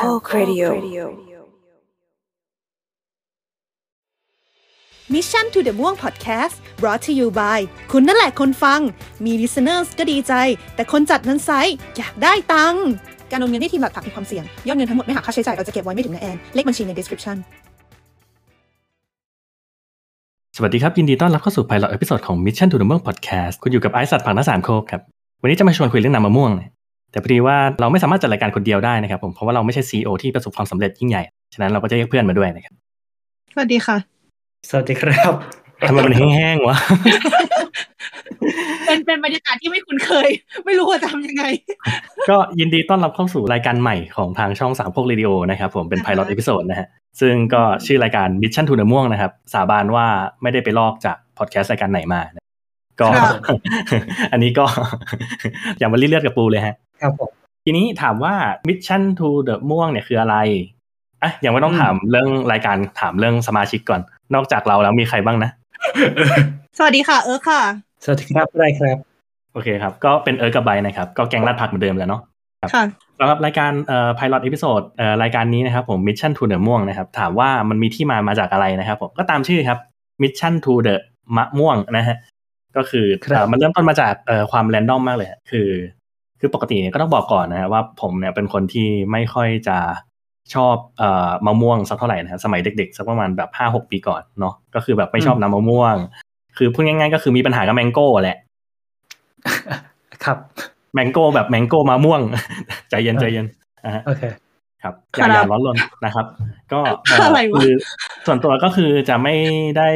Talk Radio มิชชั่น to the ม่วง podcast brought to you by คุณนั่นแหละคนฟัง มี listeners ก็ดีใจ แต่คนจัดนั้นไซส์อยากได้ตังค์การโอนเงินที่ทีมหลักผักมีความเสี่ยง ยอดเงินทั้งหมดไม่หักค่าใช้จ่าย เราจะเก็บไว้ไม่ถึงแอน เลขบัญชีใน description สวัสดีครับ ยินดีต้อนรับเข้าสู่ไพลอตเอพิโซดของ Mission to the Moon Podcast คุณอยู่กับไอซ์สัตว์ผักน้าสามโคกครับ วันนี้จะมาชวนคุยเรื่องน้ำมะม่วง แต่พอดีว่าเราไม่สามารถจัดรายการคนเดียวได้นะครับผมเพราะว่าเราไม่ใช่ CEO ที่ประสบความสำเร็จยิ่งใหญ่ฉะนั้นเราก็จะเรียกเพื่อนมาด้วยนะครับสวัสดีค่ะ สวัสดีครับทำไมมันแห้งๆวะเป็นเป็นบรรยากาศที่ไม่คุ้นเคย ไม่รู้ว่าจะทำยังไง ก็ยินดีต้อนรับเข้าสู่รายการใหม่ของทางช่องสามโคกเรดิโอนะครับผมเป็น pilot episode นะฮะซึ่งก็ชื่อรายการ Mission to the ม่วงนะครับ สาบานว่าไม่ได้ไปลอกจากพอดแคสต์รายการไหนมานะก็ครับอันนี้ก็ อย่ามารีดเลือดกับปูเลยฮะ ครับผมทีนี้ถามว่า Mission to the ม่วงเนี่ยคืออะไรอะยังไม่ต้องถามเรื่องรายการถามเรื่องสมาชิกก่อน นอกจากเราแล้วมีใครบ้างนะ สวัสดีค่ะ เอิร์กค่ะ สวัสดีครับอะไรครับ โอเคครับ ก็เป็นเอิร์กกับไบร์ทนะครับ ก็แกงรัดผักเหมือนเดิมแล้วเนาะค่ะสำหรับรายการเอ่อ pilot episode เอ่อรายการนี้นะครับผม mission to the ม่วงนะครับ ถามว่ามันมีที่มามาจากอะไรนะครับผมก็ตามชื่อครับ mission to the มะม่วงนะฮะก็คือครับเอ่อมันเริ่มต้นมาจากเอ่อความแรนดอมมากเลยฮะคือ คือปกติเนี่ยก็ต้องบอกก่อนนะฮะว่าผมเนี่ยเป็นคนที่ไม่ค่อยจะชอบเอ่อมะม่วงสักเท่าไหร่นะฮะสมัยเด็กๆสักประมาณแบบห้าหกปีก่อนเนาะก็คือแบบไม่ชอบน้ำมะม่วง คือพูดง่ายๆก็คือมีปัญหากับแมงโก้แหละ ครับแมงโก้แบบแมงโก้มะม่วง ใจเย็นใจเย็นนะฮะโอเค ครับอครัย่าบอย่าร้อนรนนะครับ ก็เอะไรวะคือส่วนตัวก็คือจะไม่ได้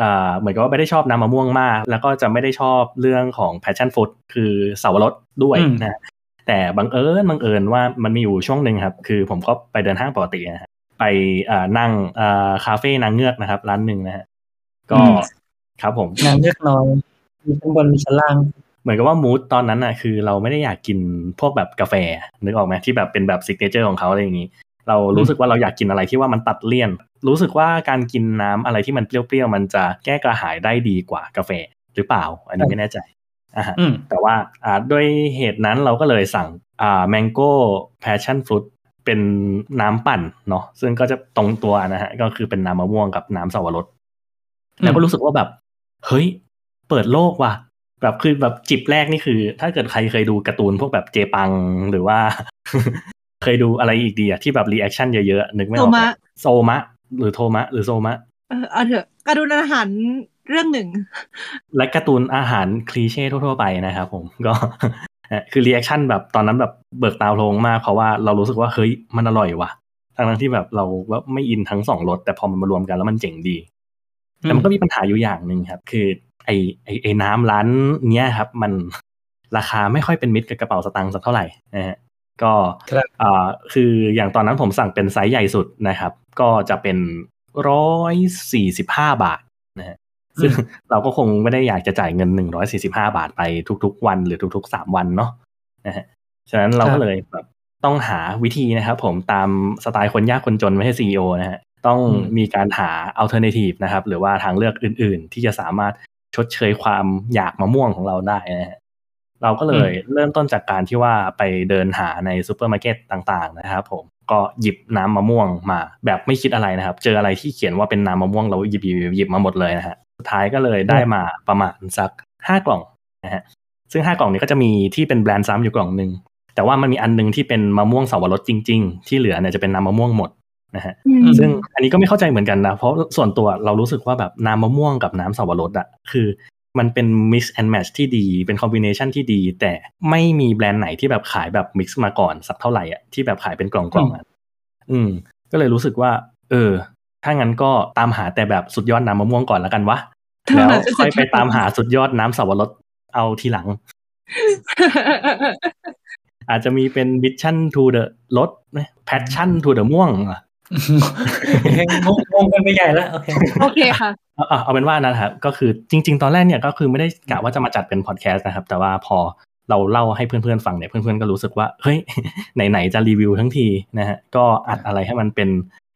อ่าเหมือนกับว่าไม่ได้ชอบน้ำมะม่วงมาก แล้วก็จะไม่ได้ชอบเรื่องของ passion fruit คือเสาวรสด้วยอืมนะแต่บังเอิญบังเอิญว่ามันมีอยู่ช่วงหนึ่งครับ คือผมก็ไปเดินห้างปกตินะฮะไปอ่านั่งอ่าคาเฟ่นางเงือกนะครับ ร้านหนึ่งนะฮะก็ครับผมนางเลือกน้อยมีข้างบนมีชั้นล่าง เหมือนกับว่ามูดตอนนั้นน่ะคือเราไม่ได้อยากกินพวกแบบกาแฟนึกออกไหมที่แบบเป็นแบบซิกเนเจอร์ของเขาอะไรอย่างนี้ เรารู้สึกว่าเราอยากกินอะไรที่ว่ามันตัดเลี่ยน รู้สึกว่าการกินน้ำอะไรที่มันเปรี้ยวๆมันจะแก้กระหายได้ดีกว่ากาแฟหรือเปล่า อันนี้ไม่แน่ใจอ่าฮะอืมแต่ว่าอ่าด้วยเหตุนั้นเราก็เลยสั่งอ่า mango passion fruit เป็นน้ำปั่นเนาะซึ่งก็จะตรงตัวนะฮะก็คือเป็นน้ำมะม่วงกับน้ำสับปะรดแล้วก็รู้สึกว่าแบบ เฮ้ย เปิดโลกว่ะ แบบคือแบบจิบแรกนี่คือ ถ้าเกิดใครเคยดูการ์ตูนพวกแบบเจปังหรือว่า เคยดูอะไรอีกดีอะที่แบบ reaction เยอะๆนึกไม่ออกโทมะโซมะ หรือโทมะ หรือโซมะเออเอาเถอะการดูอาหารเรื่องหนึ่ง และการ์ตูนอาหาร cliché ทั่วๆไปนะครับผมก็คือ reaction แบบตอนนั้นแบบเบิกตาโพลงมากเพราะว่าเรารู้สึกว่าเฮ้ยมันอร่อยว่ะทั้งๆที่แบบเราว่าไม่อินทั้งสองรสแต่พอมันมารวมกันแล้วมันเจ๋งดี แต่มันก็มีปัญหาอยู่อย่างหนึ่งครับ คือ ไอไอไอน้ำร้านเนี้ยครับ มันราคาไม่ค่อยเป็นมิตรกับกระเป๋าสตางค์สักเท่าไหร่นะฮะก็ครับอ่าคืออย่างตอนนั้นผมสั่งเป็นไซส์ใหญ่สุดนะครับ ก็จะเป็นร้อยสี่สิบห้าบาทนะฮะซึ่งเราก็คงไม่ได้อยากจะจ่ายเงินหนึ่งร้อยสี่สิบห้าบาทไปทุก ๆ วันหรือทุกๆสามวันเนาะนะฮะฉะนั้นเราก็เลยแบบต้องหาวิธีนะครับผมตามสไตล์คนยากคนจนไม่ใช่ CEO นะฮะต้องอืมมีการหา alternative นะครับ หรือว่าทางเลือกอื่น ๆ ที่จะสามารถ ชดเชยความอยากมะม่วงของเราได้นะฮะเราก็เลยเริ่มต้นจากการที่ว่าไปเดินหาในซูเปอร์มาร์เก็ตต่างๆ นะครับผมก็หยิบน้ำมะม่วงมา แบบไม่คิดอะไรนะครับ เจออะไรที่เขียนว่าเป็นน้ำมะม่วงเราหยิบหยิบหยิบหยิบมาหมดเลยนะฮะสุดท้ายก็เลยได้มาประมาณสักห้ากล่องนะฮะซึ่งห้ากล่องนี้ก็จะมีที่เป็นแบรนด์ซ้ำอยู่กล่องหนึ่งแต่ว่ามันมีอันหนึงที่เป็นมะม่วงสาวรสจริง ๆ ที่เหลือเนี่ยจะเป็นน้ำมะม่วงหมด นะฮะซึ่งอันนี้ก็ไม่เข้าใจเหมือนกันนะ เพราะส่วนตัวเรารู้สึกว่าแบบน้ำมะม่วงกับน้ำสับปะรดอะคือมันเป็น mix and match ที่ดี เป็นคอมบิเนชันที่ดี แต่ไม่มีแบรนด์ไหนที่แบบขายแบบ mix มาก่อนสักเท่าไหร่อะที่แบบขายเป็นกล่องๆอะอืม ก็เลยรู้สึกว่า เออ ถ้างั้นก็ตามหาแต่แบบสุดยอดน้ำมะม่วงก่อนแล้วกันวะ แล้วค่อยไปตามหาสุดยอดน้ำสับปะรดเอาทีหลัง อาจจะมีเป็น mission to the รถ passion to the ม่วงอะ งงงงกันไปใหญ่แล้วโอเคโอเคค่ะเอาเอาเอาเป็นว่านะครับก็คือจริง ๆ ตอนแรกเนี่ยก็คือไม่ได้กะว่าจะมาจัดเป็นพอดแคสต์นะครับ แต่ว่าพอเราเล่าให้เพื่อนๆฟังเนี่ยเพื่อนๆก็รู้สึกว่าเฮ้ยไหนๆจะรีวิวทั้งทีนะฮะก็อัดอะไรให้มันเป็น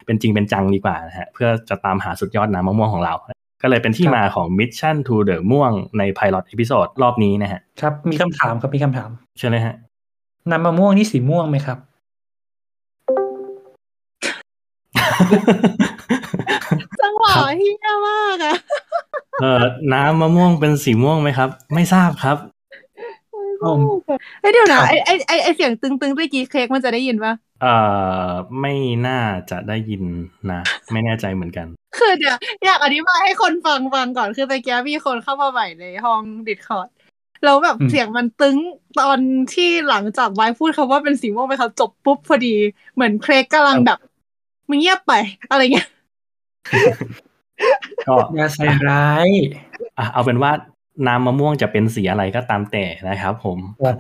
เป็นจริงเป็นจังดีกว่านะฮะเพื่อจะตามหาสุดยอดน้ำมะม่วงของเรา ก็เลยเป็นที่ครับมาของ Mission to the ม่วงใน Pilot Episode รอบนี้นะฮะครับมีคำถามครับมีคำถามเชิญเลยฮะน้ำมะม่วงนี่สีม่วงไหมครับ จังหวะเฮียมากอะเออน้ำมะม่วงเป็นสีม่วงไหมครับ ไม่ทราบครับอืมเอ้ยเดี๋ยวนะไอไอไอไอเสียงตึงตึงๆเมื่อกี้เค้กมันจะได้ยินปะเออไม่น่าจะได้ยินนะ ไม่แน่ใจเหมือนกัน คือเดี๋ยวอยากอธิบายให้คนฟังฟังก่อนคือตะกี้มีคนเข้ามาใหม่ในห้องดิสคอร์ดแล้วแบบอืมเสียงมันตึงตอนที่หลังจากไว้พูดคำว่าเป็นสีม่วงไปครับจบปุ๊บพอดีเหมือนเครกกำลังแบบ มึงเงียบไป อะไรเงี้ยก็อย่าใส่ร้ายอะเอาเป็นว่าน้ำมะม่วงจะเป็นสีอะไรก็ตามแต่นะครับ ผมครับ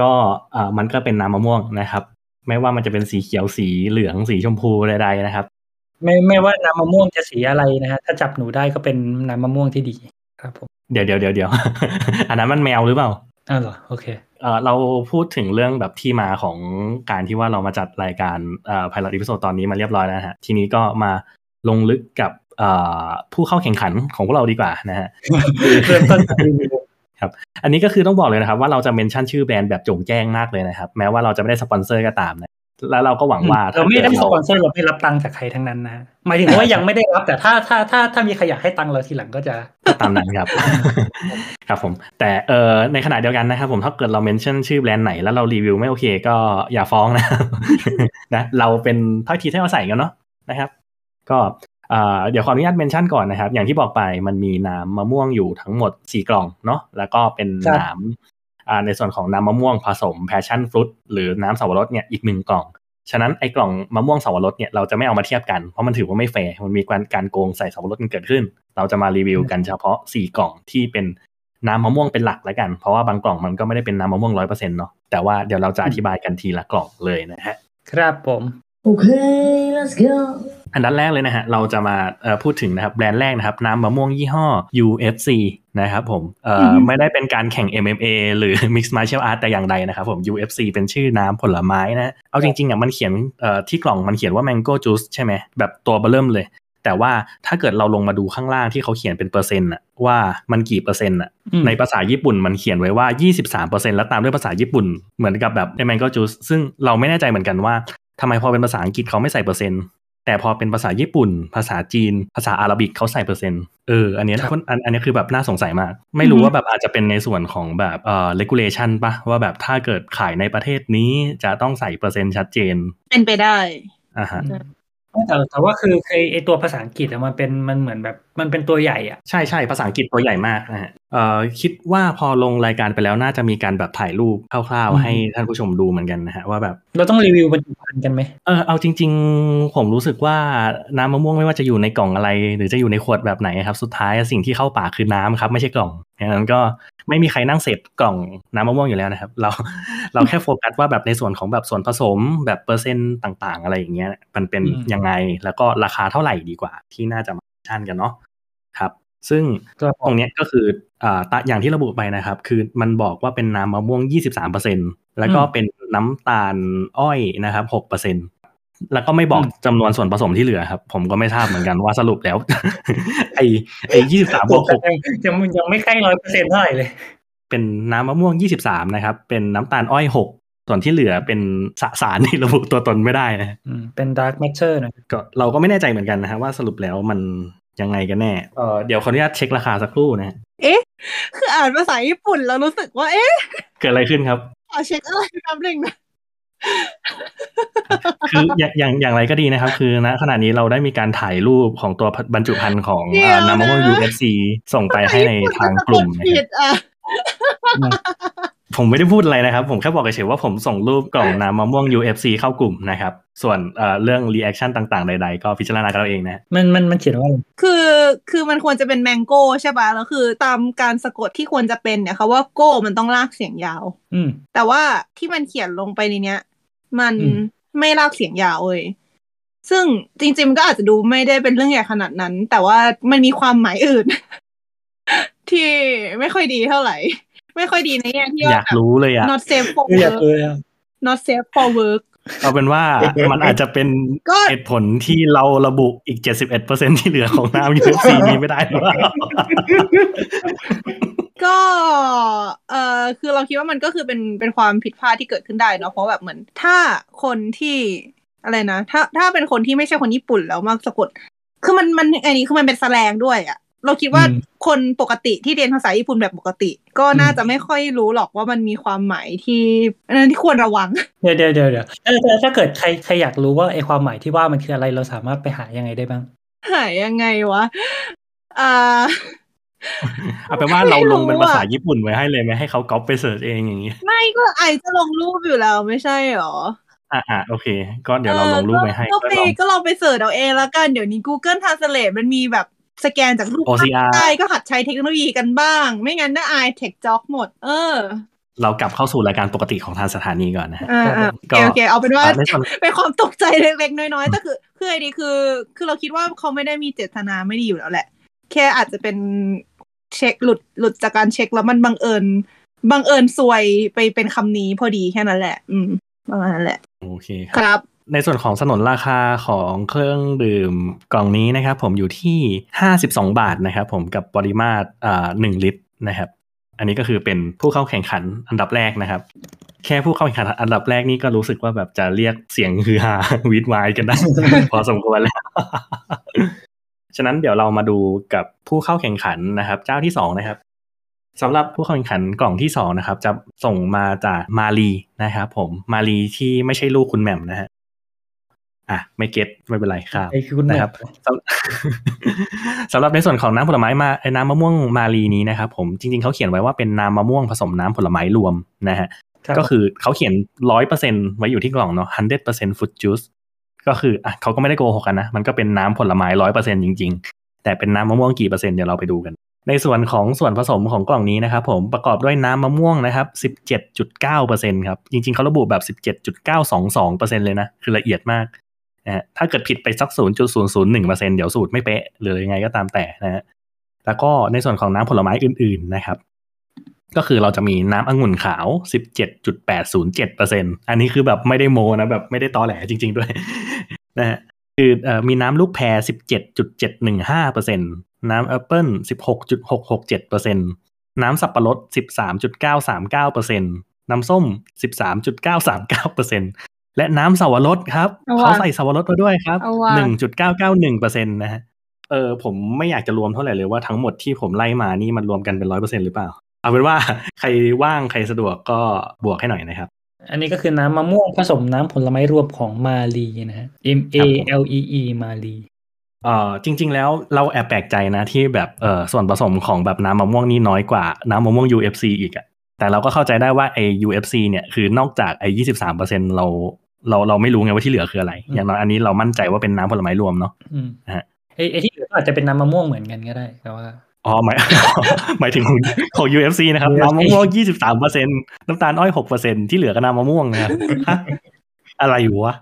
ก็อ่ามันก็เป็นน้ำมะม่วงนะครับ ไม่ว่ามันจะเป็นสีเขียวสีเหลืองสีชมพูใดๆนะครับ ไม่ไม่ว่าน้ำมะม่วงจะสีอะไรนะฮะถ้าจับหนูได้ก็เป็นน้ำมะม่วงที่ดี ครับผมเดี๋ยวเดี๋ยวเดี๋ยวเดี๋ยวอันนั้นมันแมวหรือเปล่าอ้าวเหรอโอเค เอ่อเราพูดถึงเรื่องแบบที่มาของการที่ว่าเรามาจัดรายการเอ่อ pilot episode ตอนนี้มาเรียบร้อยแล้วนะฮะทีนี้ก็มาลงลึกกับเอ่อผู้เข้าแข่งขันของพวกเราดีกว่านะฮะเริ่มต้นจากรีวิวอันนี้ก็คือต้องบอกเลยนะครับว่าเราจะ mention ชื่อแบรนด์แบบโจ่งแจ้งมากเลยนะครับ แม้ว่าเราจะไม่ได้สปอนเซอร์ก็ตามนะ แล้วเราก็หวังว่าเราไม่ได้ได้สปอนเซอร์เราไม่รับตังค์จากใครทั้งนั้นนะฮะหมายถึงว่ายังไม่ได้รับ แต่ถ้าถ้าถ้าถ้ามีใครอยากให้ตังค์เราทีหลังก็จะตามนั้นครับครับผม แต่เอ่อในขณะเดียวกันนะครับผมถ้าเกิดเรา mention ชื่อแบรนด์ไหนแล้วเรารีวิวไม่โอเคก็อย่าฟ้องนะนะเราเป็นถ้อยทีถ้อยอาศัยกันเนาะนะครับ ก็เอ่อเดี๋ยวขออนุญาต mention ก่อนนะครับ อย่างที่บอกไปมันมีน้ำมะม่วงอยู่ทั้งหมด 4 กล่องเนาะแล้วก็เป็นครับน้ำอ่า ในส่วนของน้ำมะม่วงผสม passion fruit หรือน้ำสับปะรดเนี่ยอีกหนึ่งกล่อง ฉะนั้นไอ้กล่องมะม่วงสับปะรดเนี่ยเราจะไม่เอามาเทียบกันเพราะมันถือว่าไม่แฟร์มันมีการการโกงใส่สับปะรดกันเกิดขึ้น เราจะมารีวิวกันเฉพาะ 4 กล่องที่เป็นน้ำมะม่วงเป็นหลักแล้วกัน เพราะว่าบางกล่องมันก็ไม่ได้เป็นน้ำมะม่วงร้อยเปอร์เซ็นต์เนาะแต่ว่าเดี๋ยวเราจะอธิบายกันทีละกล่องเลยนะฮะครับผม Okay, let's go. อันดับแรกเลยนะฮะเราจะมาเอ่อพูดถึงนะครับแบรนด์แรกนะครับน้ำมะม่วงยี่ห้อ UFC นะครับผมเอ่ออไม่ได้เป็นการแข่ง MMA หรือ Mixed Martial Art แต่อย่างใดนะครับผม UFC เป็นชื่อน้ำผลไม้นะเอาจริงๆอะมันเขียนเอ่อที่กล่องมันเขียนว่า Mango Juice ใช่ไหมแบบตัวเบอร์เริ่มเลย แต่ว่าถ้าเกิดเราลงมาดูข้างล่างที่เขาเขียนเป็นเปอร์เซ็นต์อะว่ามันกี่เปอร์เซ็นต์อะอืมในภาษาญี่ปุ่นมันเขียนไว้ว่า 23%แล้วตามด้วยภาษาญี่ปุ่นเหมือนกับแบบใน Mango Juice ซึ่งเราไม่แน่ใจเหมือนกันว่าทำไมพอเป็นภาษาอังกฤษเขาไม่ใส่เปอร์เซ็นต์ แต่พอเป็นภาษาญี่ปุ่น ภาษาจีน ภาษาอาหรับิกเขาใส่เปอร์เซ็นต์เอออันเนี้ยครับคนอันอันเนี้ยคือแบบน่าสงสัยมาก ไม่รู้ว่าแบบอาจจะเป็นในส่วนของแบบเอ่อ regulation ปะว่าแบบถ้าเกิดขายในประเทศนี้จะต้องใส่เปอร์เซ็นต์ชัดเจน เป็นไปได้อ่าฮะแต่แต่ว่าคือคือไอตัวภาษาอังกฤษอะมันเป็นมันเหมือนแบบ มันเป็นตัวใหญ่อะใช่ใช่ภาษาอังกฤษตัวใหญ่มากนะฮะเอ่อคิดว่าพอลงรายการไปแล้วน่าจะมีการแบบถ่ายรูปคร่าวอืๆมให้ท่านผู้ชมดูเหมือนกันนะฮะว่าแบบ เราต้องรีวิวบรรจุภัณฑ์กันไหมเออเอาจริง ๆ ผมรู้สึกว่าน้ำมะม่วงไม่ว่าจะอยู่ในกล่องอะไร หรือจะอยู่ในขวดแบบไหนครับ สุดท้ายสิ่งที่เข้าปากคือน้ำครับ ไม่ใช่กล่องดังนั้นก็ไม่มีใครนั่งเสพกล่องน้ำมะม่วงอยู่แล้วนะครับ เราเราแค่โฟกัสว่าแบบในส่วนของแบบส่วนผสมแบบเปอร์เซ็นต์ต่าง ๆ อะไรอย่างเงี้ยมันเป็นอืมยังไงแล้วก็ราคาเท่าไหร่ดีกว่าที่น่าจะมาชั่นกันเนาะครับ ซึ่งครับผตรมงเนี้ยก็คืออ่าตะอย่างที่ระบุไปนะครับ คือมันบอกว่าเป็นน้ำมะม่วง 23%แล้วก็เป็นน้ำตาลอ้อยนะครับ 6%แล้วก็ไม่บอกจำนวนส่วนผสมที่เหลือครับ ผมก็ไม่ทราบเหมือนกันว่าสรุปแล้ว ไอ้ไอ้23บวก6ยังยังยังไม่ใกล้ร้อยเปอร์เซ็นต์เท่าไหร่เลย เป็นน้ำมะม่วง23นะครับ เป็นน้ำตาลอ้อย6ส่วนที่เหลือเป็นสสารที่ระบุตัวตนไม่ได้นะอืมเป็น dark matter นะก็เราก็ไม่แน่ใจเหมือนกันนะฮะว่าสรุปแล้วมัน ยังไงกันแน่เออเดี๋ยวขออนุญาตเช็คราคาสักครู่นะฮะคืออ่านภาษาญี่ปุ่นแล้วรู้สึกว่า เอ๊ะ เกิดอะไรขึ้นครับขอเช็คอะไรแป๊บนึงนะคืออย่างอย่างอย่างไรก็ดีนะครับ คือณขณะนี้เราได้มีการถ่ายรูปของตัวบรรจุภัณฑ์ของเดี๋ยวอ่าน้ำมะม่วงนะ UFC ส่งไปให้ในทางกลุ่มนะคผิรับดอะ ผมไม่ได้พูดอะไรนะครับ ผมแค่บอกเฉยๆว่าผมส่งรูปกล่องน้ำมะม่วง UFC เข้ากลุ่มนะครับ ส่วนเอ่อเรื่องรีแอคชั่นต่างๆ ใดๆ ก็พิจารณากันเอาเองนะ มันมันมันเขียนว่าอะไรคือคือมันควรจะเป็นแมงโก้ใช่ปะแล้วคือตามการสะกดที่ควรจะเป็นเนี่ยเขาว่าโก้มันต้องลากเสียงยาว อืมแต่ว่าที่มันเขียนลงไปในเนี้ย มันอืมไม่ลากเสียงยาวเลยซึ่งจริงๆมันก็อาจจะดูไม่ได้เป็นเรื่องใหญ่ขนาดนั้น แต่ว่ามันมีความหมายอื่น ที่ไม่ค่อยดีเท่าไหร่ ไม่ค่อยดีในแง่ที่อว่ายากแบบรู้เลยอะ not safe for คืออยาก work เลยอะ not safe for work เอาเป็นว่ามันอาจจะเป็นก็เหตุผลที่เราระบุอีก 71%ที่เหลือของน้ำ UFC นี้ไม่ได้หรือเปล่าก็เอ่อคือเราคิดว่ามันก็คือเป็นเป็นความผิดพลาดที่เกิดขึ้นได้เนาะเพราะแบบเหมือน ถ้าคนที่อะไรนะ ถ้าถ้าเป็นคนที่ไม่ใช่คนญี่ปุ่นแล้วมาสะกด คือมันมันอันนี้คือมันเป็นแสลงด้วยอะ เราคิดว่าอืมคนปกติที่เรียนภาษาญี่ปุ่นแบบปกติ ก็น่าอืมจะไม่ค่อยรู้หรอกว่ามันมีความหมายที่อันนั้นที่ควรระวัง เดี๋ยวเดี๋ยวเดี๋ยวเดี๋ยวเออแต่ถ้าเกิดใครใครอยากรู้ว่าไอความหมายที่ว่ามันคืออะไรเราสามารถไปหายังไงได้บ้าง หายยังไงวะอ่าเอาเป็นว่าเราลงเป็นไม่รู้อะภาษาญี่ปุ่นไว้ให้เลยไหมให้เขาก๊อปไป search เองอย่างนี้ ไม่ก็ไอจะลงรูปอยู่แล้วไม่ใช่หรออ่าอ่าโอเค ก็เดี๋ยวเราลงรูปไว้ให้ ก็ก็ไปลองก็ลองไป search เอาเองแล้วกัน เดี๋ยวนี้ Google Translate มันมีแบบ สแกนจากรูป OCR ได้ก็หัดใช้เทคโนโลยีกันบ้าง ไม่งั้นน่าอาย tech jock หมด เออ เรากลับเข้าสู่รายการปกติของทางสถานีก่อนนะฮะอ่าอ่าก็โอเคโอเคเอาเป็นว่าอ่าในส่วนเป็นความตกใจเล็กๆน้อยๆแต่คือคือไอ้นี่คือ คือเราคิดว่าเขาไม่ได้มีเจตนาไม่ดีอยู่แล้วแหละ แค่อาจจะเป็นเช็คหลุดหลุดจากการเช็คแล้วมันบังเอิญบังเอิญซวยไปเป็นคำนี้พอดีแค่นั้นแหละ อืมประมาณนั้นแหละ โอเคครับครับ ในส่วนของสนนราคาของเครื่องดื่มกล่องนี้นะครับผมอยู่ที่ 52 บาทนะครับผมกับปริมาตรอ่าหนึ่งลิตรนะครับ อันนี้ก็คือเป็นผู้เข้าแข่งขันอันดับแรกนะครับ แค่ผู้เข้าแข่งขันอันดับแรกนี่ก็รู้สึกว่าแบบจะเรียกเสียงฮือฮาวิดวายกันได้ พอสมควรแล้วฉะนั้นเดี๋ยวเรามาดูกับผู้เข้าแข่งขันนะครับ เจ้าที่สองนะครับสำหรับผู้เข้าแข่งขันกล่องที่สองนะครับ จะส่งมาจากมาลีนะครับผมมาลีที่ไม่ใช่ลูกคุณแหม่มนะฮะ อะไม่เก็ตไม่เป็นไรครับไอคือคุณแม่นะครับสำสำหรับในส่วนของน้ำผลไม้มาไอ้น้ำมะม่วงมาลีนี้นะครับผมจริงๆเขาเขียนไว้ว่าเป็นน้ำมะม่วงผสมน้ำผลไม้รวมนะฮะรับก็คือเขาเขียนร้อยเปอร์เซ็นไว้อยู่ที่กล่องเนาะ hundred percent fruit juice ก็คืออะเขาก็ไม่ได้โกหกกันนะ มันก็เป็นน้ำผลไม้ร้อยเปอร์เซ็นจริง ๆ แต่เป็นน้ำมะม่วงกี่เปอร์เซ็นต์เดี๋ยวเราไปดูกัน ในส่วนของส่วนผสมของกล่องนี้นะครับผมประกอบด้วยน้ำมะม่วงนะครับสิบเจ็ดจุดเก้าเปอร์เซ็นครับจริงๆเขาระบุแบบสิบเจ็ดจุดเก้าสองสองเปอร์เซ็นเลยนะคือละเอียดมาก นะถ้าเกิดผิดไปสักศูนย์จุดศูนย์ศูนย์หนึ่งเปอร์เซ็นเดี๋ยวสูตรไม่เป๊ะหรือยังไงก็ตามแต่นะฮะแล้วก็ในส่วนของน้ำผลไม้อื่น ๆนะครับ ก็คือเราจะมีน้ำองุ่นขาว 17.807%อันนี้คือแบบไม่ได้โมนะแบบไม่ได้ตอแหลจริง ๆด้วยนะฮะคืออมีน้ำลูกแพร 17.715%น้ำแอปเปิ้ล16.667%น้ำสับปะรด 13.939%น้ำส้ม 13.939% และน้ำสาวรสครับเอาว่ะเขาใส่สาวรสมาด้วยครับเอาว่ะ1.991%นะฮะเออผมไม่อยากจะรวมเท่าไหร่เลยว่าทั้งหมดที่ผมไล่มานี่มันรวมกันเป็นร้อยเปอร์เซ็นหรือเปล่า เอาเป็นว่าใครว่างใครสะดวกก็บวกให้หน่อยนะครับ อันนี้ก็คือน้ำมะม่วงผสมน้ำผลไม้รวมของมาลีนะฮะ M A L E E มาลีเอ่อจริง ๆ แล้วเราแอบแปลกใจนะที่แบบเออส่วนผสมของแบบน้ำมะม่วงนี่น้อยกว่าน้ำมะม่วง UFC อีกอะแต่เราก็เข้าใจได้ว่าไอ้ UFC เนี่ยคือนอกจากไอ้ยี่สิบสามเปอร์เซ็นเรา เราเราไม่รู้ไงว่าที่เหลือคืออะไร อย่างน้อยอันนี้เรามั่นใจว่าเป็นน้ำผลไม้รวมเนาะอืมนะฮะไอไอที่เหลือก็อาจจะเป็นน้ำมะม่วงเหมือนกันก็ได้แต่ว่าอ๋อหมายหมายถึงของของ UFC นะครับ UFC น้ำมะม่วงยี่สิบสามเปอร์เซ็นน้ำตาลอ้อยหกเปอร์เซ็นที่เหลือก็น้ำมะม่วงนะครับฮะอะไรอยู่วะ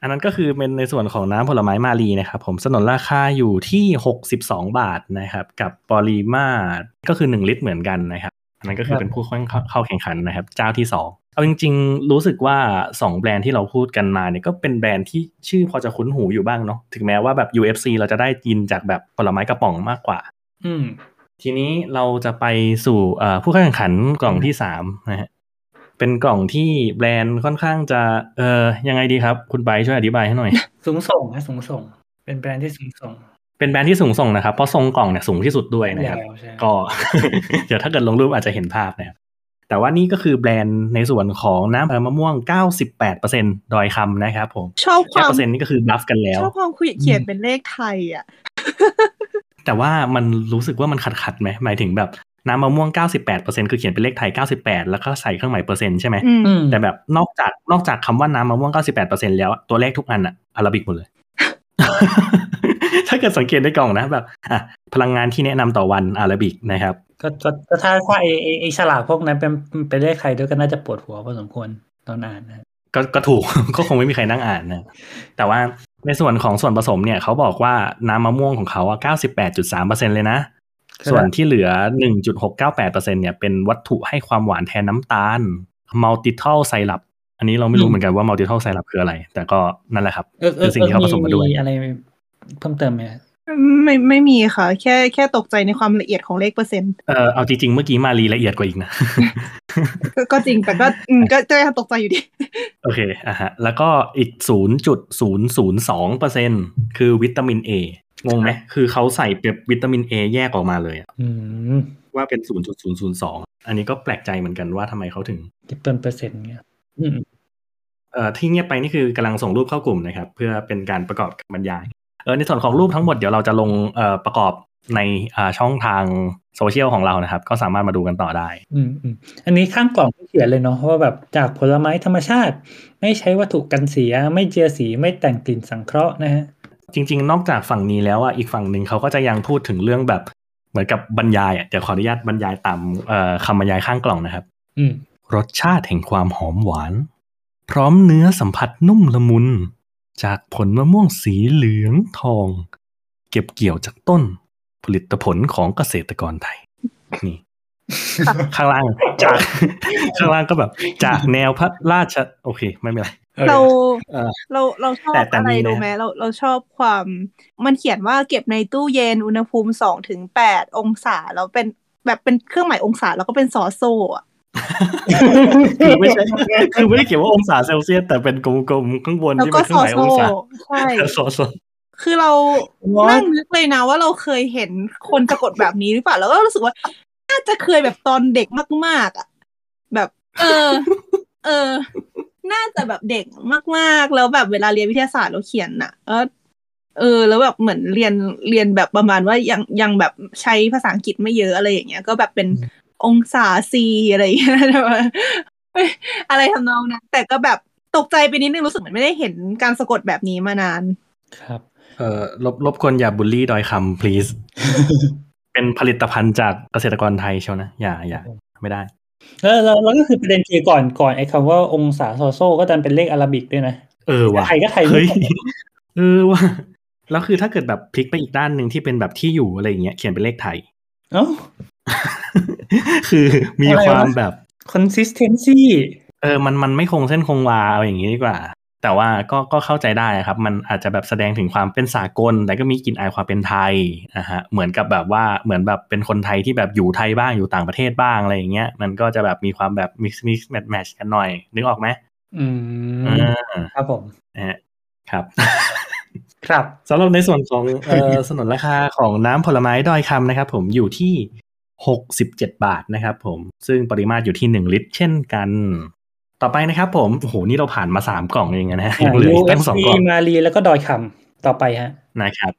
อันนั้นก็คือเป็นในส่วนของน้ำผลไม้มารีนะครับ ผมสนนราคาอยู่ที่หกสิบสองบาทนะครับ กับปริมาตรก็คือหนึ่งลิตรเหมือนกันนะครับ อันนั้นก็คือเป็นผู้เข้าเข้าแข่งขันนะครับ เจ้าที่สอง เอาจริง ๆ รู้สึกว่าสองแบรนด์ที่เราพูดกันมาเนี่ยก็เป็นแบรนด์ที่ชื่อพอจะคุ้นหูอยู่บ้างเนาะถึงแม้ว่าแบบ UFC เราจะได้ยินจากแบบผลไม้กระป๋องมากกว่า อืม ทีนี้เราจะไปสู่เอ่อผู้เข้าแข่งขันกล่องที่สามนะฮะเป็นกล่องที่แบรนด์ค่อนข้างจะ เอ่อยังไงดีครับ คุณไบร์ทช่วยอธิบายให้หน่อย สูงส่งนะสูงส่ง เป็นแบรนด์ที่สูงส่ง เป็นแบรนด์ที่สูงส่งนะครับเพราะทรงกล่องเนี่ยสูงที่สุดด้วยนะครับยาวใช่ก็ เดี๋ยวถ้าเกิดลงรูปอาจจะเห็นภาพนะครับ แต่ว่านี่ก็คือแบรนด์ในส่วนของน้ำเอ่อมะม่วง 98%ดอยคำนะครับผมชอบคแค่วามเปอร์เซ็นต์นี่ก็คือบัฟกันแล้วชอบความคุยเขียนเป็นเลขไทยอะแต่ว่ามันรู้สึกว่ามันขัดขัดๆไหมหมายถึงแบบน้ำมะม่วง 98%คือเขียนเป็นเลขไทย 98 แล้วก็ใส่เครื่องหมายเปอร์เซ็นต์ใช่ไหมอืมอืมแต่แบบนอกจากนอกจากคำว่าน้ำมะม่วง 98%แล้วอะตัวเลขทุกอันอะอาราบิกหมดเลย ถ้าเกิดสังเกตในกล่องนะแบบอะพลังงานที่แนะนำต่อวันอาราบิกนะครับ ก็ก็ก็ถ้าถ้าไอไอ้ไอฉลากพวกนั้นเป็นเป็นเลขใครด้วยก็น่าจะปวดหัวพอสมควรตอนอ่านนะก็ก็ถูก ก็คงไม่มีใครนั่งอ่านนะแต่ว่าในส่วนของส่วนผสมเนี่ยเขาบอกว่าน้ำมะม่วงของเขาอะ98.3%เลยนะ ส่วนที่เหลือ1.698%เนี่ยเป็นวัตถุให้ความหวานแทนน้ำตาล multital syrup อันนี้เราไม่รู้เหมือนกันว่า multital syrup คืออะไร แต่ก็นั่นแหละครับเออเอคืออสิ่งที่เขาผสมมาด้วยอะไรเพิ่มเติมไหม ไม่ไม่มีค่ะ แค่แค่ตกใจในความละเอียดของเลขเปอร์เซ็นต์เออเอาจริงๆ เมื่อกี้มารีละเอียดกว่าอีกนะ ก็ก็จริงแต่ก็อืมก็จะยังตกใจอยู่ดี โอเคอะฮะ แล้วก็อีก 0.002เปอร์เซ็นคือวิตามิน A งงไหมคือเขาใส่แบบวิตามิน A แยกออกมาเลยอะอืมว่าเป็น 0.002 อันนี้ก็แปลกใจเหมือนกันว่าทำไมเขาถึงดิบเปิลเปอร์เซ็นต์เงี้ยอืมเอ่อที่เงียบไปนี่คือกำลังส่งรูปเข้ากลุ่มนะครับ เพื่อเป็นการประกอบกับบรรยาย เออในส่วนของรูปทั้งหมดเดี๋ยวเราจะลงเอ่อประกอบในอ่าช่องทางโซเชียลของเรานะครับ ก็สามารถมาดูกันต่อได้อืมอืมอันนี้ข้างกล่องเขียนเลยเนาะว่าแบบจากผลไม้ธรรมชาติ ไม่ใช้วัตถุกันเสีย ไม่เจือสีไม่แต่งกลิ่นสังเคราะห์นะฮะจริง ๆ นอกจากฝั่งนี้แล้วอะอีกฝั่งหนึ่งเขาก็จะยังพูดถึงเรื่องแบบเหมือนกับบรรยายอะเดี๋ยวขออนุญาตบรรยายตามเอ่อคำบรรยายข้างกล่องนะครับ อืมรสชาติแห่งความหอมหวาน พร้อมเนื้อสัมผัสนุ่มละมุน จากผลมะม่วงสีเหลืองทอง เก็บเกี่ยวจากต้น ผลิตผลของเกษตรกรไทย นี่ ข้างล่างจากข้างล่างก็แบบ จากแนวพระราช โอเค ไม่เป็นไรเราเออเราเราชอบแต่แต่อะไรมีนะรู้ไหมเราเราชอบความ มันเขียนว่าเก็บในตู้เย็นอุณหภูมิสองถึงแปดองศา แล้วเป็นแบบเป็นเครื่องหมายองศาแล้วก็เป็นซอโซอะ คือไม่ใช่คือไม่ได้เขียนว่าองศาเซลเซียสแต่เป็นกลมๆข้างบนแล้วที่ก็เป็นเครื่ซอองหมายโซองศาใช่โซโซคือเรา What? นั่งนึกเลยนะว่าเราเคยเห็นคนสะกดแบบนี้หรือเปล่า แล้วก็รู้สึกว่า น่าจะเคยแบบตอนเด็กมากๆอะแบบ เออ เออ น่าจะแบบเด็กมากๆ แล้วแบบเวลาเรียนวิทยาศาสตร์เราเขียนน่ะเออเออ แล้วแบบเหมือนเรียนเรียนแบบประมาณว่ายังยังแบบใช้ภาษาอังกฤษไม่เยอะอะไรอย่างเงี้ย ก็แบบเป็น องศาซีอะไรอย่างเงี้ยแต่ว่าอะไรทำนองนั้นแต่ก็แบบตกใจไปนิดนึงรู้สึกเหมือนไม่ได้เห็นการสะกดแบบนี้มานาน ครับ เอ่อรบรบกวนอย่าบูลลี่ดอยคำ please เป็นผลิตภัณฑ์จากเกษตรกรไทยเชียวนะ อย่าอย่าไม่ได้แล้วแล้วแล้วก็คือประเด็นคือก่อนก่อนไอ้คำว่าองศาโซโซก็ดันเป็นเลขอาราบิกด้วยนะ เออว่ะไทยก็ไทยไม่เฮ้ยตรงเออว่ะแล้วคือถ้าเกิดแบบพลิกไปอีกด้านหนึ่งที่เป็นแบบที่อยู่อะไรอย่างเงี้ยเขียนเป็นเลขไทย เอ้า คือมีอะไรวะความแบบ consistency เออมันมันไม่คงเส้นคงวาเอาอย่างนี้ดีกว่า แต่ว่าก็ก็เข้าใจได้ครับ มันอาจจะแบบแสดงถึงความเป็นสากล แต่ก็มีกลิ่นอายความเป็นไทยนะฮะเหมือนกับแบบว่าเหมือนแบบเป็นคนไทยที่แบบอยู่ไทยบ้างอยู่ต่างประเทศบ้างอะไรอย่างเงี้ยมันก็จะแบบมีความแบบ mix mix match match กันหน่อย นึกออกไหมอืมอ่าครับผมนะฮะครับ ครับสำหรับในส่วนของเอ่อสนนราคาของน้ำผลไม้ดอยคำนะครับ ผมอยู่ที่ 67 บาทนะครับผม ซึ่งปริมาตรอยู่ที่ 1 ลิตร เช่นกัน ต่อไปนะครับผมโอ้โหนี่เราผ่านมา 3 กล่องเองนะฮะยังเหลืออีกตั้งสองกล่องมารีแล้วก็ดอยคำต่อไปฮะนะครับ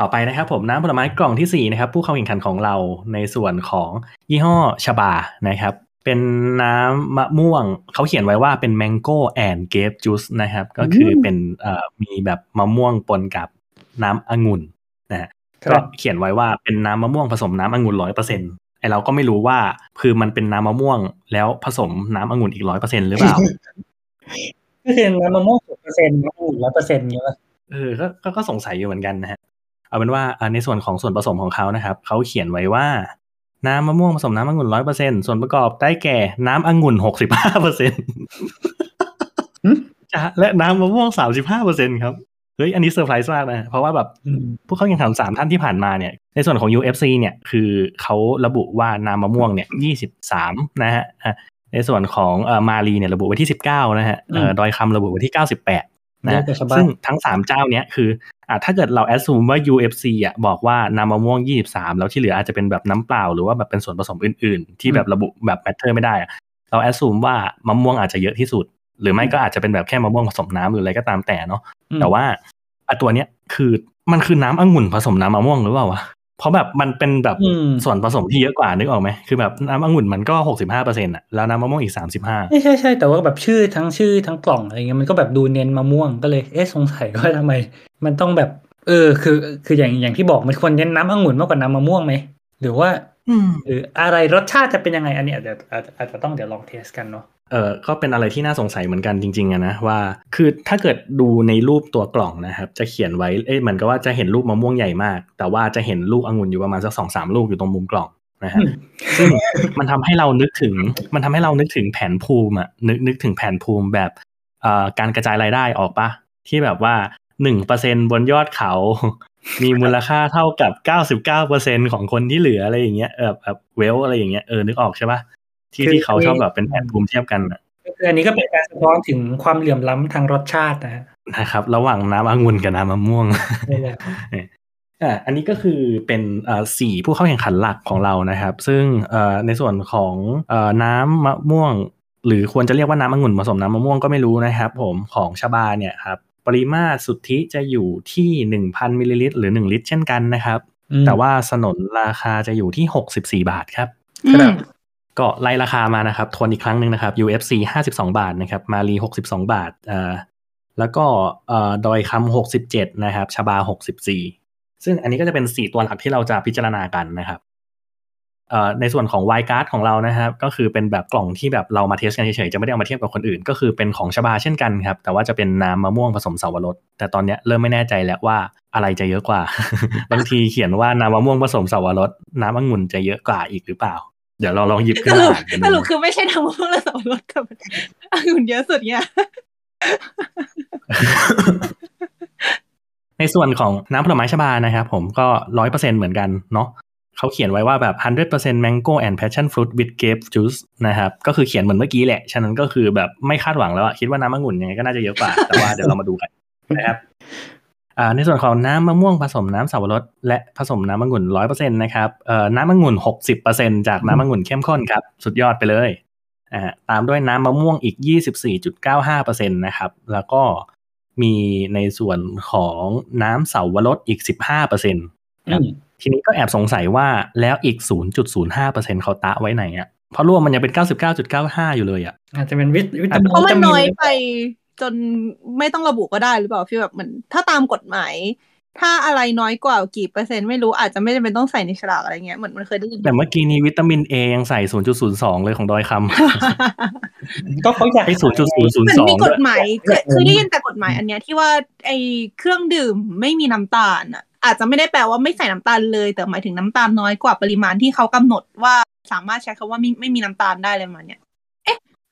ต่อไปนะครับผมน้ำผลไม้กล่องที่ 4 นะครับ ผู้เข้าแข่งขันของเราในส่วนของยี่ห้อชบานะครับเป็นน้ำมะม่วง เขาเขียนไว้ว่าเป็น mango and grape juice นะครับ ก็คือเป็นเอ่อมีแบบมะม่วงปนกับน้ำองุ่นนะฮะครัก็บเขียนไว้ว่าเป็นน้ำมะม่วงผสมน้ำองุ่นร้อยเปอร์เซ็นต์ไอ เราก็ไม่รู้ว่าคือมันเป็นน้ำมะม่วง แล้วผสมน้ำองุ่นอีกร้อยเปอร์เซ็นหรือเปล่าก็คือน้ำมะม่วงสิบเปอร์เซ็นต์น้ำองุ่นร้อยเปอร์เซ็นต์เงี้ยป่ะเออก็ก็ก็สงสัยอยู่เหมือนกันนะฮะเอาเป็นว่าอ่าในส่วนของส่วนผสมของเขานะครับเขาเขียนไว้ว่าน้ำมะม่วงผสมน้ำองุ่นร้อยเปอร์เซ็นส่วนประกอบได้แก่น้ำองุ่นหกสิบห้าเปอร์เซ็นจ้ะและน้ำมะม่วงสามสิบห้าเปอร์เซ็นครับเฮ้ยอันนี้เซอร์ไพรส์มากนะ เพราะว่าแบบอืมผู้เข้าแข่งขันสามท่านที่ผ่านมาเนี่ย ในส่วนของ UFC เนี่ยคือเขาระบุว่าน้ำมะม่วงเนี่ยยี่สิบสามนะฮะอะในส่วนของเอ่อมาลีเนี่ยระบุไว้ที่สิบเก้านะฮะเอ่อดอยคำระบุไว้ที่เก้าสิบแปดเยอะนะกว่าชาวบ้านซึ่งทั้งสามเจ้าเนี้ยคืออะถ้าเกิดเราแอดซูมว่า UFC อะบอกว่าน้ำมะม่วง23แล้วที่เหลืออาจจะเป็นแบบน้ำเปล่า หรือว่าแบบเป็นส่วนผสมอื่น ๆ ที่แบบระบุแบบ matter ไม่ได้อะเรา assume ว่ามะม่วงอาจจะเยอะที่สุด หรือไม่ก็อาจจะเป็นแบบแค่มะม่วงผสมน้ำหรืออะไรก็ตามแต่เนาะอืมแต่ว่าอะตัวเนี้ยคือมันคือน้ำองุ่นผสมน้ำมะม่วงหรือเปล่าวะ เพราะแบบมันเป็นแบบอืมส่วนผสมที่เยอะกว่านึกออกไหมคือแบบน้ำองุ่นมันก็65เปอร์เซ็นต์อะแล้วน้ำมะม่วงอีก35ใช่ใช่ใช่แต่ว่าแบบชื่อทั้งชื่อทั้งกล่องอะไรเงี้ยมันก็แบบดูเน้นมะม่วงก็เลยเอ๊ะสงสัยว่าทำไม มันต้องแบบ เออ คือคืออย่างอย่างที่บอกมันควรเน้นน้ำองุ่นมากกว่าน้ำมะม่วงไหมหรือว่าอืมหรืออะไรรสชาติจะเป็นยังไงอันเนี้ยเดี๋ยวอาจจะอาจจะต้องเดี๋ยวลองเทสกันเนาะ เออก็เป็นอะไรที่น่าสงสัยเหมือนกันจริงๆอะนะว่า คือถ้าเกิดดูในรูปตัวกล่องนะครับ จะเขียนไว้เอ้ยเหมือนกับว่าจะเห็นรูปมะม่วงใหญ่มาก แต่ว่าจะเห็นลูกองุ่นอยู่ประมาณสักสองสามลูกอยู่ตรงมุมกล่องนะฮะอืมซึ่งมันทำให้เรานึกถึงมันทำให้เรานึกถึงแผนภูมิอะนึกนึกถึงแผนภูมิแบบเอ่อการกระจายรายได้ออกปะที่แบบว่าหนึ่งเปอร์เซ็นบนยอดเขา มีมูลค่าเท่ากับเก้าสิบเก้าเปอร์เซ็นของคนที่เหลืออะไรอย่างเงี้ยเออแบบเวลอะไรอย่างเงี้ยเออนึกออกใช่ปะ ที่คือที่เขาชอบแบบเป็นแผนภูมิเทียบกันน่ะก็คืออันนี้ก็เป็นการสะท้อนถึงความเหลื่อมล้ำทางรสชาตินะฮะนะครับ ระหว่างน้ำองุ่นกับน้ำมะม่วงนี่แหละอ่าอันนี้ก็คือเป็นเอ่อสี่ผู้เข้าแข่งขันหลักของเรานะครับ ซึ่งเอ่อในส่วนของเอ่อน้ำมะม่วง หรือควรจะเรียกว่าน้ำองุ่นผสมน้ำมะม่วงก็ไม่รู้นะครับ ผมของชบาเนี่ยครับปริมาตรสุทธิจะอยู่ที่ 1,000มิลลิลิตรหรือ 1 ลิตรเช่นกันนะครับอืมแต่ว่าสนนราคาจะอยู่ที่ 64 บาทครับอืม ก็ไล่ราคามานะครับทวนอีกครั้งหนึ่งนะครับ UFC 52 บาทนะครับ มารี62 บาทอ่าแล้วก็เอ่อดอยคำ67 นะครับ ชบา 64 ซึ่งอันนี้ก็จะเป็น 4 ตัวหลักที่เราจะพิจารณากันนะครับเอ่อในส่วนของ y card ของเรานะครับ ก็คือเป็นแบบกล่องที่แบบเรามาเทสกันเฉยๆ จะไม่ได้เอามาเทียบกับคนอื่น ก็คือเป็นของชบาเช่นกันครับ แต่ว่าจะเป็นน้ำมะม่วงผสมสาวรสแต่ตอนนี้เริ่มไม่แน่ใจแล้วว่าอะไรจะเยอะกว่า บางทีเขียนว่าน้ำมะม่วงผสมสาวรสน้ำองุ่นจะเยอะกว่าอีกหรือเปล่า เดี๋ยวเราลองหยิบขึ้สนมารุปอ่านกันสดูรุปคือไม่ใช่ทั้งมะม่วงและสับปะรดกับองุ่นเยอะสุดเนี่ยในส่วนของน้ำผลไม้ชบานะครับผมก็ร้อยเปอร์เซ็นเหมือนกันเนาะเขาเขียนไว้ว่าแบบ 100% mango and passion fruit with grape juice นะครับ ก็คือเขียนเหมือนเมื่อกี้แหละ ฉะนั้นก็คือแบบไม่คาดหวังแล้วอะคิดว่าน้ำองุ่นยังไงก็น่าจะเยอะกว่า แต่ว่าเดี๋ยวเรามาดูกันนะครับอ่า ในส่วนของน้ำมะม่วงผสมน้ำสับปะรดและผสมน้ำองุ่นร้อยเปอร์เซ็นต์นะครับเอ่อน้ำองุ่นหกสิบเปอร์เซ็นจากน้ำองุ่นเข้มข้นครับ สุดยอดไปเลยอ่าตามด้วยน้ำมะม่วงอีกยี่สิบสี่จุดเก้าห้าเปอร์เซ็นต์นะครับ แล้วก็มีในส่วนของน้ำเสาวรสอีกสิบห้าเปอร์เซ็นต์อืมทีนี้ก็แอบสงสัยว่าแล้วอีกศูนย์จุดศูนย์ห้าเปอร์เซ็นต์เขาเอาไว้ไหนอะเพราะรวมมันยังเป็นเก้าสิบเก้าจุดเก้าห้าอยู่เลยอะอาจจะเป็นวิตวิตามินเพราะมันวิตาน้อยหรืไป จนไม่ต้องระบุก็ได้หรือเปล่า feel แบบเหมือนถ้าตามกฎหมาย ถ้าอะไรน้อยกว่ากี่เปอร์เซ็นต์ไม่รู้อาจจะไม่จำเป็นต้องใส่ในฉลากอะไรเงี้ยเหมือนมันเคยได้ยินแต่เมื่อกี้นี้วิตามินเอยังใส่ศูนย์จุดศูนย์สองเลยของดอยคำก็เขาอยากไอ้ศูนย์จุดศูนย์ศูนเหมืย์อนสองมีกฎหมายเคยเคยได้ยินแต่กฎหมายอันเนี้ยที่ว่าไอเครื่องดื่มไม่มีน้ำตาลอะอาจจะไม่ได้แปลว่าไม่ใส่น้ำตาลเลย แต่หมายถึงน้ำตาลน้อยกว่าปริมาณที่เขากำหนดว่าสามารถใช้คำว่าไม่ไม่มีน้ำตาลได้เลยมันเนี่ยเอ๊ะ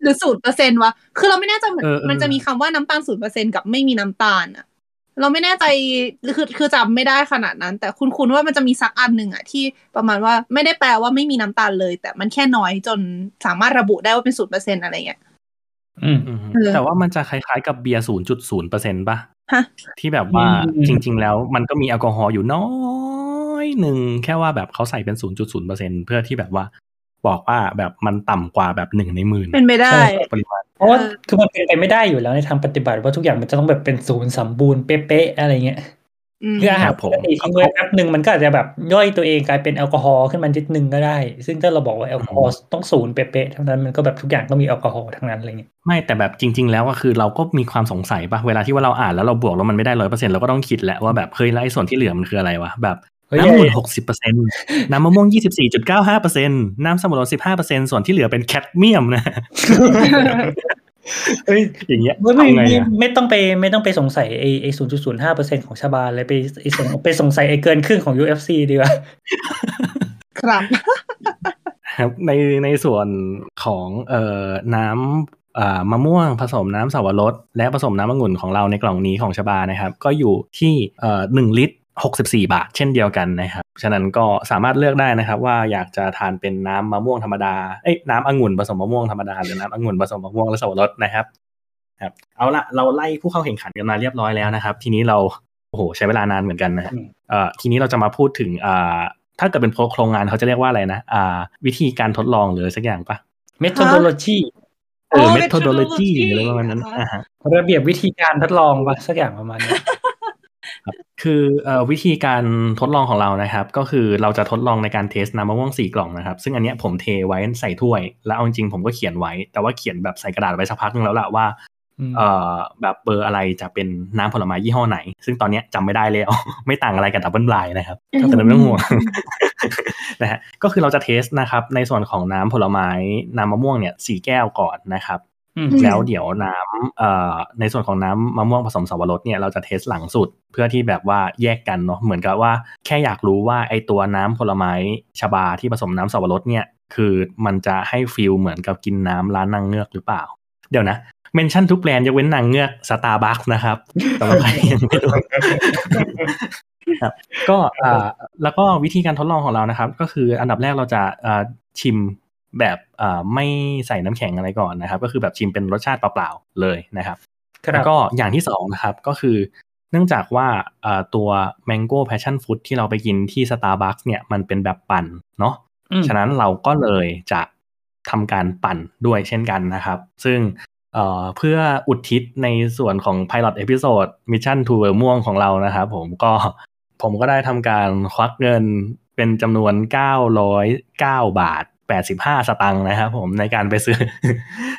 หรือศูนย์เปอร์เซ็นวะ คือเราไม่แน่ใจเหมือนเออเออมันจะมีคำว่าน้ำตาลศูนย์เปอร์เซ็นกับไม่มีน้ำตาลอะเราไม่แน่ใจคือคือจำไม่ได้ขนาดนั้น แต่คุณคุณว่ามันจะมีสักอันหนึ่งอะที่ประมาณว่าไม่ได้แปลว่าไม่มีน้ำตาลเลย แต่มันแค่น้อยจนสามารถระบุได้ว่าเป็นศูนย์เปอร์เซ็นอะไรเงี้ยอืมอืมเออแต่ว่ามันจะคล้ายๆกับเบียร์ศูนย์จุดศูนย์เปอร์เซ็นต์ป่ะฮะที่แบบว่าอืมจริง ๆ แล้วมันก็มีแอลกอฮอล์อยู่น้อยหนึ่งแค่ว่าแบบเขาใส่เป็นศูนย์จุดศูนย์เปอร์เซ็นเพื่อที่แบบว่า บอกว่าแบบมันต่ำกว่าแบบหนึ่งในหมื่นเป็นไปได้ปริมาณเพราะว่าเออคือมันเป็นไปไม่ได้อยู่แล้วในทางปฏิบัติว่าทุกอย่างมันจะต้องแบบเป็นศูนย์สมบูรณ์เป๊ะๆอะไรเงี้ยอืมคืออาหารครับปผมกติทิ้งไว้แป๊บหนึ่งมันก็อาจจะแบบย่อยตัวเองกลายเป็นแอลกอฮอล์ขึ้นมานิดนึงก็ได้ ซึ่งถ้าเราบอกว่าแอลกอฮอล์ต้องศูนย์เป๊ะๆเท่านั้นมันก็แบบทุกอย่างต้องมีแอลกอฮอล์ทั้งนั้นอะไรเงี้ยไม่แต่แบบจริง ๆ แล้วก็คือเราก็มีความสงสัยป่ะเวลาที่ว่าเราอ่านแล้วเราบวกแล้วมันไม่ได้ร้อยเปอร์เซ็นเราก็ต้องคิดแหละว่าแบบเฮ้ยแล้วไอ้ส่วนที่เหลือมันคืออะไรวะแบบเฮ้ย น้ำองุ่นหกสิบเปอร์เซ็นน้ำมะม่วงยี่สิบสี่จุดเก้าห้าเปอร์เซ็นน้ำสมุนไพรสิบห้าเปอร์เซ็นส่วนที่เหลือเป็นแคดเมียมนะเฮ้ยอย่างเงี้ยไม่ไม่เอาไงไม่อะไม่ต้องไปไม่ต้องไปสงสัยไอไอศูนย์จุดศูนย์ห้าเปอร์เซ็นของชาบาเลยไปไอสงไปสงสัยไอเกินครึ่งของ UFC ดีกว่าครับครับในในส่วนของเอ่อน้ำอ่ามะม่วงผสมน้ำสาวรสและผสมน้ำองุ่นของเราในกล่องนี้ของชบานะครับ ก็อยู่ที่เอ่อหนึ่งลิตร หกสิบสี่บาท เช่นเดียวกันนะครับ ฉะนั้นก็สามารถเลือกได้นะครับ ว่าอยากจะทานเป็นน้ำมะม่วงธรรมดา เอ้ยน้ำองุ่นผสมมะม่วงธรรมดาหรือน้ำองุ่นผสมมะม่วงและสาวรสนะครับ ครับ เอาละเราไล่ผู้เข้าแข่งขันกันมาเรียบร้อยแล้วนะครับ ทีนี้เราโอ้โหใช้เวลานานเหมือนกันนะฮะอืมเอ่อทีนี้เราจะมาพูดถึงอ่าถ้าเกิดเป็นโครงงานเขาจะเรียกว่าอะไรนะอ่า วิธีการทดลองหรืออะไรสักอย่างปะ methodology เอออ๋อ methodology methodology หรืออะไรประมาณนั้นอ่าอ่าฮะระเบียบวิธีการทดลองปะสักอย่างประมาณนี้ คือเอ่อวิธีการทดลองของเรานะครับ ก็คือเราจะทดลองในการเทสน้ำมะม่วงสี่กล่องนะครับ ซึ่งอันเนี้ยผมเทไว้ใส่ถ้วย แล้วเอาจริงๆผมก็เขียนไว้ แต่ว่าเขียนแบบใส่กระดาษไว้สักพักนึงแล้วแหละว่าอืมเอ่อแบบเบอร์อะไรจะเป็นน้ำผลไม้ยี่ห้อไหน ซึ่งตอนเนี้ยจำไม่ได้แล้ว ไม่ต่างอะไรกับดับเบิลไบล์นะครับแต่ไม่ต้องห่วงนะฮะก็คือเราจะเทสนะครับในส่วนของน้ำผลไม้น้ำมะม่วงเนี่ยสี่แก้วก่อนนะครับอืมอืม แล้วเดี๋ยวน้ำเอ่อในส่วนของน้ำมะม่วงผสมสับปะรดเนี่ยเราจะเทสหลังสุดเพื่อที่แบบว่าแยกกันเนาะเหมือนกับว่าแค่อยากรู้ว่าไอตัวน้ำผลไม้ชบาที่ผสมน้ำสับปะรดเนี่ยคือมันจะให้ feel เหมือนกับกินน้ำร้านนางเงือกหรือเปล่า เดี๋ยวนะ mention ทุกแบรนด์ยกเว้นนางเงือกสตาร์บัคนะครับสำหรับใครยังไม่รู้ครับก็อ่าแล้วก็วิธีการทดลองของเรานะครับ ก็คืออันดับแรกเราจะอ่าชิม แบบอ่าไม่ใส่น้ำแข็งอะไรก่อนนะครับ ก็คือแบบชิมเป็นรสชาติเปล่าๆเลยนะครับครับแล้วก็อย่างที่สองนะครับก็คือเนื่องจากว่าอ่าตัว Mango Passion Fruit ที่เราไปกินที่ Starbucks เนี่ยมันเป็นแบบปั่นเนาะอืมฉะนั้นเราก็เลยจะทำการปั่นด้วยเช่นกันนะครับ ซึ่งเอ่อเพื่ออุทิศในส่วนของ Pilot Episode Mission to เวอร์ม่วงของเรานะครับผมก็ผมก็ได้ทำการควักเงินเป็นจำนวน 909 บาท 85 สตังค์นะครับผมในการไปซื้อ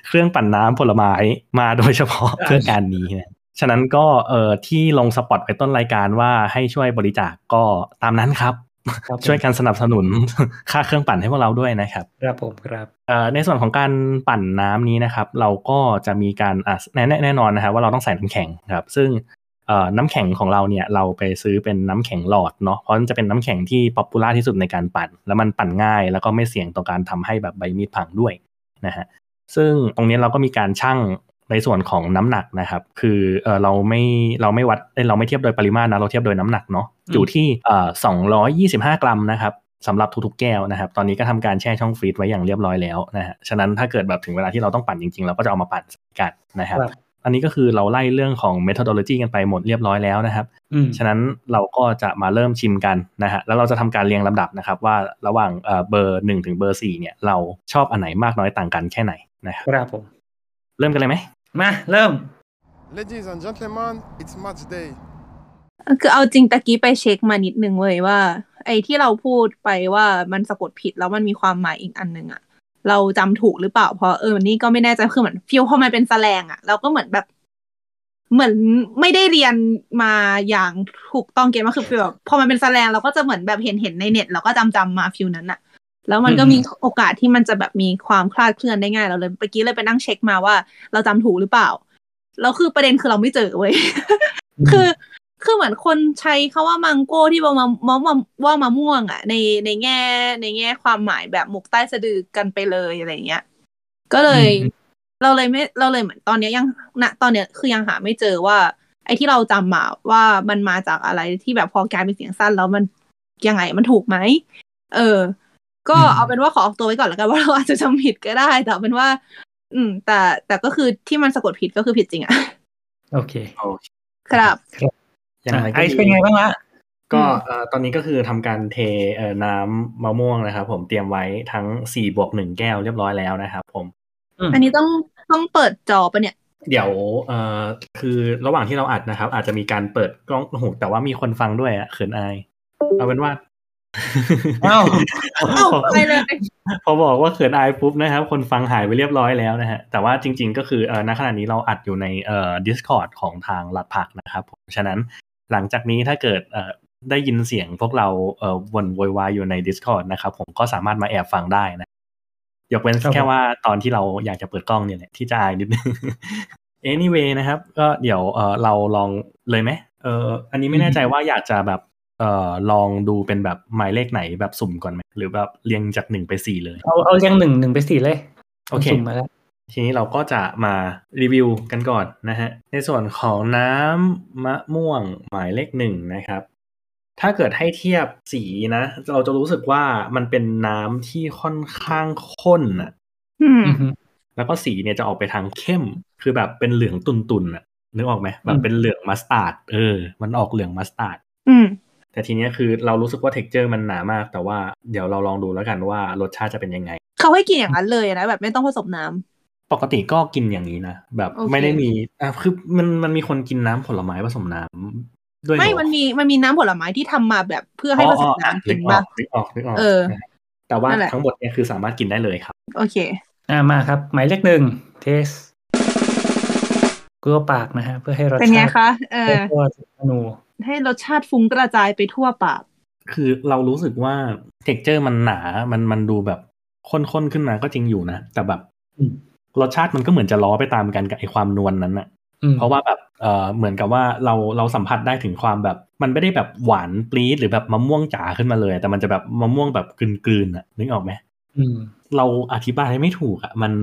เครื่องปั่นน้ำผลไม้มาโดยเฉพาะเพื่อการนี้นะฉะนั้นก็เอ่อที่ลง spot ไว้ต้นรายการว่าให้ช่วยบริจาคก็ตามนั้นครับครับผมช่วยกันสนับสนุนค่าเครื่องปั่นให้พวกเราด้วยนะครับครับผมครับเอ่อในส่วนของการปั่นน้ำนี้นะครับ เราก็จะมีการอะแน่แน่นอนนะครับว่าเราต้องใส่น้ำแข็งครับ ซึ่งเอ่อ น้ำแข็งของเราเนี่ยเราไปซื้อเป็นน้ำแข็งหลอดเนาะเพราะมันจะเป็นน้ำแข็งที่ป๊อปปูล่าที่สุดในการปั่น แล้วมันปั่นง่าย แล้วก็ไม่เสี่ยงต่อการทำให้แบบใบมีดพังด้วยนะฮะซึ่งตรงนี้เราก็มีการชั่งในส่วนของน้ำหนักนะครับ คือเออเราไม่เราไม่วัดเอ้ยเราไม่เทียบโดยปริมาตรนะเราเทียบโดยน้ำหนักเนาะอยู่ที่เอ่อสองร้อยยี่สิบห้ากรัมนะครับสำหรับทุกๆแก้วนะครับ ตอนนี้ก็ทำการแช่ช่องฟรีซไว้อย่างเรียบร้อยแล้วนะฮะฉะนั้นถ้าเกิดแบบถึงเวลาที่เราต้องปั่นจริงๆ เราก็จะเอามาปั่นกันนะครับครับ อันนี้ก็คือเราไล่เรื่องของ methodology กันไปหมดเรียบร้อยแล้วนะครับอืมฉะนั้นเราก็จะมาเริ่มชิมกันนะฮะ แล้วเราจะทำการเรียงลำดับนะครับ ว่าระหว่างเอ่อเบอร์หนึ่งถึงเบอร์สี่เนี่ยเราชอบอันไหนมากน้อยต่างกันแค่ไหนนะครับครับผม เริ่มกันเลยไหม มา เริ่ม Ladies and gentlemen, it's match day. คือเอาจริงตะกี้ไปเช็คมานิดนึงเว้ยว่า ไอ้ที่เราพูดไปว่ามันสะกดผิดแล้วมันมีความหมายอีกอันหนึ่งอะ เราจำถูกหรือเปล่า เพราะเออนี่ก็ไม่แน่ใจคือเหมือน feel พอมันเป็นแสลงอะเราก็เหมือนแบบ เหมือนไม่ได้เรียนมาอย่างถูกต้องเกณฑ์มาคือ feel แบบพอมันเป็นแสลงเราก็จะเหมือนแบบเห็นเห็นในเน็ตเราก็จำจำมา feel นั้นอะแล้วมันก็อืมมีโอกาสที่มันจะแบบมีความคลาดเคลื่อนได้ง่ายเราเลยเมื่อกี้เลยไปนั่งเช็คมาว่า เราจำถูกหรือเปล่าแล้วคือประเด็นคือเราไม่เจอเว้ยคือ คือเหมือนคนใช้คาว่ามังโก้ที่ว่ามาว่าว่าว่ามะม่วงอะ ในในแง่ในแง่ความหมายแบบหมกใต้สะดือกันไปเลยอะไรเงี้ย ก็เลยอืมเราเลยไม่เราเลยเหมือนตอนเนี้ยยังณตอนเนี้ยคือยังหาไม่เจอว่า ไอ้ที่เราจำมาว่ามันมาจากอะไรที่แบบพอกลายเป็นเสียงสั้นแล้วมันยังไงมันถูกไหมเออ ก็อืมเอาเป็นว่าขอออกตัวไว้ก่อนแล้วกันว่าเราอาจจะจำผิดก็ได้ แต่เอาเป็นว่า อืม แต่แต่ก็คือที่มันสะกดผิดก็คือผิดจริงอะโอเคโอเคครับ อย่างไรไอก็ซ์เป็นไงบ้างละก็อืมเอ่อตอนนี้ก็คือทำการเทเอ่อน้ำมะม่วงนะครับ ผมเตรียมไว้ทั้งสี่บวกหนึ่งแก้วเรียบร้อยแล้วนะครับผมอืมอันนี้ต้องต้องเปิดจอปะเนี่ย เดี๋ยวเอ่อคือระหว่างที่เราอัดนะครับ อาจจะมีการเปิดกล้องโอ้โหแต่ว่ามีคนฟังด้วยอะเขินอายเอาเป็นว่าอ้าวเอ้าไปเลยพอบอกว่าเขินอายปุ๊บนะครับ คนฟังหายไปเรียบร้อยแล้วนะฮะ แต่ว่าจริง ๆ ก็คือเออณขณะนี้เราอัดอยู่ในเอ่อ Discord ของทางหลัดผักนะครับผมฉะนั้น หลังจากนี้ถ้าเกิดเอ่อได้ยินเสียงพวกเราเอ่อวนโวยวายอยู่ใน Discord นะครับ ผมก็สามารถมาแอบฟังได้นะ ยกเว้นครับผมแค่ว่าตอนที่เราอยากจะเปิดกล้องเนี่ยแหละที่จะอายนิดนึง anyway นะครับ ก็เดี๋ยวเออเราลองเลยไหมเอออันนี้ไม่แน่ใจว่าอยากจะแบบเออลองดูเป็นแบบหมายเลขไหนแบบสุ่มก่อนไหมหรือแบบเรียงจากหนึ่งไปสี่เลย เอาเอาเรียงหนึ่งหนึ่งไปสี่เลย โอเคสุ่มมาแล้ว ทีนี้เราก็จะมารีวิวกันก่อนนะฮะ ในส่วนของน้ำมะม่วงหมายเลขหนึ่งนะครับ ถ้าเกิดให้เทียบสีนะ เราจะรู้สึกว่ามันเป็นน้ำที่ค่อนข้างข้นอะอืมอือฮึแล้วก็สีเนี่ยจะออกไปทางเข้ม คือแบบเป็นเหลืองตุนๆอะ นึกออกไหมแบบเป็นเหลืองมัสตาร์ด เออ มันออกเหลืองมัสตาร์ดอืมแต่ทีเนี้ยคือเรารู้สึกว่า texture มันหนามาก แต่ว่าเดี๋ยวเราลองดูแล้วกันว่ารสชาติจะเป็นยังไง เขาให้กินอย่างนั้นเลยนะแบบไม่ต้องผสมน้ำ ปกติก็กินอย่างนี้นะแบบโอเคไม่ได้มีอะคือมันมันมีคนกินน้ำผลไม้ผสมน้ำด้วยไม่เหรอมันมีมันมีน้ำผลไม้ที่ทำมาแบบเพื่อให้ผสมน้ำกินนึกออกป่ะนึกออกนึกออกเออ แต่ว่านั่นแหละทั้งหมดเนี่ยคือสามารถกินได้เลยครับ โอเค อ่ามาครับ หมายเลขหนึ่ง test กลั้วปากนะฮะ เพื่อให้รสเป็นไงชาติคะเออทั่วเมนูให้รสชาติฟุ้งกระจายไปทั่วปาก คือเรารู้สึกว่า texture มันหนา มันมันดูแบบข้นๆขึ้นมาก็จริงอยู่นะ แต่แบบอืม รสชาติมันก็เหมือนจะล้อไปตามกันกับไอความนวลนั้นอะอืมเพราะว่าแบบเออเหมือนกับว่าเราเราสัมผัสได้ถึงความแบบ มันไม่ได้แบบหวานปรี๊ดหรือแบบมะม่วงจ๋าขึ้นมาเลย แต่มันจะแบบมะม่วงแบบกลืนๆอะนึกออกไหมอืมเราอธิบายไม่ถูกอะมัน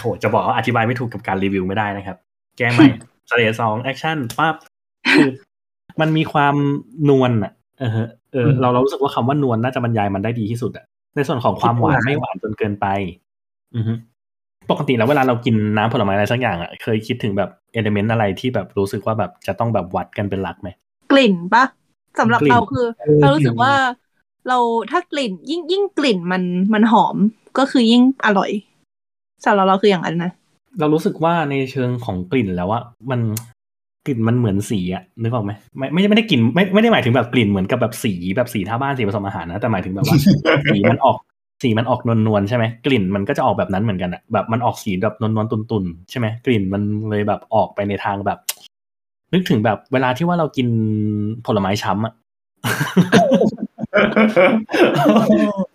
โหจะบอกว่าอธิบายไม่ถูกกับการรีวิวไม่ได้นะครับ แก้ใหม่ slate สอง action ปั๊บคือมันมีความนวลอะเออฮะเอออืมเราเรารู้สึกว่าคำว่านวลน่าจะบรรยายมันได้ดีที่สุดอะในส่วนของความหวานไม่หวานจนเกินไป อือฮึ ปกติแล้วเวลาเรากินน้ำผลไม้อะไรสักอย่างอะเคยคิดถึงแบบ element อะไรที่แบบรู้สึกว่าแบบจะต้องแบบวัดกันเป็นหลักไหมกลิ่นปะสำหรับกลิ่นเราคือเออเรารู้สึกกลิ่นว่าเราถ้ากลิ่นยิ่งยิ่งกลิ่นมันมันหอมก็คือยิ่งอร่อยสำหรับเราคืออย่างนั้นนะเรารู้สึกว่าในเชิงของกลิ่นแล้วว่ามันกลิ่นมันเหมือนสีอะนึกออกไหมไม่ไม่ไม่ได้กลิ่นไม่ไม่ได้หมายถึงแบบกลิ่นเหมือนกับแบบสีแบบสีท่าบ้านสีผสมอาหารนะแต่หมายถึงแบบว่าสีมันออก สีมันออกนวลๆใช่ไหมกลิ่นมันก็จะออกแบบนั้นเหมือนกันอะแบบมันออกสีแบบนวลๆตุนๆใช่ไหมกลิ่นมันเลยแบบออกไปในทางแบบ นึกถึงแบบเวลาที่ว่าเรากินผลไม้ช้ำอะ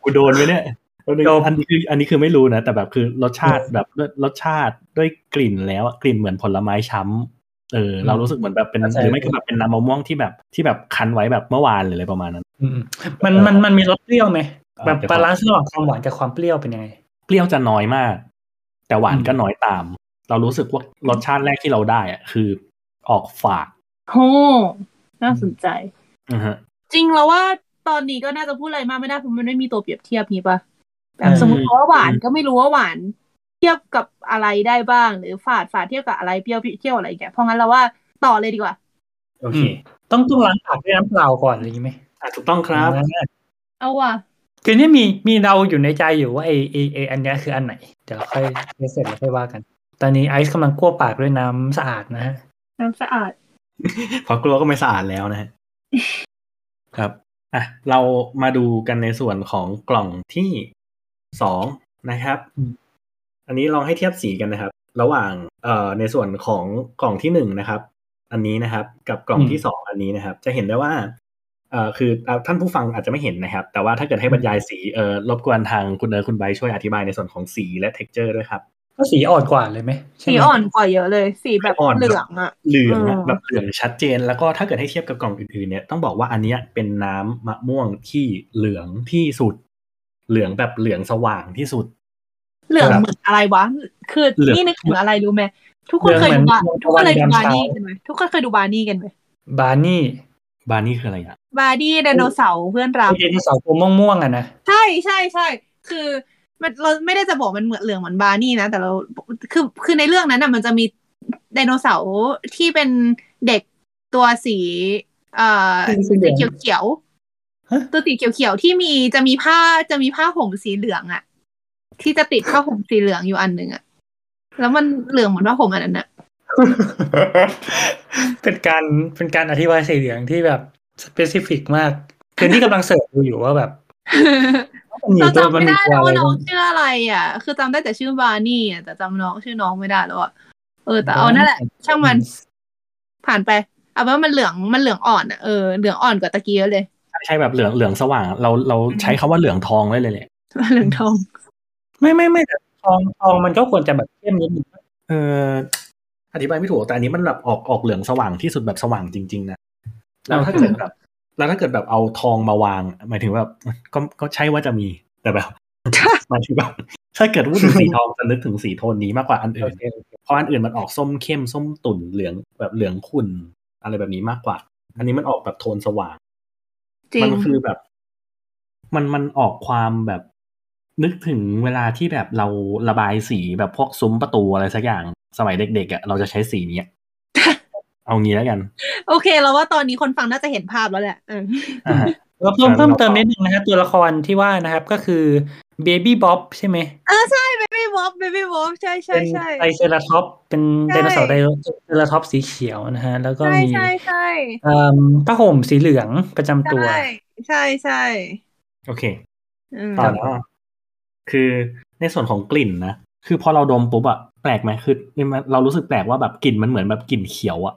กูโดนไหมเนี่ยอันนี้โดนอันนี้คืออันนี้คือไม่รู้นะแต่แบบคือรสชาติแบบด้วยรสชาติด้วยกลิ่นแล้วอะกลิ่นเหมือนผลไม้ช้ำเออ เรารู้สึกเหมือนแบบเป็นเข้าใจหรือไม่ก็แบบเป็นน้ำมะม่วงที่แบบที่แบบคั้นไว้แบบเมื่อวานหรืออะไรประมาณนั้นอืมมันมันมันมีรสเปรี้ยวไหมอ่า แบบเดี๋ยวบาลานซ์ระหว่างความหวานกับความเปรี้ยวเป็นยังไง เปรี้ยวจะน้อยมาก แต่หวานอืมก็น้อยตาม เรารู้สึกว่ารสชาติแรกที่เราได้อะคือ ออกฝาดโอ้น่าสนใจอือฮะจริงแล้วว่าตอนนี้ก็น่าจะพูดอะไรมากไม่ได้เพราะมันไม่มีตัวเปรียบเทียบนี้ปะแบอืบมสมมติว่าหวานก็ไม่รู้ว่าหวาน เทียบกับอะไรได้บ้าง หรือฝาดฝาดเทียบกับอะไรเปรี้ยวเทียบกับอะไรแกเพราะงั้นเราว่าต่อเลยดีกว่า โอเค ต้องต้องล้างปากด้วยน้ำเปล่าก่อนอะไรอย่างนี้ไหมอะถูกต้องครับอ่าเอาว่ะ คือนี่มีมีเราอยู่ในใจอยู่ว่าไอไอไออันเนี้ยคืออันไหน เดี๋ยวเราค่อยเสร็จแล้วค่อยว่ากัน ตอนนี้ไอซ์กำลังกลัวปากด้วยน้ำสะอาดนะฮะ น้ำสะอาด พอกลัวก็ไม่สะอาดแล้วนะฮะ ครับ อะ เรามาดูกันในส่วนของกล่องที่สองนะครับอืมอันนี้ลองให้เทียบสีกันนะครับ ระหว่างเอ่อในส่วนของกล่องที่หนึ่งนะครับ อันนี้นะครับ กับกล่องที่สองอันนี้นะครับ จะเห็นได้ว่า เอ่อคืออะท่านผู้ฟังอาจจะไม่เห็นนะครับ แต่ว่าถ้าเกิดให้บรรยายสีเอ่อรบกวนทางคุณเนยคุณไบร์ทช่วยอธิบายในส่วนของสีและ texture ด้วยครับก็สีอ่อนกว่าเลยไหมใช่สีไหมอ่อนกว่าเยอะเลย สีแบบอ่อนเหลืองอะเหลืองอะเออแบบเหลืองชัดเจน แล้วก็ถ้าเกิดให้เทียบกับกล่องอื่นๆเนี่ยต้องบอกว่าอันเนี้ยเป็นน้ำมะม่วงที่เหลืองที่สุด เหลืองแบบเหลืองสว่างที่สุด เหลืองครับเหมือนอะไรวะ คือเหลืองนี่นึกถึงอะไรรู้ไหมทุกคนเคยดูบาทุกคนเคยดู Barney กันไหมทุกคนเคยดู Barney กันไหมBarney Barney คืออะไรอะ Barney ไดโนเสาร์เพื่อนรักไอไดโนเสาร์ตัวม่วงๆอะนะ ใช่ใช่ใช่คือมันเราไม่ได้จะบอกมันเหมือนเหลืองเหมือน Barney นะ แต่เราคือคือในเรื่องนั้นน่ะมันจะมีไดโนเสาร์ที่เป็นเด็กตัวสี เอ่อสีเหลืสีองเขียวเขียวๆฮะตัวสีเขียวเขียวๆที่มีจะมีผ้าจะมีผ้าห่มสีเหลืองอะที่จะติดผ้าห่มสีเหลืองอยู่อันหนึ่งอะแล้วมันเหลืองเหมือนผ้าห่มอันนั้นอะ เป็นการเป็นการอธิบายสีเหลืองที่แบบสเปซิฟิกมากคือที่กำลังเสิร์ชดูอยู่ว่าแบบมันอยู่เราตัวจำมันไม่มีได้ตัวแล้วอะไรว่าน้องบ้างชื่ออะไรอะ คือจำได้แต่ชื่อบาร์นี่อะแต่จำน้องชื่อน้องไม่ได้แล้วอะเออ แต่เอานั่นแหละ ช่างมัน ผ่านไปเอาเป็นว่ามันเหลืองมันเหลืองอ่อนอะเออเหลืองอ่อนกว่าตะกี้เยอะเลยใช่แบบเหลืองเหลืองสว่าง เราเราใช้คาว่าเหลืองทองได้เลยแหละเหลืองทอง ไม่ไม่ไม่แต่ทองทองมันก็ควรจะแบบเข้มนิดนึงเออ อธิบายไม่ถูกแต่อันนี้มันแบบออกออกเหลืองสว่างที่สุดแบบสว่างจริง ๆ นะแล้วถ้าเกิดแบบแล้วถ้าเกิดแบบเอาทองมาวาง หมายถึงแบบก็ก็ใช่ว่าจะมีแต่แบบหมายถึงแบบถ้าเกิดพูดถึงสีทองจะนึกถึงสีโทนนี้มากกว่าอันอื่นเพราะอันอื่นมันออกส้มเข้มส้มตุ่นเหลืองแบบเหลืองขุ่นอะไรแบบนี้มากกว่า อันนี้มันออกแบบโทนสว่างจริงมั้งคือแบบ มันมันออกความแบบนึกถึงเวลาที่แบบเราระบายสีแบบพวกซุ้มประตูอะไรสักอย่าง สมัยเด็กๆอะเราจะใช้สีเนี้ยเอางี้แล้วกัน โอเค เราว่าตอนนี้คนฟังน่าจะเห็นภาพแล้วแหละเอออ่าฮะแล้วเพิ่มแล้วเพิ่มเราก็เติมนิดนึงนะฮะตัวละครที่ว่านะครับ ก็คือ Baby Bop ใช่ไหมเออใช่ Baby Bop Baby Bop ใช่ใช่เป็นใช่ไดเซราท็อปเป็นใช่ไดโนเสาร์ไดเซราท็อปสีเขียวนะฮะ แล้วก็ใช่มีใช่ใช่เอ่อผ้าห่มสีเหลืองประจำตัวใช่ใช่ใช่โอเคอืมต่อแล้วคือในส่วนของกลิ่นนะ คือพอเราดมปุ๊บอะ แปลกไหมคือเรารู้สึกแปลกว่าแบบกลิ่นมันเหมือนแบบกลิ่นเขียวอะ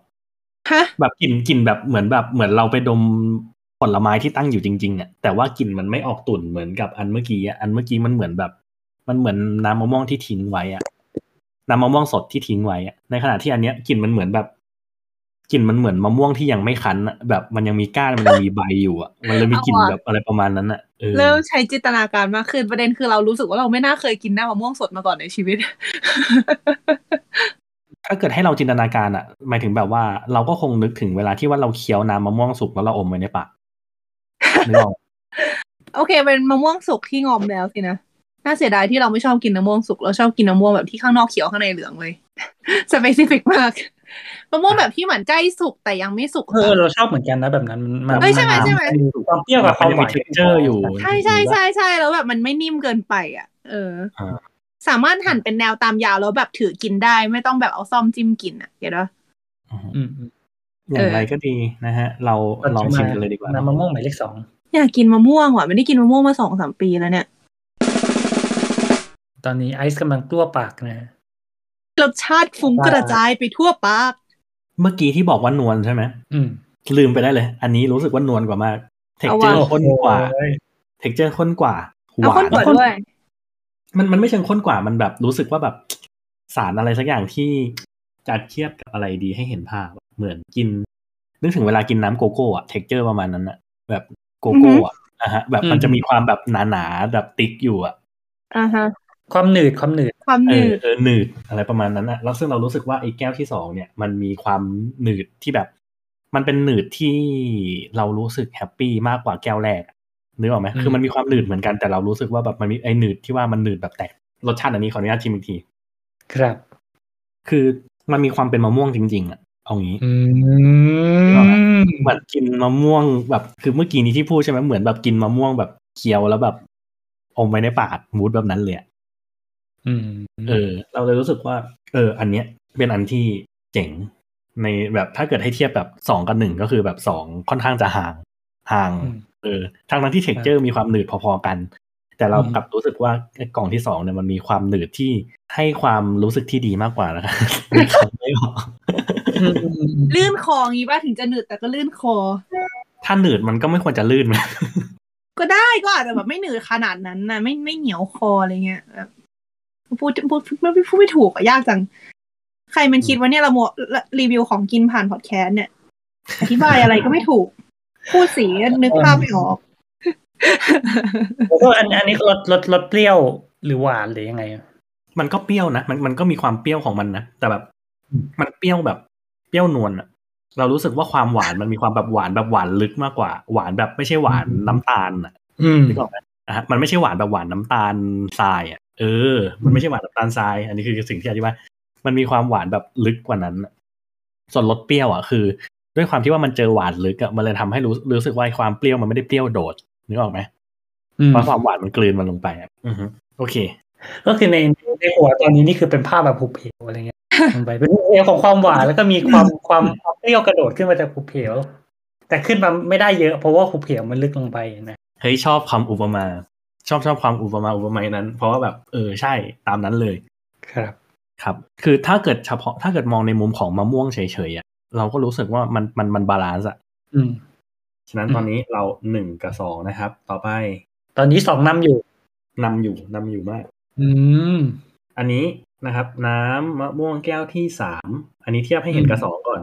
ฮะแบบกลิ่นกลิ่นแบบเหมือนแบบเหมือนเราไปดมผลไม้ที่ตั้งอยู่จริงๆอะแต่ว่ากลิ่นมันไม่ออกตุ่นเหมือนกับอันเมื่อกี้อะอันเมื่อกี้มันเหมือนแบบ มันเหมือนน้ำมะม่วงที่ทิ้งไว้อะน้ำมะม่วงสดที่ทิ้งไว้อะในขณะที่อันเนี้ยกลิ่นมันเหมือนแบบ กลิ่นมันเหมือนมะม่วงที่ยังไม่คั้นอะแบบมันยังมีก้านมันยังมีใบอยู่อะมันเลยมีกลิ่นแบบอะไรประมาณนั้นอะเออเริ่มใช้จินตนาการมากขึ้นประเด็นคือเรารู้สึกว่าเราไม่น่าเคยกินน้ำมะม่วงสดมาก่อนในชีวิต ถ้าเกิดให้เราจินตนาการอะหมายถึงแบบว่าเราก็คงนึกถึงเวลาที่ว่าเราเคี้ยวน้ำมะม่วงสุกแล้วเราอมไว้ในปากนึกออกโอเค เป็นมะม่วงสุกที่งอมแล้วสินะน่าเสียดายที่เราไม่ชอบกินมะม่วงสุกเราชอบกินมะม่วงแบบที่ข้างนอกเขียวข้างในเหลืองเลยสเปซิฟิกมาก มะม่วงแบบที่เหมือนใกล้สุกแต่ยังไม่สุกเออเราชอบเหมือนกันนะแบบนั้นมันเอ้ยใช่ไหมใช่ไหมความเปรี้ยวกับความหวานมันจะมี texture อยู่ใช่ใช่ใช่ใช่แล้วแบบมันไม่นิ่มเกินไปอะ เอออ่าสามารถหั่นเป็นแนวตามยาวแล้วแบบถือกินได้ไม่ต้องแบบเอาซ่อมจิ้มกินอะเห็นปะอืมอืมอืมอย่างไรก็ดีนะฮะ เราลองชิมกันเลยดีกว่าน้ำมะม่วงหมายเลขสองอยากกินมะม่วงว่ะไม่ได้กินมะม่วงมาสองสามปีแล้วเนี่ย ตอนนี้ไอซ์กำลังกลั้วปากนะ รสชาติฟุ้งกระจายไปทั่วปาก เมื่อกี้ที่บอกว่านวลใช่ไหมอืมลืมไปได้เลย อันนี้รู้สึกว่านวลกว่ามาก texture เอาว่ะ ข้นกว่าโอ้ย texture ข้นกว่าเอาว่ะ ข้นกว่าด้วยมันมันไม่เชิงข้นกว่ามันแบบรู้สึกว่าแบบสารอะไรสักอย่างที่จะเทียบกับอะไรดีให้เห็นภาพอะเหมือนกิน นึกถึงเวลากินน้ำโกโก้อะ texture ประมาณนั้นอะแบบโกโก้อะนะฮะ แบบมันจะมีความแบบหนาๆแบบ thick อยู่อะอ่าฮะ ความหนืดความหนืดความหเอนือดเออหนืดอะไรประมาณนั้นอะแล้วซึ่งเรารู้สึกว่าไอ้แก้วที่สองเนี่ยมันมีความหนืดที่แบบ มันเป็นหนืดที่เรารู้สึก happy มากกว่าแก้วแรกอะนึกออกไหมคือมันมีความหนืดเหมือนกันแต่เรารู้สึกว่าแบบมันมีไอ้หนืดที่ว่ามันหนืดแบบแตกรสชาติอันนี้ขออนุญาตชิมอีกที ครับ คือมันมีความเป็นมะม่วงจริง ๆอะเอางี้อืมเหมือนกินมะม่วงแบบ คือเมื่อกี้นี้ที่พูดใช่ไหมเหมือนแบบกินมะม่วงแบบเคี้ยวแล้วแบบอมไว้ในปาก mood แบบนั้นเลย อะอืมเออ เราเลยรู้สึกว่า เออ อันเนี้ย เป็นอันที่เจ๋งในแบบถ้าเกิดให้เทียบแบบสองกับหนึ่งก็คือแบบสองค่อนข้างจะห่างห่างอืมเออทางนั้นที่ texture มีความหนืดพอๆกัน แต่เราอืมกลับรู้สึกว่าไอ้กล่องที่สองเนี่ยมันมีความหนืดที่ให้ความรู้สึกที่ดีมากกว่านะครับไม่ออกอืมอืมอืมลื่นคองี้ป่ะถึงจะหนืดแต่ก็ลื่นคอ ถ้าหนืดมันก็ไม่ควรจะลื่นมันก็ได้ก็อาจจะแบบไม่หนืดขนาดนั้นนะไม่ไม่เหนียวคออะไรเงี้ยแบบ พูดพูดพูดพูดไม่ถูกอะยากจัง ใครมันคิดว่าเนี่ยเราโมรีวิวของกินผ่านพอดแคสต์เนี่ย อธิบายอะไรก็ไม่ถูก พูดสีนึกภาพไม่ออกแล้วก็อันอันนี้รสรสรสเปรี้ยวหรือหวานหรือยังไงอะมันก็เปรี้ยวนะมันมันก็มีความเปรี้ยวของมันนะแต่แบบ มันเปรี้ยวแบบเปรี้ยวนวลอะเรารู้สึกว่าความหวานมันมีความแบบหวานแบบหวานลึกมากกว่า หวานแบบไม่ใช่หวานน้ำตาลอะอืมนึกออกไหมอะฮะมันไม่ใช่หวานแบบหวานน้ำตาลทรายอะ เออ มันไม่ใช่หวานน้ำตาลทราย อันนี้คือสิ่งที่อธิบายมันมีความหวานแบบลึกกว่านั้นอะส่วนรสเปรี้ยวอะคือ ด้วยความที่ว่ามันเจอหวานลึกอะมันเลยทำให้รู้รู้สึกว่าไอ้ความเปรี้ยวมันไม่ได้เปรี้ยวโดดนึกออกไหมอืมเพราะความหวานมันกลืนมันลงไปอะอือฮึโอเค ก็คือในในหัวตอนนี้นี่คือเป็นภาพแบบผูกเพลอะไรเงี้ยลงไปเป็นเพลของความหวานแล้วก็มีความความความเปรี้ยวกระโดดขึ้นมาจากผูกเพลแต่ขึ้นมาไม่ได้เยอะเพราะว่าผูกเพลมันลึกลงไปนะเฮ้ยชอบความอุปมา ชอบชอบความอุปมาอุปไมยนั้น เพราะว่าแบบเออใช่ตามนั้นเลย ครับ ครับ คือถ้าเกิดเฉพาะถ้าเกิดมองในมุมของมะม่วงเฉยๆอะเราก็รู้สึกว่ามันมันมันบาลานซ์อะอืมฉะนั้นอืมตอนนี้เราหนึ่งกับสองนะครับ ต่อไป ตอนนี้สองนำอยู่นำอยู่นำอยู่มาก อืม อันนี้นะครับ น้ำมะม่วงแก้วที่สามอันนี้เทียบให้เห็นกับอืมสองก่อน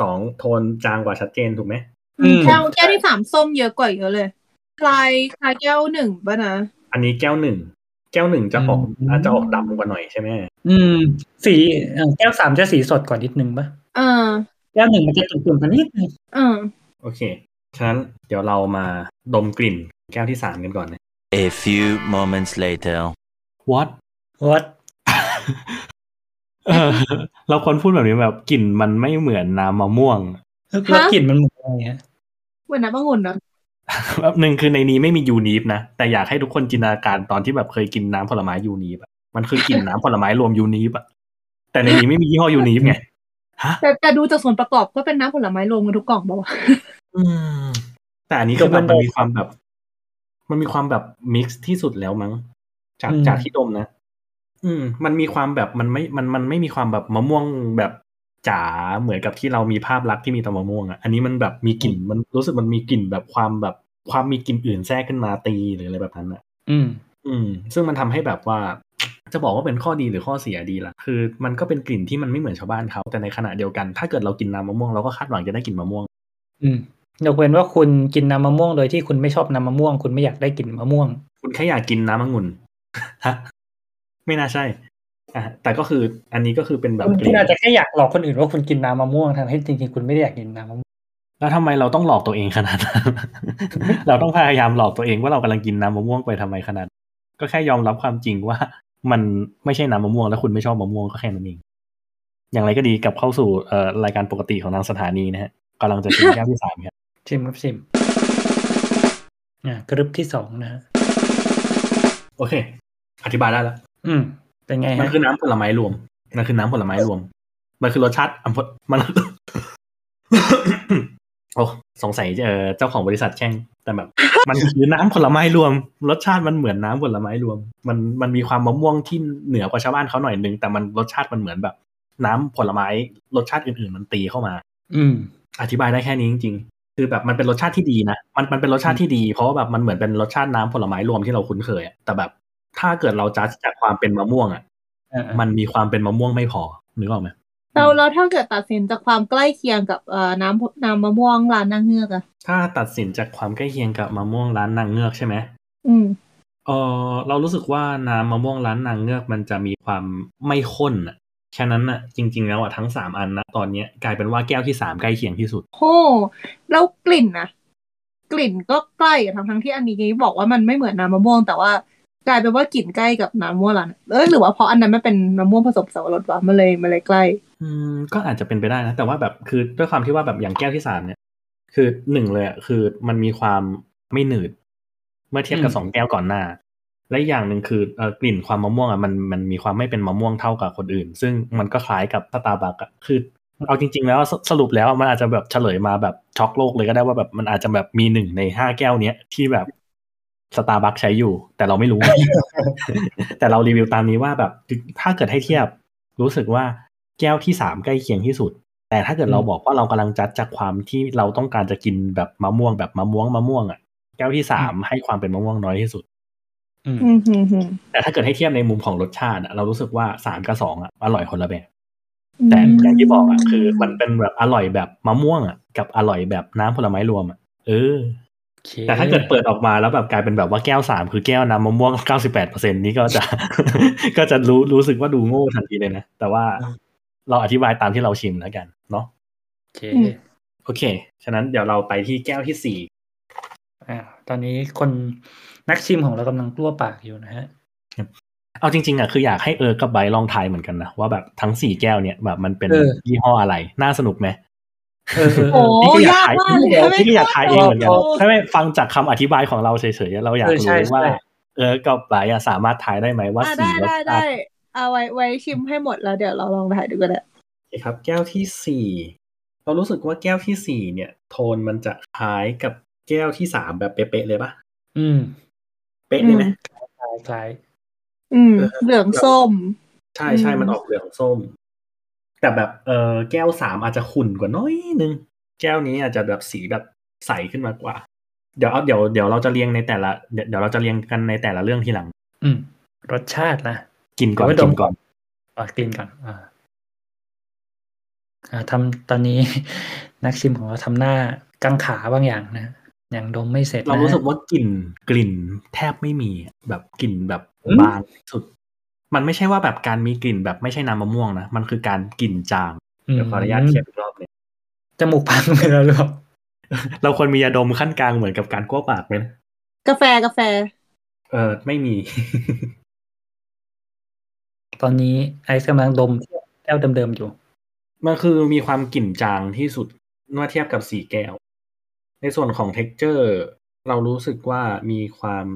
สองโทนจางกว่าชัดเจนถูกไหมอืมแก้วแก้วที่สามส้มเยอะกว่าเยอะเลยค ลายคลายแก้วหนึ่งป่ะนะ อันนี้แก้วหนึ่งแก้วหนึ่งจะออกอืมอาจจะออกดำกว่าหน่อยใช่ไหมอืม สีเอ่อแก้วสามจะสีสดกว่านิดนึงปะเออแก้วหนึ่งมันจะตุ่นๆกันนิดนึงเออโอเค ฉะนั้นเดี๋ยวเรามาดมกลิ่นแก้วที่สามกันก่อนนะ A few moments later. what วัดเออเราควรพูดแบบนี้แบบกลิ่นมันไม่เหมือนน้ำมะม่วงแล้วกลิ่นมันเหมือนอะไรฮะเหมือนน้ำองุ่นเนอะ แบบหนึ่งคือในนี้ไม่มียูนีฟนะ แต่อยากให้ทุกคนจินตนาการตอนที่แบบเคยกินน้ำผลไม้ยูนีฟอะมันคือกลิ่นน้ำผลไม้รวม Unif อะแต่ในนี้ไม่มียี่ห้อ Unif ไงฮะแต่แต่ดูจากส่วนประกอบก็เป็นน้ำผลไม้รวมกันทุกกล่องป่าวะอืมแต่อันนี้คือแบบมันมีความแบบ มันมีความแบบ mix ที่สุดแล้วมั้ง จากจากที่ดมนะอืม มันมีความแบบมันไม่มันมันไม่มีความแบบมะม่วงแบบ จ๋าเหมือนกับที่เรามีภาพลักษณ์ที่มีแต่มะม่วงอะอันนี้มันแบบมีกลิ่นมันรู้สึกมันมีกลิ่นแบบความแบบความมีกลิ่นอื่นแทรกขึ้นมาตีหรืออะไรแบบนั้นอะ อืม อืม ซึ่งมันทำให้แบบว่า จะบอกว่าเป็นข้อดีหรือข้อเสียดีล่ะ คือ มันก็เป็นกลิ่นที่มันไม่เหมือนชาวบ้านเขาแต่ในขณะเดียวกัน ถ้าเกิดเรากินน้ำมะม่วงเราก็คาดหวังจะได้กลิ่นมะม่วง อืมยกเว้นว่าคุณกินน้ำมะม่วงโดยที่คุณไม่ชอบน้ำมะม่วง คุณไม่อยากได้กลิ่นมะม่วง คุณแค่อยากกินน้ำองุ่นฮะไม่น่าใช่ อะแต่ก็คืออันนี้ก็คือเป็นแบบคุณกคุลิ่ณนอาจจะแค่อยากหลอกคนอื่นว่าคุณกินน้ำมะม่วงทั้งที่จริงๆคุณไม่ได้อยากกินน้ำมะม่วงแล้วทำไมเราต้องหลอกตัวเองขนาดนั้นเราต้องพยายามหลอกตัวเองว่าเรากำลังกินน้ำมะม่วงไปทำไมขนาดนั้นก็แค่ยอมรับความจริงว่า มันไม่ใช่น้ำมะม่วงแล้วคุณไม่ชอบมะม่วงก็แค่นั้นเองอย่างไรก็ดีกลับเข้าสู่เอ่อรายการปกติของทางสถานีนะฮะกำลังจะถึงแก้วที่สามครับชิมครับชิมอ่ากรึบที่สองนะฮะโอเค อธิบายได้แล้ว อืม เป็นไงมันฮะคือน้ำผลไม้รวม มันคือน้ำผลไม้รวม มันคือรสชาติอัมพมันโอ้สงสัยเออเจ้าของบริษัทแช่งแต่แบบ มันคือน้ำผลไม้รวม รสชาติมันเหมือนน้ำผลไม้รวม มันมันมีความมะม่วงที่เหนือกว่าชาวบ้านเขาหน่อยนึงแต่มันรสชาติมันเหมือนแบบ น้ำผลไม้รสชาติอื่นๆ มันตีเข้ามา อืม อธิบายได้แค่นี้จริงๆคือแบบมันเป็นรสชาติที่ดีนะมันมันเป็นรสชาติที่ดี เพราะว่าแบบมันเหมือนเป็นรสชาติน้ำผลไม้รวมที่เราคุ้นเคยอะแต่แบบ ถ้าเกิดเราจัดจากความเป็นมะม่วงอะอ่าๆมันมีความเป็นมะม่วงไม่พอนึกออกไหมเราเราถ้าเกิดตัดสินจากความใกล้เคียงกับเอ่อน้ำน้ำมะม่วงร้านนางเงือกอะถ้าตัดสินจากความใกล้เคียงกับมะม่วงร้านนางเงือกใช่ไหมอืมเออเรารู้สึกว่าน้ำมะม่วงร้านนางเงือกมันจะมีความไม่ข้นอะฉะนั้นอะจริง ๆ แล้วอะทั้งสามอันนะตอนเนี้ยกลายเป็นว่าแก้วที่สามใกล้เคียงที่สุดโหแล้วกลิ่นนะกลิ่นก็ใกล้อะทั้งทั้งที่อันนี้บอกว่ามันไม่เหมือนน้ำมะม่วงแต่ว่า กลายเป็นว่ากลิ่นใกล้กับน้ำมะม่วงร้านเอ้ยหรือว่าเพราะอันนั้นมันเป็นมะม่วงผสมสับปะรดวะมันเลยมันเลยใกล้ อืมก็อาจจะเป็นไปได้นะ แต่ว่าแบบคือด้วยความที่ว่าแบบอย่างแก้วที่สามเนี่ย คือหนึ่งเลยอะคือมันมีความไม่หนืด เมื่อเทียบกับอืมสองแก้วก่อนหน้า และอีกอย่างหนึ่งคือเอ่อกลิ่นความมะม่วงอะมันมันมีความไม่เป็นมะม่วงเท่ากับคนอื่น ซึ่งมันก็คล้ายกับสตาร์บัคอะคือเอาจริง ๆ แล้วสสรุปแล้วมันอาจจะแบบเฉลยมาแบบช็อกโลกเลยก็ได้ว่าแบบมันอาจจะแบบมีหนึ่งในห้าแก้วเนี้ยที่แบบ สตาร์บัคใช้อยู่ แต่เราไม่รู้ แต่เรารีวิวตามนี้ว่าแบบถ้าเกิดให้เทียบ รู้สึกว่าแก้วที่สามใกล้เคียงที่สุด แต่ถ้าเกิดเราบอกว่าเรากำลังจัดจากความที่เราต้องการจะกินแบบมะม่วงแบบมะม่วงมะม่วงอะแก้วที่สามให้ความเป็นมะม่วงน้อยที่สุดอืมอืมอืมอืมแต่ถ้าเกิดให้เทียบในมุมของรสชาติอะเรารู้สึกว่าสามกับสองอะอร่อยคนละแบบแต่อย่างที่บอกอะคือ มันเป็นแบบอร่อยแบบมะม่วงอะกับอร่อยแบบน้ำผลไม้รวมอะเออโอเค แต่ถ้าเกิดเปิดออกมาแล้วแบบกลายเป็นแบบว่าแก้วสามคือแก้วน้ำมะม่วงเก้าสิบแปดเปอร์เซ็นนี้ก็จะ ก็จะรู้รู้สึกว่าดูโง่ทันทีเลยนะ แต่ว่าเราอธิบายตามที่เราชิมแล้วกัน เนาะโอเคโอเค ฉะนั้นเดี๋ยวเราไปที่แก้วที่สี่อ่าตอนนี้คนนักชิมของเรากำลังกลั้วปากอยู่นะฮะเอาจริงๆอะคืออยากให้เออกับไบร์ทลองทายเหมือนกันนะว่าแบบทั้งสี่แก้วเนี่ยแบบมันเป็นเออยี่ห้ออะไร น่าสนุกไหมเออเออเอ โอ้อนี่ก็อยากยากทายมากเลยนี่ก็อยากทายเองเหมือนกันพอถ้าไม่ฟังจากคำอธิบายของเราเฉยๆเราอยากเออใช่รู้ว่าใช่เออกับไบร์ทอะสามารถทายได้ไหมว่าอะสีได้รสได้ชาได้ติเอาไว้ไว้ชิมให้หมดแล้วเดี๋ยวเราลองถ่ายดูก็ได้โอเคครับ แก้วที่สี่เรารู้สึกว่าแก้วที่สี่เนี่ย โทนมันจะคล้ายกับแก้วที่สามแบบเป๊ะๆเลยปะอืม เป๊ะเลยไหมคล้ายคล้ายอืมเออเหลืองส้ม ใช่ใช่อืมมันออกเหลืองส้ม แต่แบบเออแก้วสามอาจจะขุ่นกว่าน้อยนึง แก้วนี้อาจจะแบบสีแบบใสขึ้นมากว่า เดี๋ยวเอาเดี๋ยวเดี๋ยวเราจะเรียงในแต่ละเดี๋ยวเดี๋ยวเราจะเรียงกันในแต่ละเรื่องทีหลัง อืม รสชาตินะกินก่อนเดี๋ยวไว้ดกิมนก่อนอะกินก่อนอ่าอ่าทำตอนนี้นักชิมของเราทำหน้ากังขาบางอย่างนะยังดมไม่เสร็จเรานะรู้สึกว่ากลิ่นกลิ่นแทบไม่มีแบบกลิ่นแบบอืมบางสุด มันไม่ใช่ว่าแบบการมีกลิ่นแบบไม่ใช่น้ำมะม่วงนะ มันคือการกลิ่นจางเดี๋ยวขออนุญาตเทียบอีกรอบหนึงจมูกพังไปแล้วหรือเปล่าเราควรมียาดมขั้นกลางเหมือนกับการกลั้วปากไหมนะกาแฟกาแฟ เออไม่มี ตอนนี้ไอซ์กำลังดมแก้วเดิมๆอยู่ มันคือมีความกลิ่นจางที่สุดเมื่อเทียบกับสีแก้ว ในส่วนของ t e x t อร์ เรารู้สึกว่ามีความ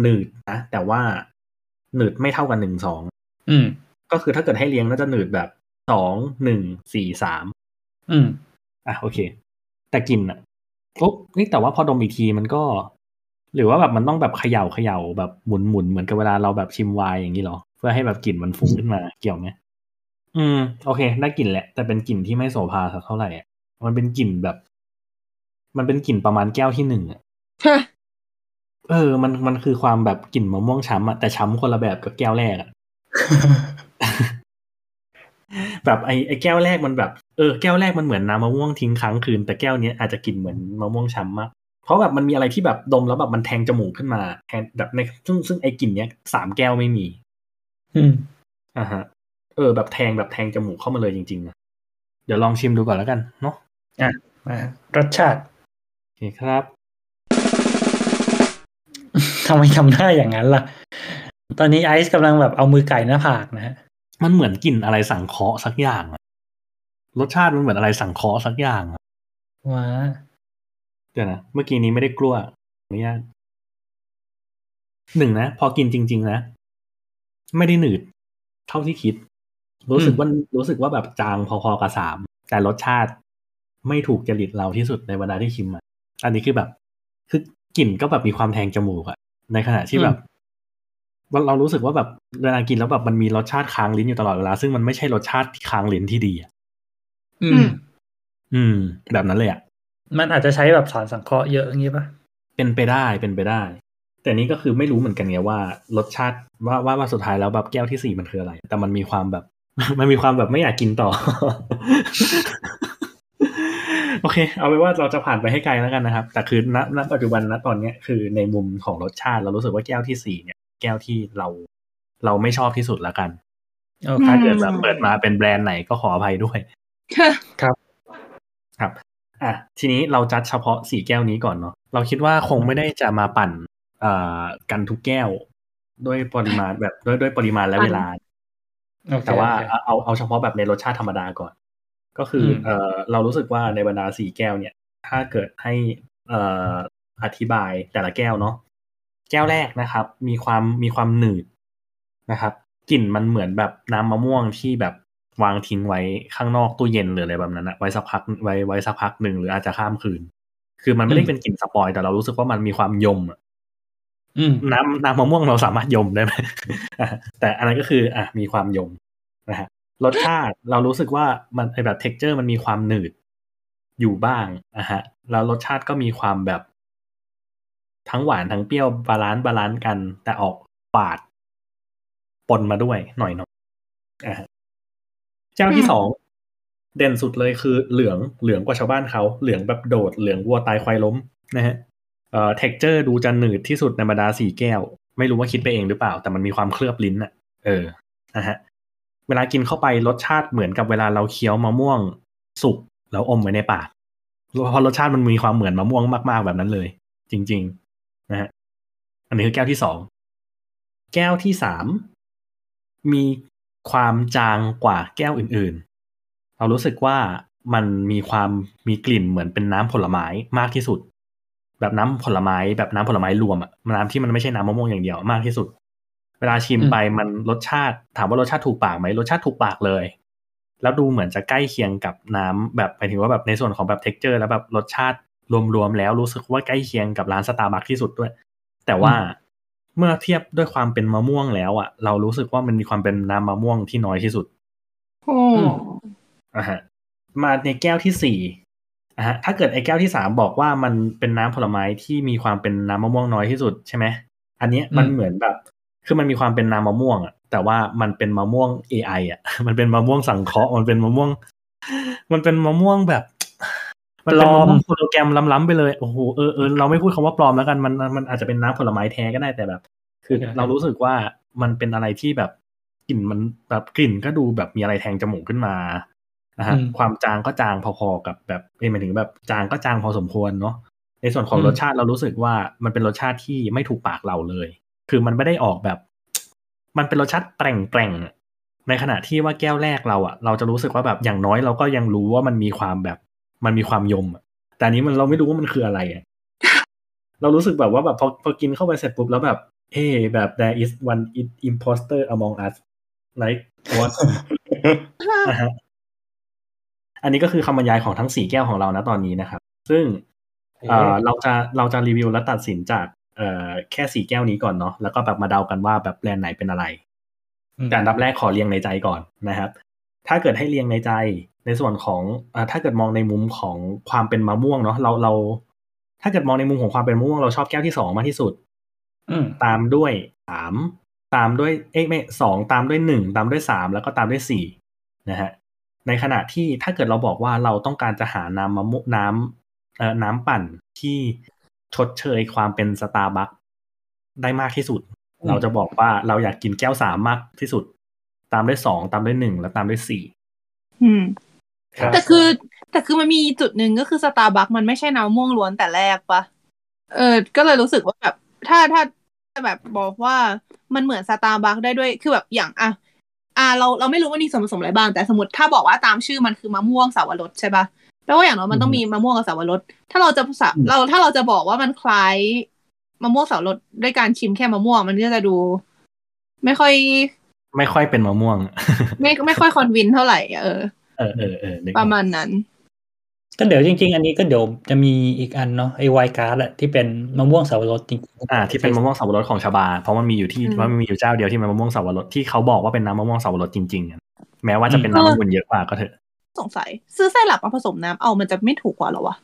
หนืดนะ แต่ว่า หนืดไม่เท่ากันหนึ่งสองอืมก็คือถ้าเกิดให้เลี้ยงน่าจะหนืดแบบสองหนึ่งสี่สามอืม อะโอเค แต่กลิ่นอะโอ๊ะนี่แต่ว่าพอดมอีกทีมันก็ หรือว่าแบบมันต้องแบบเขย่าเขย่าแบบหมุนหมุนเหมือนกับเวลาเราแบบชิมไวน์อย่างนี้เหรอ เพื่อให้แบบกลิ่นมันฟุ้งขึ้นมาเกี่ยวไหมอืม โอเค ได้กลิ่นแหละ แต่เป็นกลิ่นที่ไม่โสภาสักเท่าไหร่อะมันเป็นกลิ่นแบบ มันเป็นกลิ่นประมาณแก้วที่หนึ่งอะฮะ เออ มันมันคือความแบบกลิ่นมะม่วงช้ำอะแต่ช้ำคนละแบบกับแก้วแรกอะแบบไอ้ไอ้แก้วแรกมันแบบเออแก้วแรกมันเหมือนน้ำมะม่วงทิ้งค้างคืน แต่แก้วเนี้ยอาจจะกลิ่นเหมือนมะม่วงช้ำมากเพราะแบบมันมีอะไรที่แบบดมแล้วแบบมันแทงจมูกขึ้นมาแทนแบบในซึ่งซึ่งไอ้กลิ่นเนี้ยสามแก้วไม่มี อืมอ่าฮะ เออ แบบแทงแบบแทงจมูกเข้ามาเลยจริงๆนะเดี๋ยวลองชิมดูก่อนแล้วกันเนาะมารสชาติโอเคครับ ทำไมทำหน้าอย่างนั้นล่ะ ตอนนี้ไอซ์กำลังแบบเอามือไก่หน้าผากนะฮะ มันเหมือนกลิ่นอะไรสังเคราะห์สักอย่างอะรสชาติมันเหมือนอะไรสังเคราะห์สักอย่างอะว้าเดี๋ยวนะเมื่อกี้นี้ไม่ได้กลัวอนุญาตหนึ่งนะพอกินจริง ๆ นะ ไม่ได้หนืด เท่าที่คิด รู้สึกว่ารู้สึกว่าแบบจางพอๆกับสามแต่รสชาติไม่ถูกจริตเราที่สุดในบรรดาที่ชิมมาอันนี้คือแบบ คือกลิ่นก็แบบมีความแทงจมูกอะ ในขณะที่แบบว่าเรารู้สึกว่าแบบเวลากินแล้วแบบมันมีรสชาติค้างลิ้นอยู่ตลอดเวลา ซึ่งมันไม่ใช่รสชาติที่ค้างลิ้นที่ดีอะอือืมมอืม แบบนั้นเลยอะมันอาจจะใช้แบบสารสังเคราะห์เยอะอย่างนี้ป่ะเป็นไปได้เป็นไปได้ แต่นี้ก็คือไม่รู้เหมือนกันไงว่ารสชาติว่าว่าว่าสุดท้ายแล้วแบบแก้วที่สี่มันคืออะไร แต่มันมีความแบบ มันมีความแบบไม่อยากกินต่อ โอเค เอาไว้ว่าเราจะผ่านไปให้ไกลแล้วกันนะครับ แต่คือณณปัจจุบันณตอนเนี้ยคือในมุมของรสชาติเรารู้สึกว่าแก้วที่สี่เนี่ย แก้วที่เราเราไม่ชอบที่สุดแล้วกันโอเคถ้าเกิดแบบเปิดมาเป็นแบรนด์ไหนก็ขออภัยด้วยครับ อะทีนี้เราจัดเฉพาะสี่แก้วนี้ก่อนเนาะเราคิดว่าคงไม่ได้จะมาปั่นเอ่อกันทุกแก้ว ด้วยปริมาณแบบด้วยด้วยปริมาณและเวลาโอเคแต่ว่าโอเคเอาเอาเอาเฉพาะแบบในรสชาติธรรมดาก่อน ก็คืออมเออเรารู้สึกว่าในบรรดาสี่แก้วเนี่ย ถ้าเกิดให้เอ่ออธิบายแต่ละแก้วเนาะแก้วแรกนะครับ มีความมีความหนืดนะครับกลิ่นมันเหมือนแบบน้ำมะม่วงที่แบบวางทิ้งไว้ข้างนอกตู้เย็นหรืออะไรแบบนั้นนะไว้สักพักไว้ไว้สักพักหนึ่งหรืออาจจะข้ามคืน คือมันไม่ได้เป็นกลิ่น spoil แต่เรารู้สึกว่ามันมีความยมอะอืมน้ำน้ำมะม่วงเราสามารถยมได้ไหมอะแต่อันนั้นก็คือ อะมีความยมนะฮะ รสชาติเรารู้สึกว่ามันไอแบบ texture มันมีความหนืดอยู่บ้างนะฮะ แล้วรสชาติก็มีความแบบ ทั้งหวานทั้งเปรี้ยว balance balance กัน แต่ออกปาด ปนมาด้วยหน่อยหน่อยอะฮะเจ้าที่สองเด่นสุดเลยคือเหลืองเหลืองกว่าชาวบ้านเขา เหลืองแบบโดดเหลืองวัวตายควายล้มนะฮะเอ่อ texture ดูจะหนืดที่สุดในบรรดาสี่แก้ว ไม่รู้ว่าคิดไปเองหรือเปล่า แต่มันมีความเคลือบลิ้นอะเออนะฮะ เวลากินเข้าไปรสชาติเหมือนกับเวลาเราเคี้ยวมะม่วงสุกแล้วอมไว้ในปากเพราะรสชาติมันมีความเหมือนมะม่วงมาก ๆ แบบนั้นเลย จริง ๆ นะฮะอันนี้คือแก้วที่สองแก้วที่สามมีความจางกว่าแก้วอื่นๆ เรารู้สึกว่ามันมีความมีกลิ่นเหมือนเป็นน้ำผลไม้มากที่สุด แบบน้ำผลไม้แบบน้ำผลไม้รวมอะน้ำที่มันไม่ใช่น้ำมะม่วงอย่างเดียวมากที่สุด เวลาชิมไปมันรสชาติถามว่ารสชาติถูกปากไหมรสชาติถูกปากเลย แล้วดูเหมือนจะใกล้เคียงกับน้ำแบบหมายถึงว่าแบบในส่วนของแบบ t e x t อร์แล้วแบบรสชาติรวมๆแล้วรู้สึกว่าใกล้เคียงกับร้านสตาร์บัคที่สุดด้วย แต่ว่าเมื่อเทียบด้วยความเป็นมะม่วงแล้วอะ เรารู้สึกว่ามันมีความเป็นน้ำมะม่วงที่น้อยที่สุดโอ้อะฮะมาในแก้วที่สี่อะฮะถ้าเกิดไอ้แก้วที่สามบอกว่ามันเป็นน้ำผลไม้ที่มีความเป็นน้ำมะม่วงน้อยที่สุดใช่ไหมอันเนี้ยมันอืมเหมือนแบบ คือมันมีความเป็นน้ำมะม่วงอะแต่ว่ามันเป็นมะม่วง AI อะมันเป็นมะม่วงสังเคราะห์มันเป็นมะม่วง มันเป็นมะม่วงแบบมันเป็นมะม่วงโปรแกรมล้ำๆไปเลยโอ้โหเออเออเราไม่พูดคำว่าปลอมแล้วกันมันมันอาจจะเป็นน้ำผลไม้แท้ก็ได้แต่แบบ คือเรารู้สึกว่ามันเป็นอะไรที่แบบกลิ่นมันแบบกลิ่นก็ดูแบบมีอะไรแทงจมูกขึ้นมานะฮะอืมความจางก็จางพอๆกับแบบเอ้ยหมายถึงแบบจางก็จางพอสมควรเนาะในส่วนของอืมรสชาติเรารู้สึกว่ามันเป็นรสชาติที่ไม่ถูกปากเราเลย คือมันไม่ได้ออกแบบ มันเป็นรสชาติแปร่งๆอะในขณะที่ว่าแก้วแรกเราอะเราจะรู้สึกว่าแบบอย่างน้อยเราก็ยังรู้ว่ามันมีความแบบ มันมีความยมอะแต่อันนี้มันเราไม่รู้ว่ามันคืออะไรอะเรารู้สึกแบบว่าแบบพอพอกินเข้าไปเสร็จปุ๊บแล้วแบบเฮ้แบบ there is one imposter among us like what นะฮะอันนี้ก็คือคำบรรยายของทั้งสี่แก้วของเรานะตอนนี้นะครับ ซึ่งเอ่อเราจะเราจะรีวิวและตัดสินจาก เอ่อแค่สี่แก้วนี้ก่อนเนาะแล้วก็แบบมาเดากันว่าแบบแบรนด์ไหนเป็นอะไรแต่อันดับแรกขอเรียงในใจก่อนนะครับ ถ้าเกิดให้เรียงในใจในส่วนของอถ้าเกิดมองในมุมของความเป็นมะม่วงเนาะเราเรา ถ้าเกิดมองในมุมของความเป็นมะม่วงเราชอบแก้วที่สองมากที่สุดอืมตามด้วยสามตามด้วยเอ้ยไม่สองตามด้วยหนึ่งตามด้วยสามแล้วก็ตามด้วยสี่นะฮะในขณะที่ถ้าเกิดเราบอกว่าเราต้องการจะหาน้ำมะม่วงน้ำเอ่อน้ำปั่นที่ ชดเชยความเป็นสตาร์บัคได้มากที่สุดอืมเราจะบอกว่าเราอยากกินแก้วสามมากที่สุด ตามด้วยสองตามด้วยหนึ่งแล้วตามด้วยสี่อืมครับแต่คือ แต่คือมันมีจุดหนึ่งก็คือสตาร์บัคมันไม่ใช่น้ำมะม่วงล้วนแต่แรกปะเออ ก็เลยรู้สึกว่าแบบ ถ้าถ้าแบบบอกว่ามันเหมือนสตาร์บัคได้ด้วยคือแบบอย่างอะอ่าเราเราไม่รู้ว่ามีส่วนผสมอะไรบ้าง แต่สมมติถ้าบอกว่าตามชื่อมันคือมะม่วงสาวรสใช่ปะ แปลว่าอย่างน้อยมันต้องมีมะม่วงกับสาวรสถ้าเราจะสะเราถ้าเราจะบอกว่ามันคล้ายมะม่วงสาวรสด้วยการชิมแค่มะม่วงมันก็จะดู ไม่ค่อย ไม่ค่อยเป็นมะม่วง ไม่ไม่ค่อยคอนวินเท่าไหร่อะเออเออเออเออนึกอปอกระมาณนั้น ก็เดี๋ยวจริง ๆ อันนี้ก็เดี๋ยวจะมีอีกอันเนาะไอไวการ์ดอะที่เป็นมะม่วงสาวรสจริงๆอ่าที่เป็นมะม่วงสับปะรดของชาบา เพราะมันมีอยู่ที่อืมว่ามันมีอยู่เจ้าเดียวที่เป็นมะม่วงสับปะรดที่เขาบอกว่าเป็นน้ำมะม่วงสับปะรดจริงๆอะแม้ว่าจะเป็นน้ำองุ่นเยอะกว่าก็เถอะ สงสัย ซื้อไส้หลับมาผสมน้ำเอามันจะไม่ถูกกว่าเหรอวะ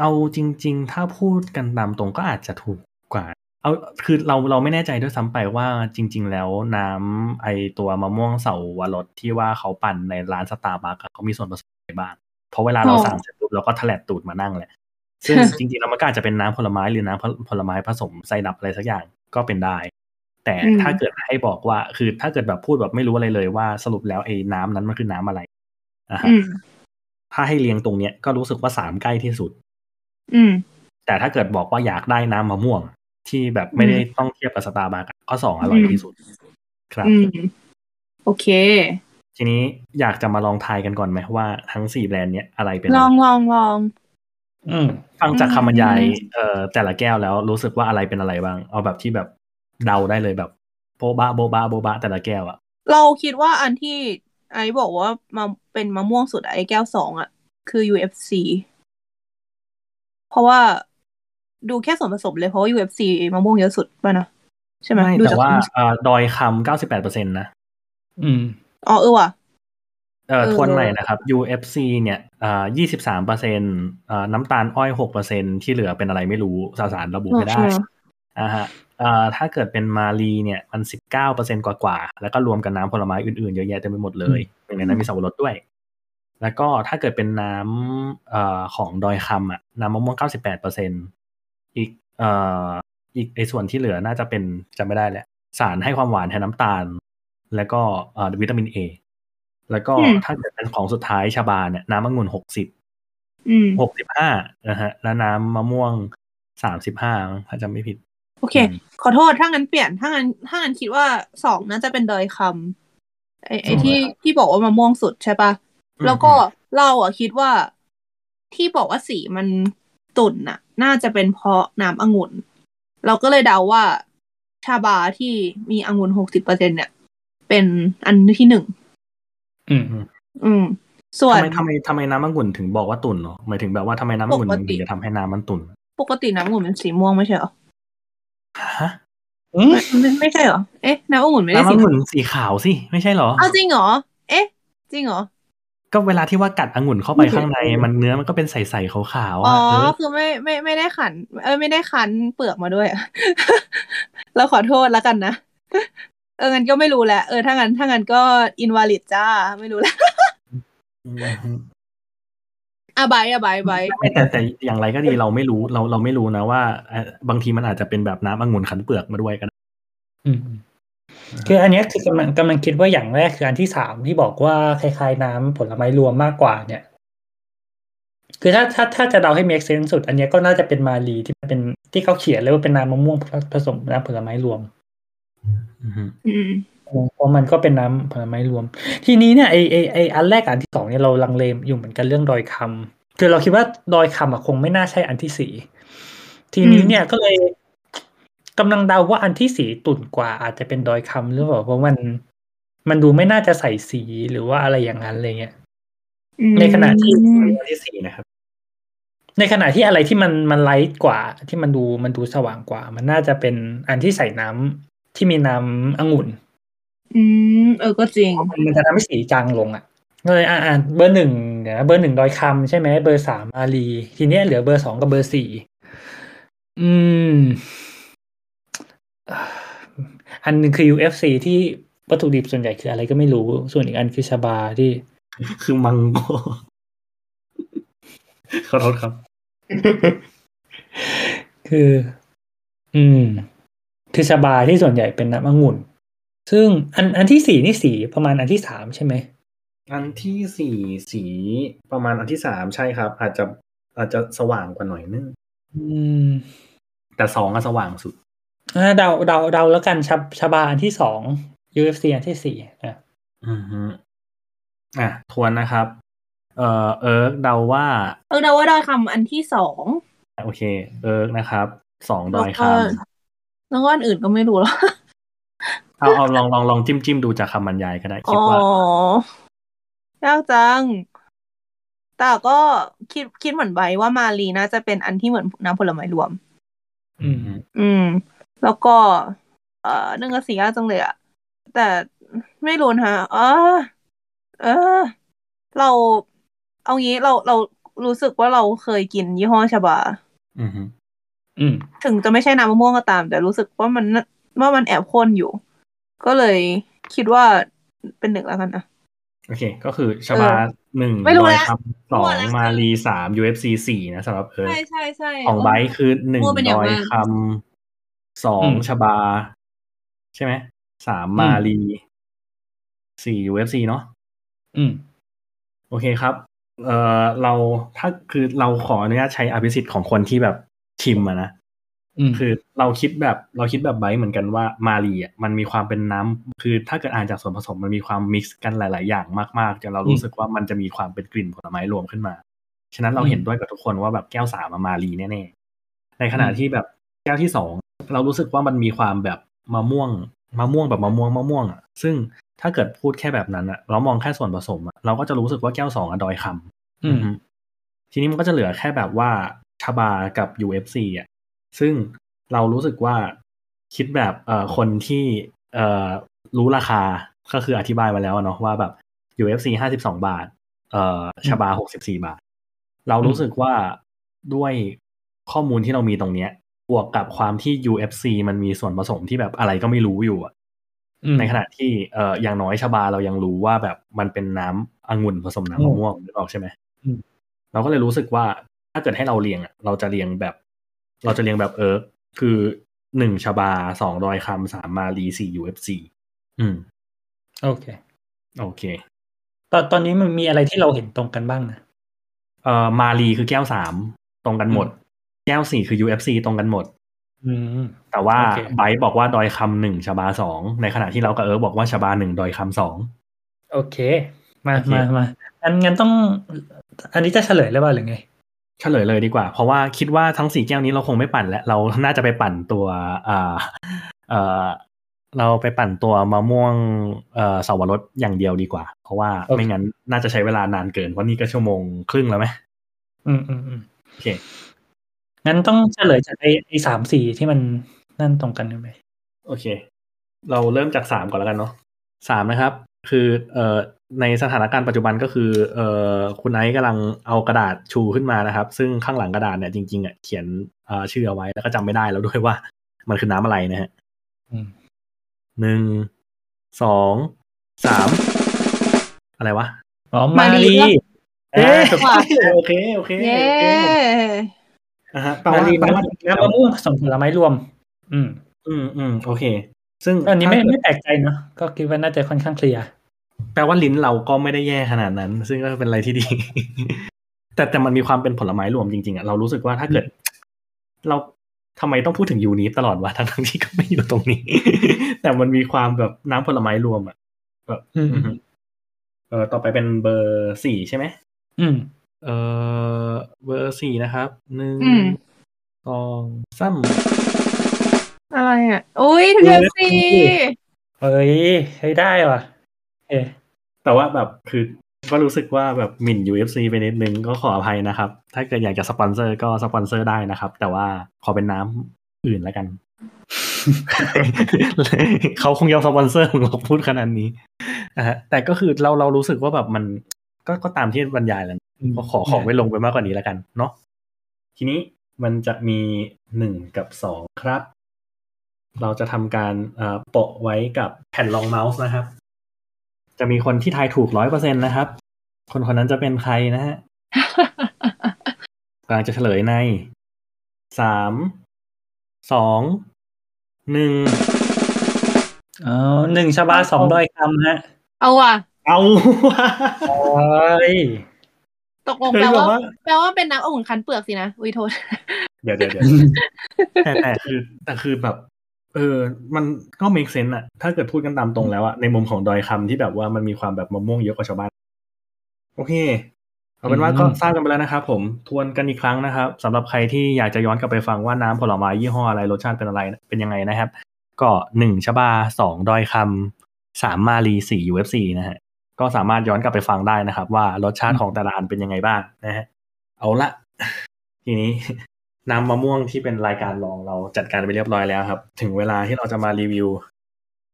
เอาจริง ๆ ถ้าพูดกันตามตรงก็อาจจะถูกกว่า เอาคือเราเราไม่แน่ใจด้วยซ้ำไปว่าจริง ๆ แล้วน้ำไอตัวมะม่วงเสาวรสที่ว่าเขาปั่นในร้านสตาร์บัคเขามีส่วนผสมอะไรบ้างเพราะเวลาเราอ๋อสั่งเสร็จปุ๊บเราก็แถลดตูดมานั่งแหละซึ่งจริงๆแล้วมันก็อาจจะเป็นน้ำผลไม้หรือน้ำผลไม้ผสมไซรัปอะไรสักอย่างก็เป็นได้ แต่อืมถ้าเกิดให้บอกว่าคือถ้าเกิดแบบพูดแบบไม่รู้อะไรเลยว่าสรุปแล้วไอ้น้ำนั้นมันคือน้ำอะไร นะฮะอืมถ้าให้เรียงตรงเนี้ยก็รู้สึกว่าสามใกล้ที่สุด อืม แต่ถ้าเกิดบอกว่าอยากได้น้ำมะม่วง ที่แบบไม่ได้ต้องเทียบกับสตาร์บัคก็สองอร่อยที่สุด ครับอืมโอเค ทีนี้อยากจะมาลองทายกันก่อนไหมว่าทั้งสี่แบรนด์เนี้ยอะไรเป็นลอะองไรลองลองอืมฟังจากคำบรรยายอืมเอ่อแต่ละแก้วแล้วรู้สึกว่าอะไรเป็นอะไรบ้าง เอาแบบที่แบบเดาได้เลยแบบโบบะโบบะโบบะแต่ละแก้วอะเราคิดว่าอันที่ ไอ้บอกว่ามาเป็นมะม่วงสุดอะไอ้แก้วสองอะคือ UFC เพราะว่าดูแค่ส่วนผสมเลยเพราะว่า UFC มะม่วงเยอะสุดป่ะนะใช่ไหมไม่ดูแต่จากว่าส่วนผสมเอ่อดอยคำเก้าสิบแปดเปอร์เซ็นต์นะอืมอ๋อเออว่ะเอ่อเออทวนใหม่นะครับ UFC เนี่ยอ่ายี่สิบสามเปอร์เซ็นต์อ่าน้ำตาลอ้อยหกเปอร์เซ็นที่เหลือเป็นอะไรไม่รู้สสารระบุไม่ได้เอออ่าฮะอ่า ถ้าเกิดเป็นมารีเนี่ยมันสิบเก้าเปอร์เซ็นกว่าๆแล้วก็รวมกับน้ำผลไม้อื่นๆเยอะแยะเต็มไปหมดเลยหนึ่งในนั้นมีสับปะรดด้วย แล้วก็ถ้าเกิดเป็นน้ำเอ่อของดอยคำอะน้ำมะม่วงเก้าสิบแปดเปอร์เซ็นอีกเอ่ออีกไอส่วนที่เหลือน่าจะเป็นจำไม่ได้แหละสารให้ความหวานแทนน้ำตาล แล้วก็เอ่อวิตามินเอแล้วก็อืมถ้าเกิดเป็นของสุดท้ายชาบาเนี่ยน้ำองุ่นหกสิบอืมหกสิบห้านะฮะแล้วน้ำมะม่วงสามสิบห้าถ้าจำไม่ผิด โอเคอืมขอโทษถ้างั้นเปลี่ยน ถ้างั้นถ้างั้นคิดว่าสองน่าจะเป็นดอยคำไอ้ไอ้ที่ที่บอกว่ามะม่วงสุดใช่ปะอืมแล้วก็เราอะคิดว่าที่บอกว่าสีมันตุ่นน่ะ น่าจะเป็นเพราะน้ำองุ่น เราก็เลยเดาว่าชาบาที่มีองุ่นหกสิบเปอร์เซ็นเนี่ย เป็นอันที่หนึ่งอืมอืมส่วนทำไมทำไมทำไมน้ำองุ่นถึงบอกว่าตุ่นเนาะหมายถึงแบบว่าทำไมน้ำองุ่นปกมันติถึงจะทำให้น้ำมันตุ่น ปกติน้ำองุ่นเป็นสีม่วงไม่ใช่เหรอ ฮะอืมไม่ไม่ไม่ใช่เหรอ เอ๊ะน้ำองุ่นไม่ได้น้ำสีองุ่นสีขาวสิ ไม่ใช่เหรออ้าวจริงเหรอ เอ๊ะ จริงเหรอ ก็เวลาที่ว่ากัดองุ่นเข้าไปข้างใน มันเนื้อมันก็เป็นใสๆขาวๆอ๋ออะเออคือไม่ไม่ไม่ได้ขัน เออไม่ได้คันเปลือกมาด้วยอะเราขอโทษแล้วกันนะ เอองั้นก็ไม่รู้แหละ เออถ้างั้นถ้างั้นก็อินวาลิดจ้า ไม่รู้แล้ว อะบายอะบายบายไม่แต่แต่อย่างไรก็ดีเราไม่รู้เราเราไม่รู้นะว่าเอ่อบางทีมันอาจจะเป็นแบบน้ำองุ่นขันเปลือกมาด้วยก็ได้อืมคืออันเนี้ยคือกำลังกำลังคิดว่าอย่างแรกคืออันที่สามที่บอกว่าคล้ายๆน้ำผลไม้รวมมากกว่าเนี่ย คือถ้าถ้าถ้าจะเดาให้ make sense สุด อันเนี้ยก็น่าจะเป็นมารีที่เป็นที่เขาเขียนเลยว่าเป็นน้ำมะม่วงผสมน้ำผลไม้รวม อือ ฮึอืมเพราะมันก็เป็นน้ำผลไม้รวม ทีนี้เนี่ย ไอไอไออันแรกกับอันที่สองเนี่ย เราลังเลอยู่เหมือนกันเรื่องดอยคำ คือเราคิดว่าดอยคำอะคงไม่น่าใช่อันที่สี่ทีนี้เนี่ยก็เลย กำลังเดาว่าอันที่สี่ตุ่นกว่าอาจจะเป็นดอยคำหรือเปล่า เพราะมัน มันดูไม่น่าจะใส่สี หรือว่าอะไรอย่างนั้น อะไรเงี้ย อืมในขณะที่อันที่สี่นะครับ ในขณะที่อะไรที่มัน มันไลท์กว่า ที่มันดู มันดูสว่างกว่า มันน่าจะเป็นอันที่ใส่น้ำ ที่มีน้ำองุ่น อืมเออก็จริง มันจะทำให้สีจางลงอะก็เลยอ่าอ่าเบอร์หนึ่งเดี๋ยวนะเบอร์หนึ่งดอยคำใช่ไหมเบอร์สามอารีทีเนี้ยเหลือเบอร์สองกับเบอร์สี่อืมอ่าอันหนึ่งคือ UFC ที่วัตถุดิบส่วนใหญ่คืออะไรก็ไม่รู้ ส่วนอีกอันคือชาบาที่ คือมังโกขอโทษครับ คือ อืม คือชาบาที่ส่วนใหญ่เป็นน้ำองุ่น ซึ่งอันอันที่สี่นี่สีประมาณอันที่สามใช่ไหมอันที่สี่สีประมาณอันที่สามใช่ครับ อาจจะอาจจะสว่างกว่าหน่อยนึงอืม แต่สองก็สว่างสุดอ่าเดาเดาเดาแล้วกันชาชบาอันที่สอง UFC อันที่สี่อะอือฮึอะทวนนะครับ เอ่อเอิร์กเดาว่าเออเดาว่าดอยคำอันที่สองโอเค เอิร์กนะครับสองดอยคแล้วก็อันอื่นก็ไม่รู้แล้วำ เอาเอาลองลองลองจิ้มจิ้มดูจากคำบรรยายก็ได้คิอ๋ดอว่ายากจัง แต่ก็คิดคิดเหมือนไบร์ทว่ามาลีน่าจะเป็นอันที่เหมือนน้ำผลไม้รวม อืม อืม แล้วก็ เอ่อนึ่งกระสียากจังเลยอะแต่ไม่รู้นะเออเออ เราเอางี้เราเรารู้สึกว่าเราเคยกินยี่ห้อชาบา อือฮึอืม ถึงจะไม่ใช่น้ำมะม่วงก็ตาม แต่รู้สึกว่ามันน่ะ ว่ามันแอบข้นอยู่ ก็เลยคิดว่าเป็นหนึ่งแล้วกันนะโอเค ก็คือชบาหนึ่งไม่รู้ดอยแล้วคำสอมั่วงแล้วมารีสาม UFC สี่นะสำหรับเอิร์กใช่ใช่ใช่ของไบค์คือหนึ่งมั่วเป็นอดย่างอยมากคำสองอืมชบา ใช่ไหมสามมารีสี่ UFC เนาะอืม โอเคครับ เอ่อเราถ้าคือเราขออนุญาตใช้อภิสิทธิ์ของคนที่แบบชิมอะนะอืม คือเราคิดแบบเราคิดแบบไบร์ทเหมือนกันว่ามารีอะมันมีความเป็นน้ำคือถ้าเกิดอ่านจากส่วนผสมมันมีความมิกซ์กันหลาย ๆ อย่างมากๆจนเรารู้สึกว่ามันจะมีความเป็นกลิ่นผลไม้รวมขึ้นมา ฉะนั้นเราเห็นด้วยกับทุกคนว่าแบบแก้วสามอะมารีแน่ๆในขณะที่แบบแก้วที่สองเรารู้สึกว่ามันมีความแบบมะม่วงมะม่วงแบบมะม่วงมะม่วงอะซึ่งถ้าเกิดพูดแค่แบบนั้นอะ เรามองแค่ส่วนผสมอะเราก็จะรู้สึกว่าแก้วสองอะดอยคำอืมอืมทีนี้มันก็จะเหลือแค่แบบว่าชาบากับ UFC อะ ซึ่งเรารู้สึกว่าคิดแบบเอ่อคนที่เอ่อรู้ราคาก็คืออธิบายมาแล้วอะเนาะว่าแบบ UFC ห้าสิบสองบาท เอ่อชบาหกสิบสี่บาท เรารู้สึกว่าด้วยข้อมูลที่เรามีตรงเนี้ยบวกกับความที่ UFC มันมีส่วนผสมที่แบบอะไรก็ไม่รู้อยู่อะอืมในขณะที่เอ่ออย่างน้อยชบาเรายังรู้ว่าแบบมันเป็นน้ำองุ่นผสมน้ำมะม่วงนึกออกใช่ไหมอืมเราก็เลยรู้สึกว่าถ้าเกิดให้เราเรียงอะเราจะเรียงแบบ เราจะเรียงแบบเอิร์กคือหนึ่งชบาสองดอยคำสามมาลีสี่ UFCอืม โอเค โอเค ตอนตอนนี้มันมีอะไรที่เราเห็นตรงกันบ้างนะเอ่อมาลีคือแก้วสามตรงกันหมด แก้วสี่คือ UFC ตรงกันหมดอืมแต่ว่าโอเคไบร์ทบอกว่าดอยคำหนึ่งชบาสองในขณะที่เรากับเอิร์กบอกว่าชบาหนึ่งดอยคำสองโอเค มาโอเคมามาอันงั้นต้อง อันนี้จะเฉลยเลยว่าหรือไง เฉลยเลยดีกว่า เพราะว่าคิดว่าทั้งสี่แก้วนี้เราคงไม่ปั่นแล้วเราน่าจะไปปั่นตัวอ่าเอ่อเราไปปั่นตัวมะม่วงเอ่อสาวรสอย่างเดียวดีกว่า เพราะว่าโอเคไม่งั้นน่าจะใช้เวลานานเกินเพราะนี่ก็ชั่วโมงครึ่งแล้วไหมอืมอืมอืมโอเคงั้นต้องเฉลยจากไอ้ไอ้สามสีที่มันนั่นตรงกันใช่ไหมโอเค เราเริ่มจากสามก่อนแล้วกันเนาะสามนะครับ คือเอ่อ ในสถานการณ์ปัจจุบันก็คือเอ่อคุณไอซ์กำลังเอากระดาษชูขึ้นมานะครับ ซึ่งข้างหลังกระดาษเนี่ยจริงๆอะเขียนเอ่อชื่อเอาไว้แล้วก็จำไม่ได้แล้วด้วยว่า มันคือน้ำอะไรนะฮะอืมหนึ่งสองสามอะไรวะอ๋อมามารีรีเอ๊ะถูกต้องโอเคโอเคเย้โอเคอะฮะแปลมาว่ารีแปลว่าน้ำน้ำมะม่วงผสมผลไม้รวม อืม อืมอืมโอเค ซึ่งอันนี้ไม่ถ้าเกิดไม่แปลกใจเนอะก็คิดว่าน่าจะค่อนข้างเคลียร์ แปลว่าลิ้นเราก็ไม่ได้แย่ขนาดนั้น ซึ่งก็เป็นอะไรที่ดี แต่แต่มันมีความเป็นผลไม้รวมจริงๆอะเรารู้สึกว่าถ้าเกิด เราทำไมต้องพูดถึงยูนิฟตลอดวะทั้งๆที่ก็ไม่อยู่ตรงนี้ แต่มันมีความแบบน้ำผลไม้รวมอะแบบอืมอือฮึเออต่อไปเป็นเบอร์สี่ใช่ไหมอืม เออเบอร์สี่นะครับหนึ่งอืมสองสามอะไรอะ อุ้ยเดือนสี่เฮ้ยใช้ได้ว่ะ เอะแต่ว่าแบบคือก็รู้สึกว่าแบบหมิ่น UFC ไปนิดนึงก็ขออภัยนะครับ ถ้าเกิดอยากจะสปอนเซอร์ก็สปอนเซอร์ได้นะครับ แต่ว่าขอเป็นน้ำอื่นแล้วกัน เขาคงยอมสปอนเซอร์มึงหรอกพูดขนาดนี้อะแต่ก็คือเราเรารู้สึกว่าแบบมันก็ก็ตามที่บรรยายแล้วก็ขอขอไว้ลงไปมากกว่านี้แล้วกัน เนาะทีนี้มันจะมีหนึ่งกับสองครับ เราจะทำการเอ่อโปะไว้กับแผ่นรองเมาส์นะครับ จะมีคนที่ทายถูกร้อยเปอร์เซ็นนะครับ คนคนนั้นจะเป็นใครนะฮะกำลังจะเฉลยในสามสองหนึ่งอ๋อหนึ่งชาบาสองดอยคำฮะ เอาว่ะ เอาว่ะโอ้ยตกลงเฮ้ยแปลว่าแบบว่าแปลว่าเป็นน้ำองุ่นคั้นเปลือกสินะ อุ้ยโทษ เดี๋ยวเดี๋ยวเดี๋ยวแต่แต่คือแต่คือแบบ เออ มันก็ make sense อะถ้าเกิดพูดกันตามตรงแล้วอะในมุมของดอยคำที่แบบว่ามันมีความแบบมะม่วงเยอะกว่าชาวบ้าน โอเค เอาเป็นว่าก็ทราบกันไปแล้วนะครับผม ทวนกันอีกครั้งนะครับสำหรับใครที่อยากจะย้อนกลับไปฟังว่าน้ำผลไม้ยี่ห้ออะไรรสชาติเป็นอะไรเป็นยังไงนะครับ ก็หนึ่งชบาสองดอยคำสามมาลีสี่ UFC นะฮะ ก็สามารถย้อนกลับไปฟังได้นะครับ ว่ารสชาติของแต่ละอันเป็นยังไงบ้างนะฮะ เอาละทีนี้ น้ำมะม่วงที่เป็นรายการรองเราจัดการไปเรียบร้อยแล้วครับ ถึงเวลาที่เราจะมารีวิว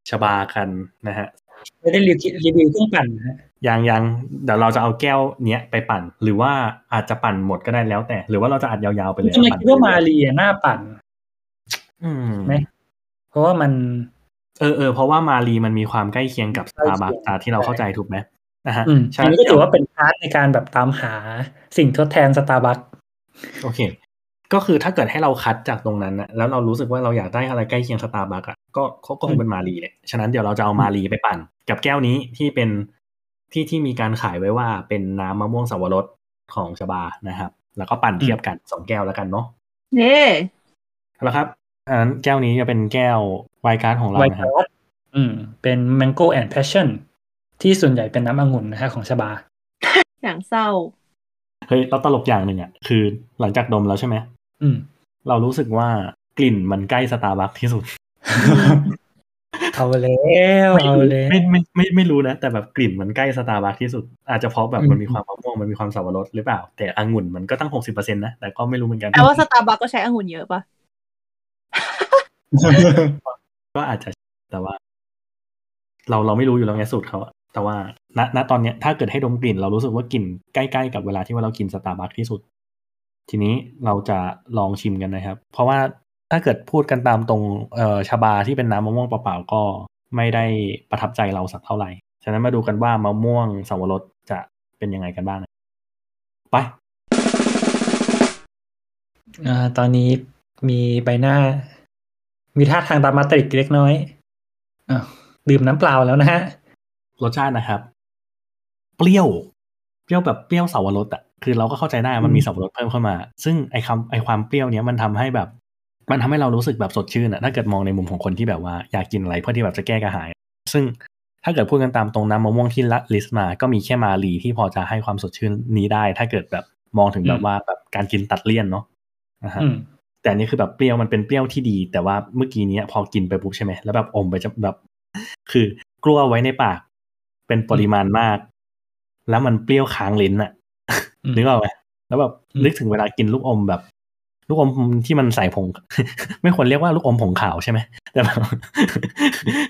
ชบากันนะฮะไม่ได้รีวิวรีวิวเครื่องปั่นนะฮะยังยังเดี๋ยวเราจะเอาแก้วเนี้ยไปปั่น หรือว่าอาจจะปั่นหมดก็ได้แล้วแต่ หรือว่าเราจะอัดยาวๆไปเลยทำไมปั่นคิดว่ามาเรียหน้าปั่น อืมไหมเพราะว่ามัน เออเออเพราะว่ามาลีมันมีความใกล้เคียงกับสตาร์บัคใกล้เคียงที่เราเข้าใจถูกไหมนะฮะอืมฉะอันนั้นนี้ก็ถือว่าเป็น part ในการแบบตามหาสิ่งทดแทนสตาร์บัคโอเค ก็คือถ้าเกิดให้เราคัดจากตรงนั้นนะแล้วเรารู้สึกว่าเราอยากได้อะไรใกล้เคียงสตาร์บัคอะก็ก็ก็คงเป็นมาลีแหละฉะนั้นเดี๋ยวเราจะเอามาลีไปปั่น กับแก้วนี้ที่เป็นที่ที่มีการขายไว้ว่าเป็นน้ำมะม่วงสาวรสของชบานะครับ แล้วก็ปั่นเทียบกันสองแก้วแล้วกันเนาะเน่แล้วครับอันนั้นแก้วนี้จะเป็นแก้วไวน์การ์ดของเราไวนะครับท์อืม เป็น mango and passion ที่ส่วนใหญ่เป็นน้ำองุ่นนะฮะของชบา อย่างเศร้า เฮ้ยเราตลกอย่างหนึ่งอะ คือหลังจากดมแล้วใช่ไหม อืม เรารู้สึกว่ากลิ่นมันใกล้สตาร์บัคที่สุด เอาแล้วเอาแล้วไม่ไม่ไม่ไม่รู้นะ แต่แบบกลิ่นมันใกล้สตาร์บัคที่สุด อาจจะเพราะแบบอืมมันมีความมะม่วงมันมีความสับปะรดหรือเปล่า แต่องุ่นมันก็ตั้งหกสิบเปอร์เซ็นต์นะ แต่ก็ไม่รู้เหมือนกันแปลว่าสตาร์บัคก็ใช้องุ่นเยอะปะก็อาจจะแต่ว่า เราเราไม่รู้อยู่แล้วไงสูตรเขาอะแต่ว่าณณตอนเนี้ยถ้าเกิดให้ดมกลิ่น เรารู้สึกว่ากลิ่นใกล้ๆกับเวลาที่ว่าเรากินสตาร์บัคที่สุด ทีนี้เราจะลองชิมกันนะครับ เพราะว่าถ้าเกิดพูดกันตามตรงเอ่อชาบาที่เป็นน้ำมะม่วงเปล่าๆก็ไม่ได้ประทับใจเราสักเท่าไหร่ ฉะนั้นมาดูกันว่ามะม่วงสาวรสจะเป็นยังไงกันบ้าง ไปอ่าตอนนี้มีใบหน้า มีท่าทางตามมาตริกเล็กน้อยอ้าวดื่มน้ำเปล่าแล้วนะฮะ รสชาตินะครับ เปรี้ยว เปรี้ยวแบบเปรี้ยวสาวรสอะ คือเราก็เข้าใจได้มันมีสาวรสเพิ่มเข้ามา ซึ่งไอคำไอความเปรี้ยวเนี้ยมันทำให้แบบ มันทำให้เรารู้สึกแบบสดชื่นอะถ้าเกิดมองในมุมของคนที่แบบว่าอยากกินอะไรเพื่อที่แบบจะแก้กระหาย ซึ่งถ้าเกิดพูดกันตามตรงน้ำมะม่วงที่ละลิสต์มาก็มีแค่มาลีที่พอจะให้ความสดชื่นนี้ได้ ถ้าเกิดแบบมองถึงแบบว่าแบบการกินตัดเลี่ยนเนาะนะฮะอืมแต่อันนี้คือแบบเปรี้ยวมันเป็นเปรี้ยวที่ดี แต่ว่าเมื่อกี้เนี้ยพอกินไปปุ๊บใช่ไหมแล้วแบบอมไปจะแบบ คือกลัวไว้ในปาก เป็นปริมาณมาก แล้วมันเปรี้ยวค้างลิ้นอะอืม นึกออกไหมแล้วแบบอืมนึกถึงเวลากินลูกอมแบบ ลูกอมที่มันใส่ผง ไม่ควรเรียกว่าลูกอมผงขาวใช่ไหมแต่แบบ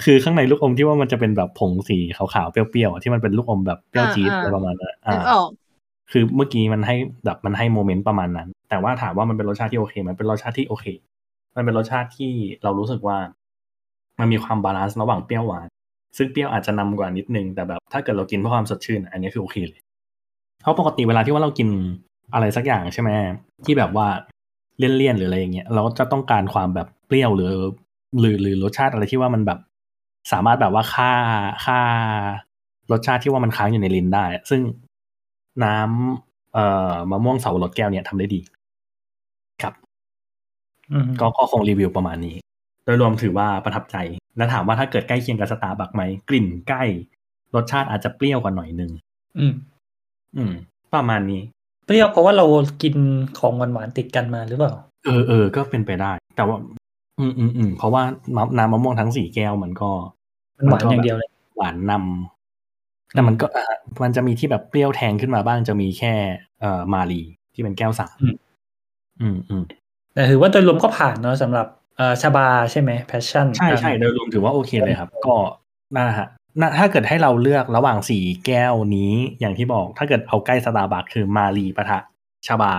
คือข้างในลูกอมที่ว่ามันจะเป็นแบบผงสีขาวๆเปรี้ยวๆอะที่มันเป็นลูกอมแบบเปรี้ยวจี๊ดอะไรประมาณนั้นอะอ่ากออกคือเมื่อกี้มันให้แบบมันให้ moment ประมาณนั้น แต่ว่าถามว่ามันเป็นรสชาติที่โอเคมันเป็นรสชาติที่โอเค มันเป็นรสชาติที่เรารู้สึกว่า มันมีความ balance ระหว่างเปรี้ยวหวาน ซึ่งเปรี้ยวอาจจะนำกว่านิดนึงแต่แบบถ้าเกิดเรากินเพื่อความสดชื่น อันนี้คือโอเคเลย เพราะปกติเวลาที่ว่าเรากินอะไรสักอย่างใช่ไหมที่แบบว่าเลี่ยนๆหรืออะไรอย่างเงี้ยเราก็จะต้องการความแบบเปรี้ยวหรือ หรือหรือรสชาติอะไรที่ว่ามันแบบ สามารถแบบว่าค่าค่ารสชาติที่ว่ามันค้างอยู่ในลิ้นได้ ซึ่งน้ำเอ่อมะม่วงเสาวรสแก้วเนี่ยทำได้ดี ครับอืมก็ก็คงรีวิวประมาณนี้ โดยรวมถือว่าประทับใจ แล้วถามว่าถ้าเกิดใกล้เคียงกับสตาร์บัคไหมกลิ่นใกล้ รสชาติอาจจะเปรี้ยวกว่าหน่อยนึง อืมอืม ประมาณนี้ เปรี้ยวเพราะว่าเรากินของหวานๆติดกันมาหรือเปล่า เออเออก็เป็นไปได้ แต่ว่า อืมอืมอืมเพราะว่าน้ำน้ำมะม่วงทั้งสี่แก้วมันก็ มันหวานอย่างเดียวเลย หวานนำแต่มันก็อะมันจะมีที่แบบเปรี้ยวแทงขึ้นมาบ้างจะมีแค่เอ่อมาลีที่เป็นแก้วสามอืมอืมอืมแต่ถือว่าโดยรวมก็ผ่านเนาะสำหรับเอ่อชาบาใช่ไหม passion ใช่ใช่โดยรวมถือว่าโอเคเลยครับ ก็นั่นแหละฮะน่า ถ้าเกิดให้เราเลือกระหว่างสี่แก้วนี้อย่างที่บอก ถ้าเกิดเอาใกล้สตาร์บัคคือมาลีปะทะชบา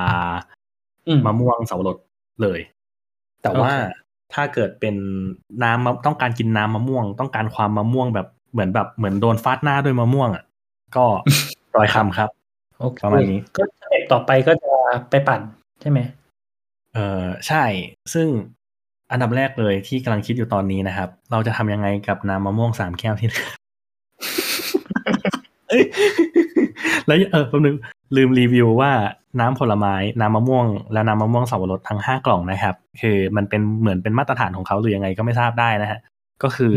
อืมมะม่วงเสาวรสเลย แต่ว่าโอเคถ้าเกิดเป็นน้ำมะต้องการกินน้ำมะม่วง ต้องการความมะม่วงแบบเหมือนแบบเหมือนโดนฟาดหน้าด้วยมะม่วงอะก็ดอยคำครับโอเคประมาณนี้ก็ step ต่อไปก็จะไปปั่นใช่ไหมเออใช่ ซึ่งอันดับแรกเลยที่กำลังคิดอยู่ตอนนี้นะครับ เราจะทำยังไงกับน้ำมะม่วงสามแก้วที่เหลือ แล้วเออแป๊บนึงลืมรีวิวว่าน้ำผลไม้น้ำมะม่วง และน้ำมะม่วงสับปะรดทั้งห้ากล่องนะครับ คือมันเป็นเหมือนเป็นมาตรฐานของเขาหรือยังไงก็ไม่ทราบได้นะฮะก็คือ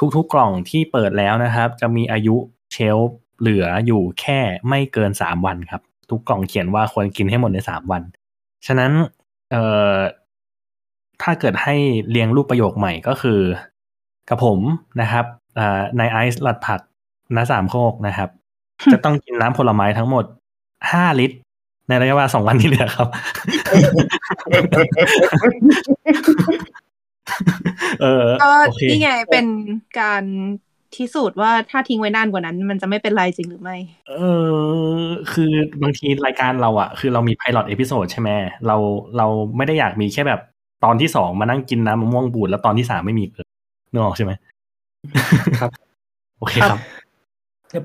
อทุกๆกล่องที่เปิดแล้วนะครับ จะมีอายุเชลฟ์เหลืออยู่แค่ไม่เกินสามวันครับ ทุกกล่องเขียนว่าควรกินให้หมดในสามวัน ฉะนั้นเอ่อถ้าเกิดให้เรียงรูปประโยคใหม่ก็คือ กับผมนะครับอ่านายไอซ์หลัดผัก น้าสามโคกนะครับ จะต้องกินน้ำผลไม้ทั้งหมดห้าลิตร ในระยะเวลาสองวันที่เหลือครับ เออก็โอเคนี่ไงเป็นการพิสูจน์ว่าถ้าทิ้งไว้นานกว่านั้น มันจะไม่เป็นไรจริงหรือไม่ เออ คือบางทีรายการเราอะคือเรามี pilot episode ใช่ไหมเราเราไม่ได้อยากมีแค่แบบตอนที่สองมานั่งกินน้ำมะม่วงบูดแล้วตอนที่สามไม่มีเลยนึกออกใช่ไหมครับ โอเคครับเดี๋ยว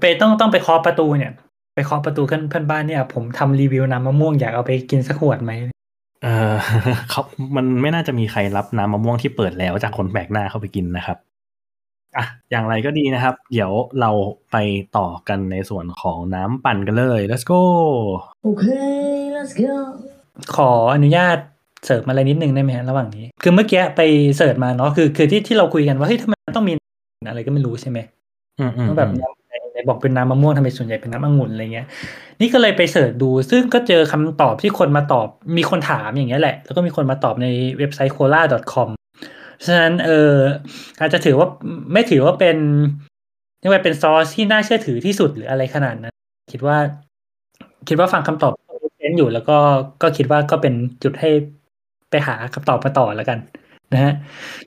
ไปต้องต้องไปเคาะประตูเนี่ย ไปเคาะประตูเพื่อนเพื่อนบ้านเนี่ย ผมทำรีวิวน้ำมะม่วงอยากเอาไปกินสักขวดไหมเออเขามันไม่น่าจะมีใครรับน้ำมะม่วงที่เปิดแล้วจากคนแปลกหน้าเข้าไปกินนะครับอะอย่างไรก็ดีนะครับ เดี๋ยวเราไปต่อกันในส่วนของน้ำปั่นกันเลย let's go Okay, let's go. ขออนุญาตเสริมอะไรนิดนึงได้ไหมฮะระหว่างนี้ คือเมื่อกี้ไปเสิร์ชมาเนาะคือคือที่ที่เราคุยกันว่าเฮ้ยทำไมมันต้องมีอะไรก็ไม่รู้ใช่ไหมอืมอืมว่าแบบน้ำในใน บอกเป็นน้ำมะม่วงทำไมส่วนใหญ่เป็นน้ำองุ่นอะไรเงี้ย นี่ก็เลยไปเสิร์ชดู ซึ่งก็เจอคำตอบที่คนมาตอบ มีคนถามอย่างเงี้ยแหละ แล้วก็มีคนมาตอบในเว็บไซต์ cola.com ฉะนั้นเอออาจจะถือว่าไม่ถือว่าเป็นเรียกว่าเป็นซอสที่น่าเชื่อถือที่สุดหรืออะไรขนาดนั้น คิดว่า คิดว่าฟังคำตอบเซนอยู่แล้วก็ก็คิดว่าก็เป็นจุดให้ไปหาคำตอบมาต่อแล้วกัน นะฮะ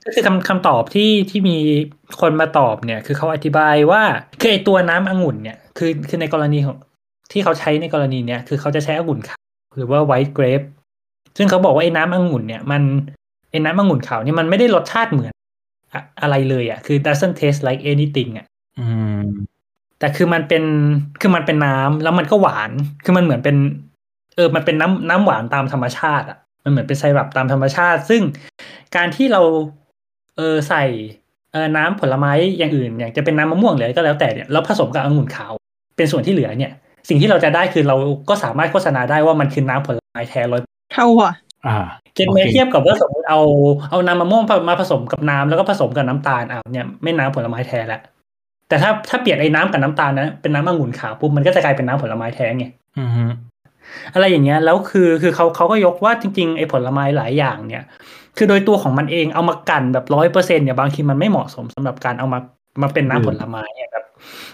ก็คือคำคำตอบที่ที่มีคนมาตอบเนี่ย คือเขาอธิบายว่าคือไอตัวน้ำองุ่นเนี่ยคือคือในกรณีของที่เขาใช้ในกรณีเนี่ยคือเขาจะใช้องุ่นขาวหรือว่า white grape ซึ่งเขาบอกว่าไอ้น้ำองุ่นเนี่ยมันไอ้น้ำองุ่นขาวเนี่ยมันไม่ได้รสชาติเหมือนอะอะไรเลยอะ คือ doesn't taste like anything อะอืมแต่คือมันเป็นคือมันเป็นน้ำแล้วมันก็หวาน คือมันเหมือนเป็น เออ มันเป็นน้ำน้ำหวานตามธรรมชาติ อะ มันเหมือนเป็นไซรัปตามธรรมชาติ ซึ่งการที่เราเออใส่เออน้ำผลไม้อย่างอื่นอย่างจะเป็นน้ำมะม่วงหรืออะไรก็แล้วแต่เนี่ยแล้วผสมกับองุ่นขาว เป็นส่วนที่เหลือเนี่ย สิ่งที่เราจะได้คือเราก็สามารถโฆษณาได้ว่ามันคือน้ำผลไม้แท้ร้อยเท่าอะอ่าเก็ตไหมโอเคเทียบกับว่าสมมติเอาเอาน้ำมะม่วงมาผสมกับน้ำแล้วก็ผสมกับน้ำตาลอะเนี่ยไม่น้ำผลไม้แท้แล้วแต่ถ้าถ้าเปลี่ยนไอ้น้ำกับน้ำตาลนะเป็นน้ำองุ่นขาวปุ๊บมันก็จะกลายเป็นน้ำผลไม้แท้ไงอืมฮึ อะไรอย่างเงี้ยแล้วคือคือเขาเขาก็ยกว่าจริงๆไอ้ผลไม้หลายอย่างเนี่ย คือโดยตัวของมันเองเอามากันแบบร้อยเปอร์เซ็นเนี่ยบางทีมันไม่เหมาะสมสำหรับการเอามามาเป็นน้ำผลไม้เนี่ยแบบ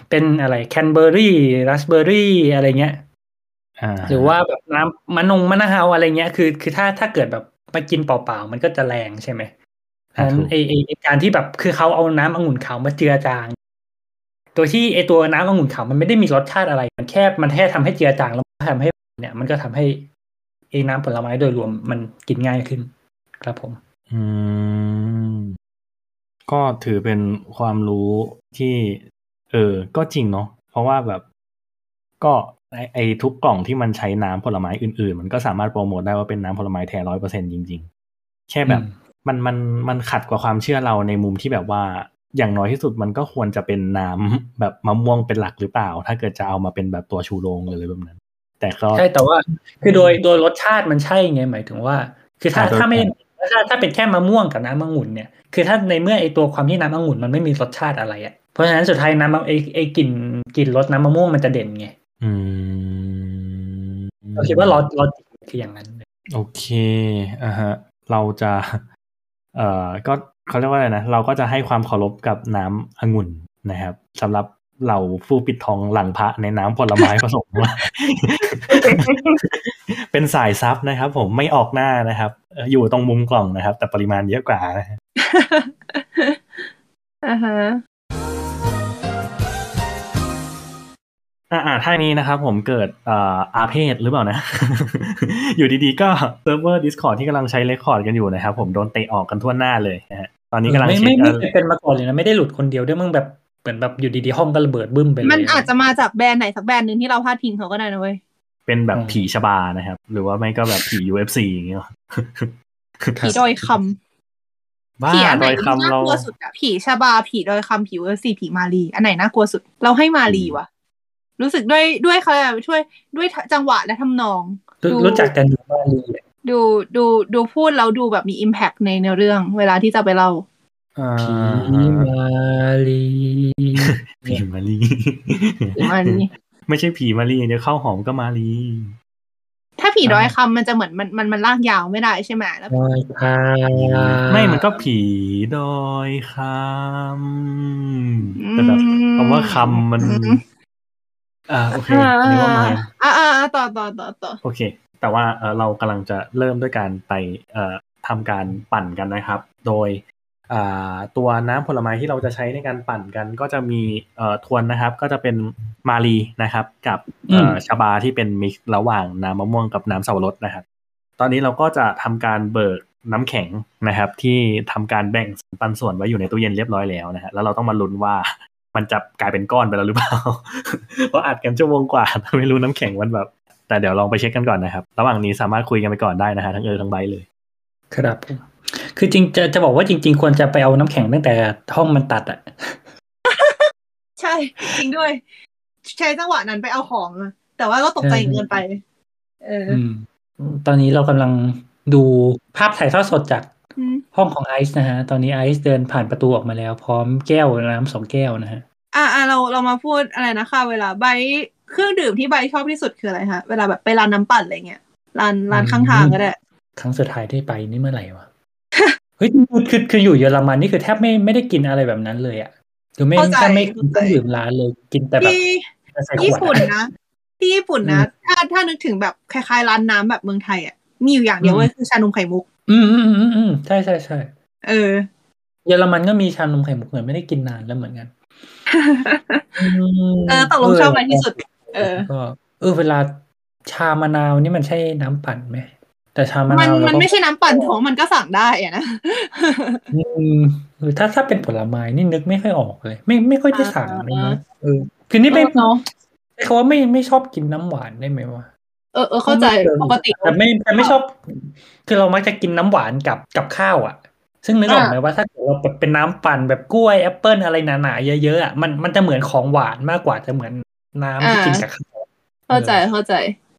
เป็นอะไรแคนเบอร์รี่ราสเบอร์รี่อะไรเงี้ยอ่าหรือว่าแบบน้ำมะนงมะนาวอะไรเงี้ยคือ คือถ้าถ้าเกิดแบบมากินเปล่าๆมันก็จะแรงใช่ไหมฉะนั้นไอไอไอ้การที่แบบคือเขาเอาน้ำองุ่นขาวมาเจือจางโดยที่ไอตัวน้ำองุ่นขาวมันไม่ได้มีรสชาติอะไร มันแค่มันแค่ทำให้เจือจางแล้วทำให้ เนี่ยมันก็ทำให้ไอน้ำผลไม้โดยรวมมันกินง่ายขึ้นครับผม อืม ก็ถือเป็นความรู้ที่ เออ ก็จริงเนาะเพราะว่าแบบ ก็ไอไอทุกกล่องที่มันใช้น้ำผลไม้อื่นๆ มันก็สามารถโปรโมทได้ว่าเป็นน้ำผลไม้แท้ร้อยเปอร์เซ็นจริง ๆ แค่แบบอืมมันมันมันขัดกว่าความเชื่อเราในมุมที่แบบว่าอย่างน้อยที่สุดมันก็ควรจะเป็นน้ำแบบมะม่วงเป็นหลักหรือเปล่า ถ้าเกิดจะเอามาเป็นแบบตัวชูโรงหรืออะไรแบบนั้น แต่ก็ใช่แต่ว่า คือโดยโดยรสชาติมันใช่ไงหมายถึงว่า คือถ้าอ่าโดยถ้าไม่ถ้าถ้าเป็นแค่มะม่วงกับน้ำองุ่นเนี่ยคือถ้าในเมื่อไอตัวความที่น้ำองุ่นมันไม่มีรสชาติอะไรอะเพราะฉะนั้นสุดท้ายน้ำไอไอกลิ่นกลิ่นรสน้ำมะม่วงมันจะเด่นไงอืมเราคิดว่ารสรสคืออย่างนั้นโอเคอ่าฮะ เราจะ เอ่อก็เขาเรียกว่าอะไรนะ เราก็จะให้ความเคารพกับน้ำองุ่นนะครับสำหรับ เราผู้ปิดทองหลังพระในน้ำผลไม้ผสมเป็นสายซับนะครับ ผมไม่ออกหน้านะครับเอ่ออยู่ตรงมุมกล่องนะครับ แต่ปริมาณเยอะกว่านะฮะอ่าฮะอ่าอ่าท่านี้นะครับผมเกิดเอ่ออาเพศหรือเปล่านะ อยู่ดีๆ ก็เซิร์ฟเวอร์ Discord ที่กำลังใช้เรคคอร์ดกันอยู่นะครับ ผมโดนเตะออกกันทั่วหน้าเลยนะฮะตอนนี้กำลังไม่เช็ไม่คไม่เอ่อเคยเป็นมาก่อนเลยนะ ไม่ได้หลุดคนเดียวด้วยมึงแบบ เหมือนแบบอยู่ดีๆห้องก็ระเบิดบึ้มไปเลยมันอาจจะมาจากแบรนด์ไหนสักแบรนด์หนึ่งที่เราพาดพิงเขาก็ได้นะเว้ยเป็นแบบอืมผีชบานะครับ หรือว่าไม่ก็แบบผี UFC อย่างเงี้ยผีดอยคบ้าำผีอันไหโดนยที่คำน่าเรากลัวสุดอะผีชาบาผีดอยคำผีเวอร์ซีผีมารีอันไหนน่ากลัวสุด เราให้มารีว่ะรู้สึกด้วยด้วยเขาเรียกอะไรช่วยด้วยจังหวะและทำนอง รู้ดูรู้จักกันอยู่มาลีอะดูดูดูพูดแล้วดูแบบมีอิมแพ t ในเนื้อเรื่อง เวลาที่จะไปเล่า อ่าผีมาลีผีมารีมันไม่ใช่ผีมารีเดี๋ยวข้าวหอมก็มารีถ้าผีร้อยคำมันจะเหมือนมันมันมันลากยาวไม่ได้ใช่ไหมแล้วดอยคาไม่มันก็ผีดอยคำแต่แบบคำว่าคำมัน อ่าโอเคอ่าอันนี้ว่ามาอ่าอ่าอ่าต่อต่อต่อต่อโอเค แต่ว่าเอ่อเรากำลังจะเริ่มด้วยการไป เอ่อทำการปั่นกันนะครับ โดยอ่า ตัวน้ำผลไม้ที่เราจะใช้ในการปั่นกันก็จะมีเอ่อทวนนะครับ ก็จะเป็นมารีนะครับ กับเอ่อชาบาที่เป็นมิกซ์ระหว่างน้ำมะม่วงกับน้ำสับปะรดนะครับ ตอนนี้เราก็จะทำการเบิกน้ำแข็งนะครับ ที่ทำการแบ่งปันส่วนไว้อยู่ในตู้เย็นเรียบร้อยแล้วนะฮะแล้วเราต้องมาลุ้นว่ามันจะกลายเป็นก้อนไปแล้วหรือเปล่าเพราะอัดกันชั่วโมงกว่าไม่รู้น้ำแข็งมันแบบ แต่เดี๋ยวลองไปเช็คกันก่อนนะครับ ระหว่างนี้สามารถคุยกันไปก่อนได้นะฮะทั้งเออทั้งไบร์ทเลย ครับผม คือจริงจะจะบอกว่าจริง ๆ ควรจะไปเอาน้ำแข็งตั้งแต่ห้องมันตัดอะใช่ จริงด้วย ใช้จังหวะนั้นไปเอาของอะแต่ว่าก็ตกใจเกินไป เอออืมตอนนี้เรากำลังดูภาพถ่ายทอดสดจากอืมห้องของไอซ์นะฮะ ตอนนี้ไอซ์เดินผ่านประตูออกมาแล้ว พร้อมแก้วน้ำสองแก้วนะฮะอ่าอ่าเราเรามาพูดอะไรนะคะ เวลาใบเครื่องดื่มที่ใบชอบที่สุดคืออะไรคะเวลาแบบไปร้านน้ำปั่นอะไรเงี้ยร้านร้านข้างทางก็ได้ ครั้งสุดท้ายที่ไปนี่เมื่อไหร่วะเฮ้ยคือคือคืออยู่เยอรมันนี่คือแทบไม่ไม่ได้กินอะไรแบบนั้นเลยอะคือไม่เข้าใจแทบไม่กินเคเข้าใจรื่องดื่มร้านเลยกินแต่แบบที่ใส่ขญี่วดปุ่นอะนะที่ญี่ปุ่นนะถ้าถ้านึกถึงแบบคล้ายๆร้านน้ำแบบเมืองไทยอะมีอยู่อย่างเดียวเว้ยคือชานมไข่มุก อืมอืมอืมอืมใช่ใช่ใช่เออ เยอรมันก็มีชานมไข่มุกเหมือนไม่ได้กินนานแล้วเหมือนกันเออตกลงชอบอะไรที่สุด เออ ก็ เออ เวลาชามะนาวนี่มันใช่น้ำปั่นไหม แต่ชามะมันนาวเรามันก็ไม่ใช่น้ำปั่นโถมันก็สั่งได้อะนะอืมเออถ้าถ้าเป็นผลไม้นี่นึกไม่ค่อยออกเลย ไม่ไม่ค่อยได้สั่งเลยนะเออคือนี่ไม่เนาะใช้คำว่าไม่ไม่ชอบกินน้ำหวานได้ไหมวะเออเออเข้าใจปกติแต่ไม่แต่ไม่ชอบ คือเรามักจะกินน้ำหวานกับกับข้าวอะ ซึ่งนึกออกไหมว่าถ้าเกิดเราแบบเป็นน้ำปั่นแบบกล้วยแอปเปิลอะไรหนาๆเยอะๆอะมันมันจะเหมือนของหวานมากกว่าจะเหมือนน้ำที่กินกับข้าวเข้าใจเข้าใจ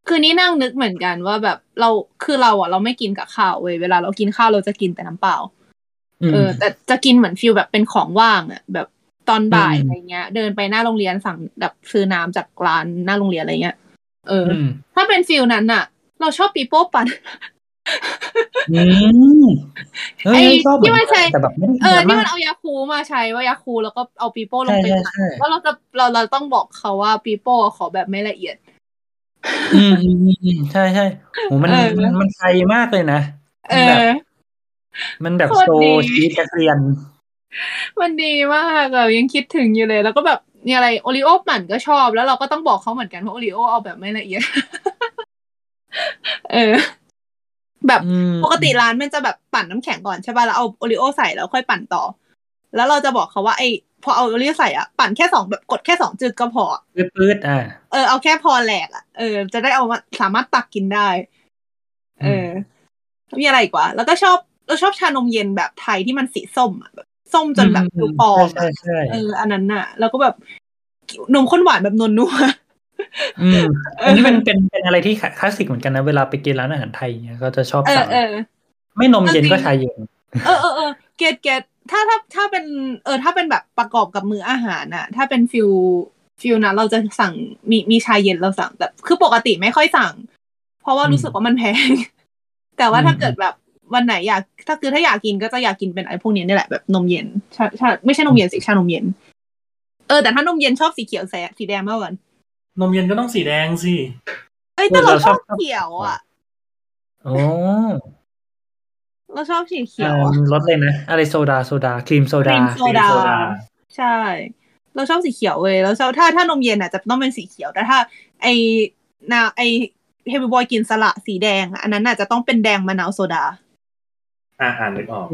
คือนี่นั่งนึกเหมือนกันว่าแบบเราคือเราอะเราไม่กินกับข้าวเว้ยเวลาเรากินข้าวเราจะกินแต่น้ำเปล่าอืมเออ แต่จะกินเหมือน feel แบบเป็นของว่างอะแบบตอนบ่ายอืมอะไรเงี้ย เดินไปหน้าโรงเรียนสั่งแบบซื้อน้ำจากร้านหน้าโรงเรียนอะไรเงี้ยเอออมถ้าเป็นฟิลนั้นอะ เราชอบปีโป้ปั่นอืมเออไอ้ชอบเหมืที่อนมันใช้กันแต่แบบไม่ได้เออกินี่นมันมากเอายาคูมาใช้ว่ายาคูแล้วก็เอาปีโป้ลงไปใช่ปั่นใช่ใช่แล้วเราจะเราเราต้องบอกเขาว่าปีโป้ขอแบบไม่ละเอียด อืมอืมอืมอืมใช่ใช่โหมันเออมันมันไทยมากเลยนะเอมันแบบ อ มันแบบโคตรโซดี ชีสเรียนมันดีมากอะยังคิดถึงอยู่เลย แล้วก็แบบมีอะไร Oreo ปั่นก็ชอบ แล้วเราก็ต้องบอกเขาเหมือนกันว่า Oreo เอาแบบไม่ละเอียด เออ แบบอืมปกติร้านมันจะแบบปั่นน้ำแข็งก่อนใช่ป่ะแล้วเอา Oreo ใส่แล้วค่อยปั่นต่อ แล้วเราจะบอกเขาว่าไอ้ พอเอา Oreo ใส่อะปั่นแค่สองแบบกดแค่สองจึกก็พอปื๊ดๆอ่าเออเอาแค่พอแหลกอะเออจะได้เอามาสามารถตักกินได้ เออมีอะไรอีกว่า แล้วก็ชอบเราชอบชานมเย็นแบบไทยที่มันสีส้มอะแบบส้มจนแบบดูปลอมใช่อะใช่เอออันนั้นน่ะ แล้วก็แบบนมข้นหวานแบบนวลนัวอืมอันนี้มันเป็นเป็นอะไรที่คลาสสิกเหมือนกันนะเวลาไปกินร้านอาหารไทยเนี่ยก็จะชอบเออสั่งเออไม่นมเย็นก็ชาเย็น เออเออเออ get get ถ้าถ้าถ้าเป็นเออถ้าเป็นแบบประกอบกับมื้ออาหารน่ะถ้าเป็น feel feel นั้นเราจะสั่งมีมีชาเย็นเราสั่งแต่คือปกติไม่ค่อยสั่ง เพราะว่ารู้สึกว่ามันแพง แต่ว่าถ้าเกิดแบบวันไหนอยาก ถ้าคือถ้าอยากกินก็จะอยากกินเป็นไอ้พวกนี้นี่แหละแบบนมเย็นชาชาไม่ใช่นมเย็นสิชานมเย็น เออแต่ถ้านมเย็นชอบสีเขียวแต่สีแดงมากกว่านมเย็นก็ต้องสีแดงสิเอ้ยแต่เราชอบเขียวอะโอ้ เราชอบสีเขียวอ่าอะรสเลยนะ อะไรโซดาโซดาครีมโซดาครีมโซดาโซดาใช่ เราชอบสีเขียวเว้ยแล้วชอบถ้าถ้านมเย็นอะจะต้องเป็นสีเขียวแต่ถ้า ไอนาไอเฮฟวี่บอยกินสละสีแดงอะอันนั้นอะจะต้องเป็นแดงมะนาวโซดา อ่าอ่านนึกออก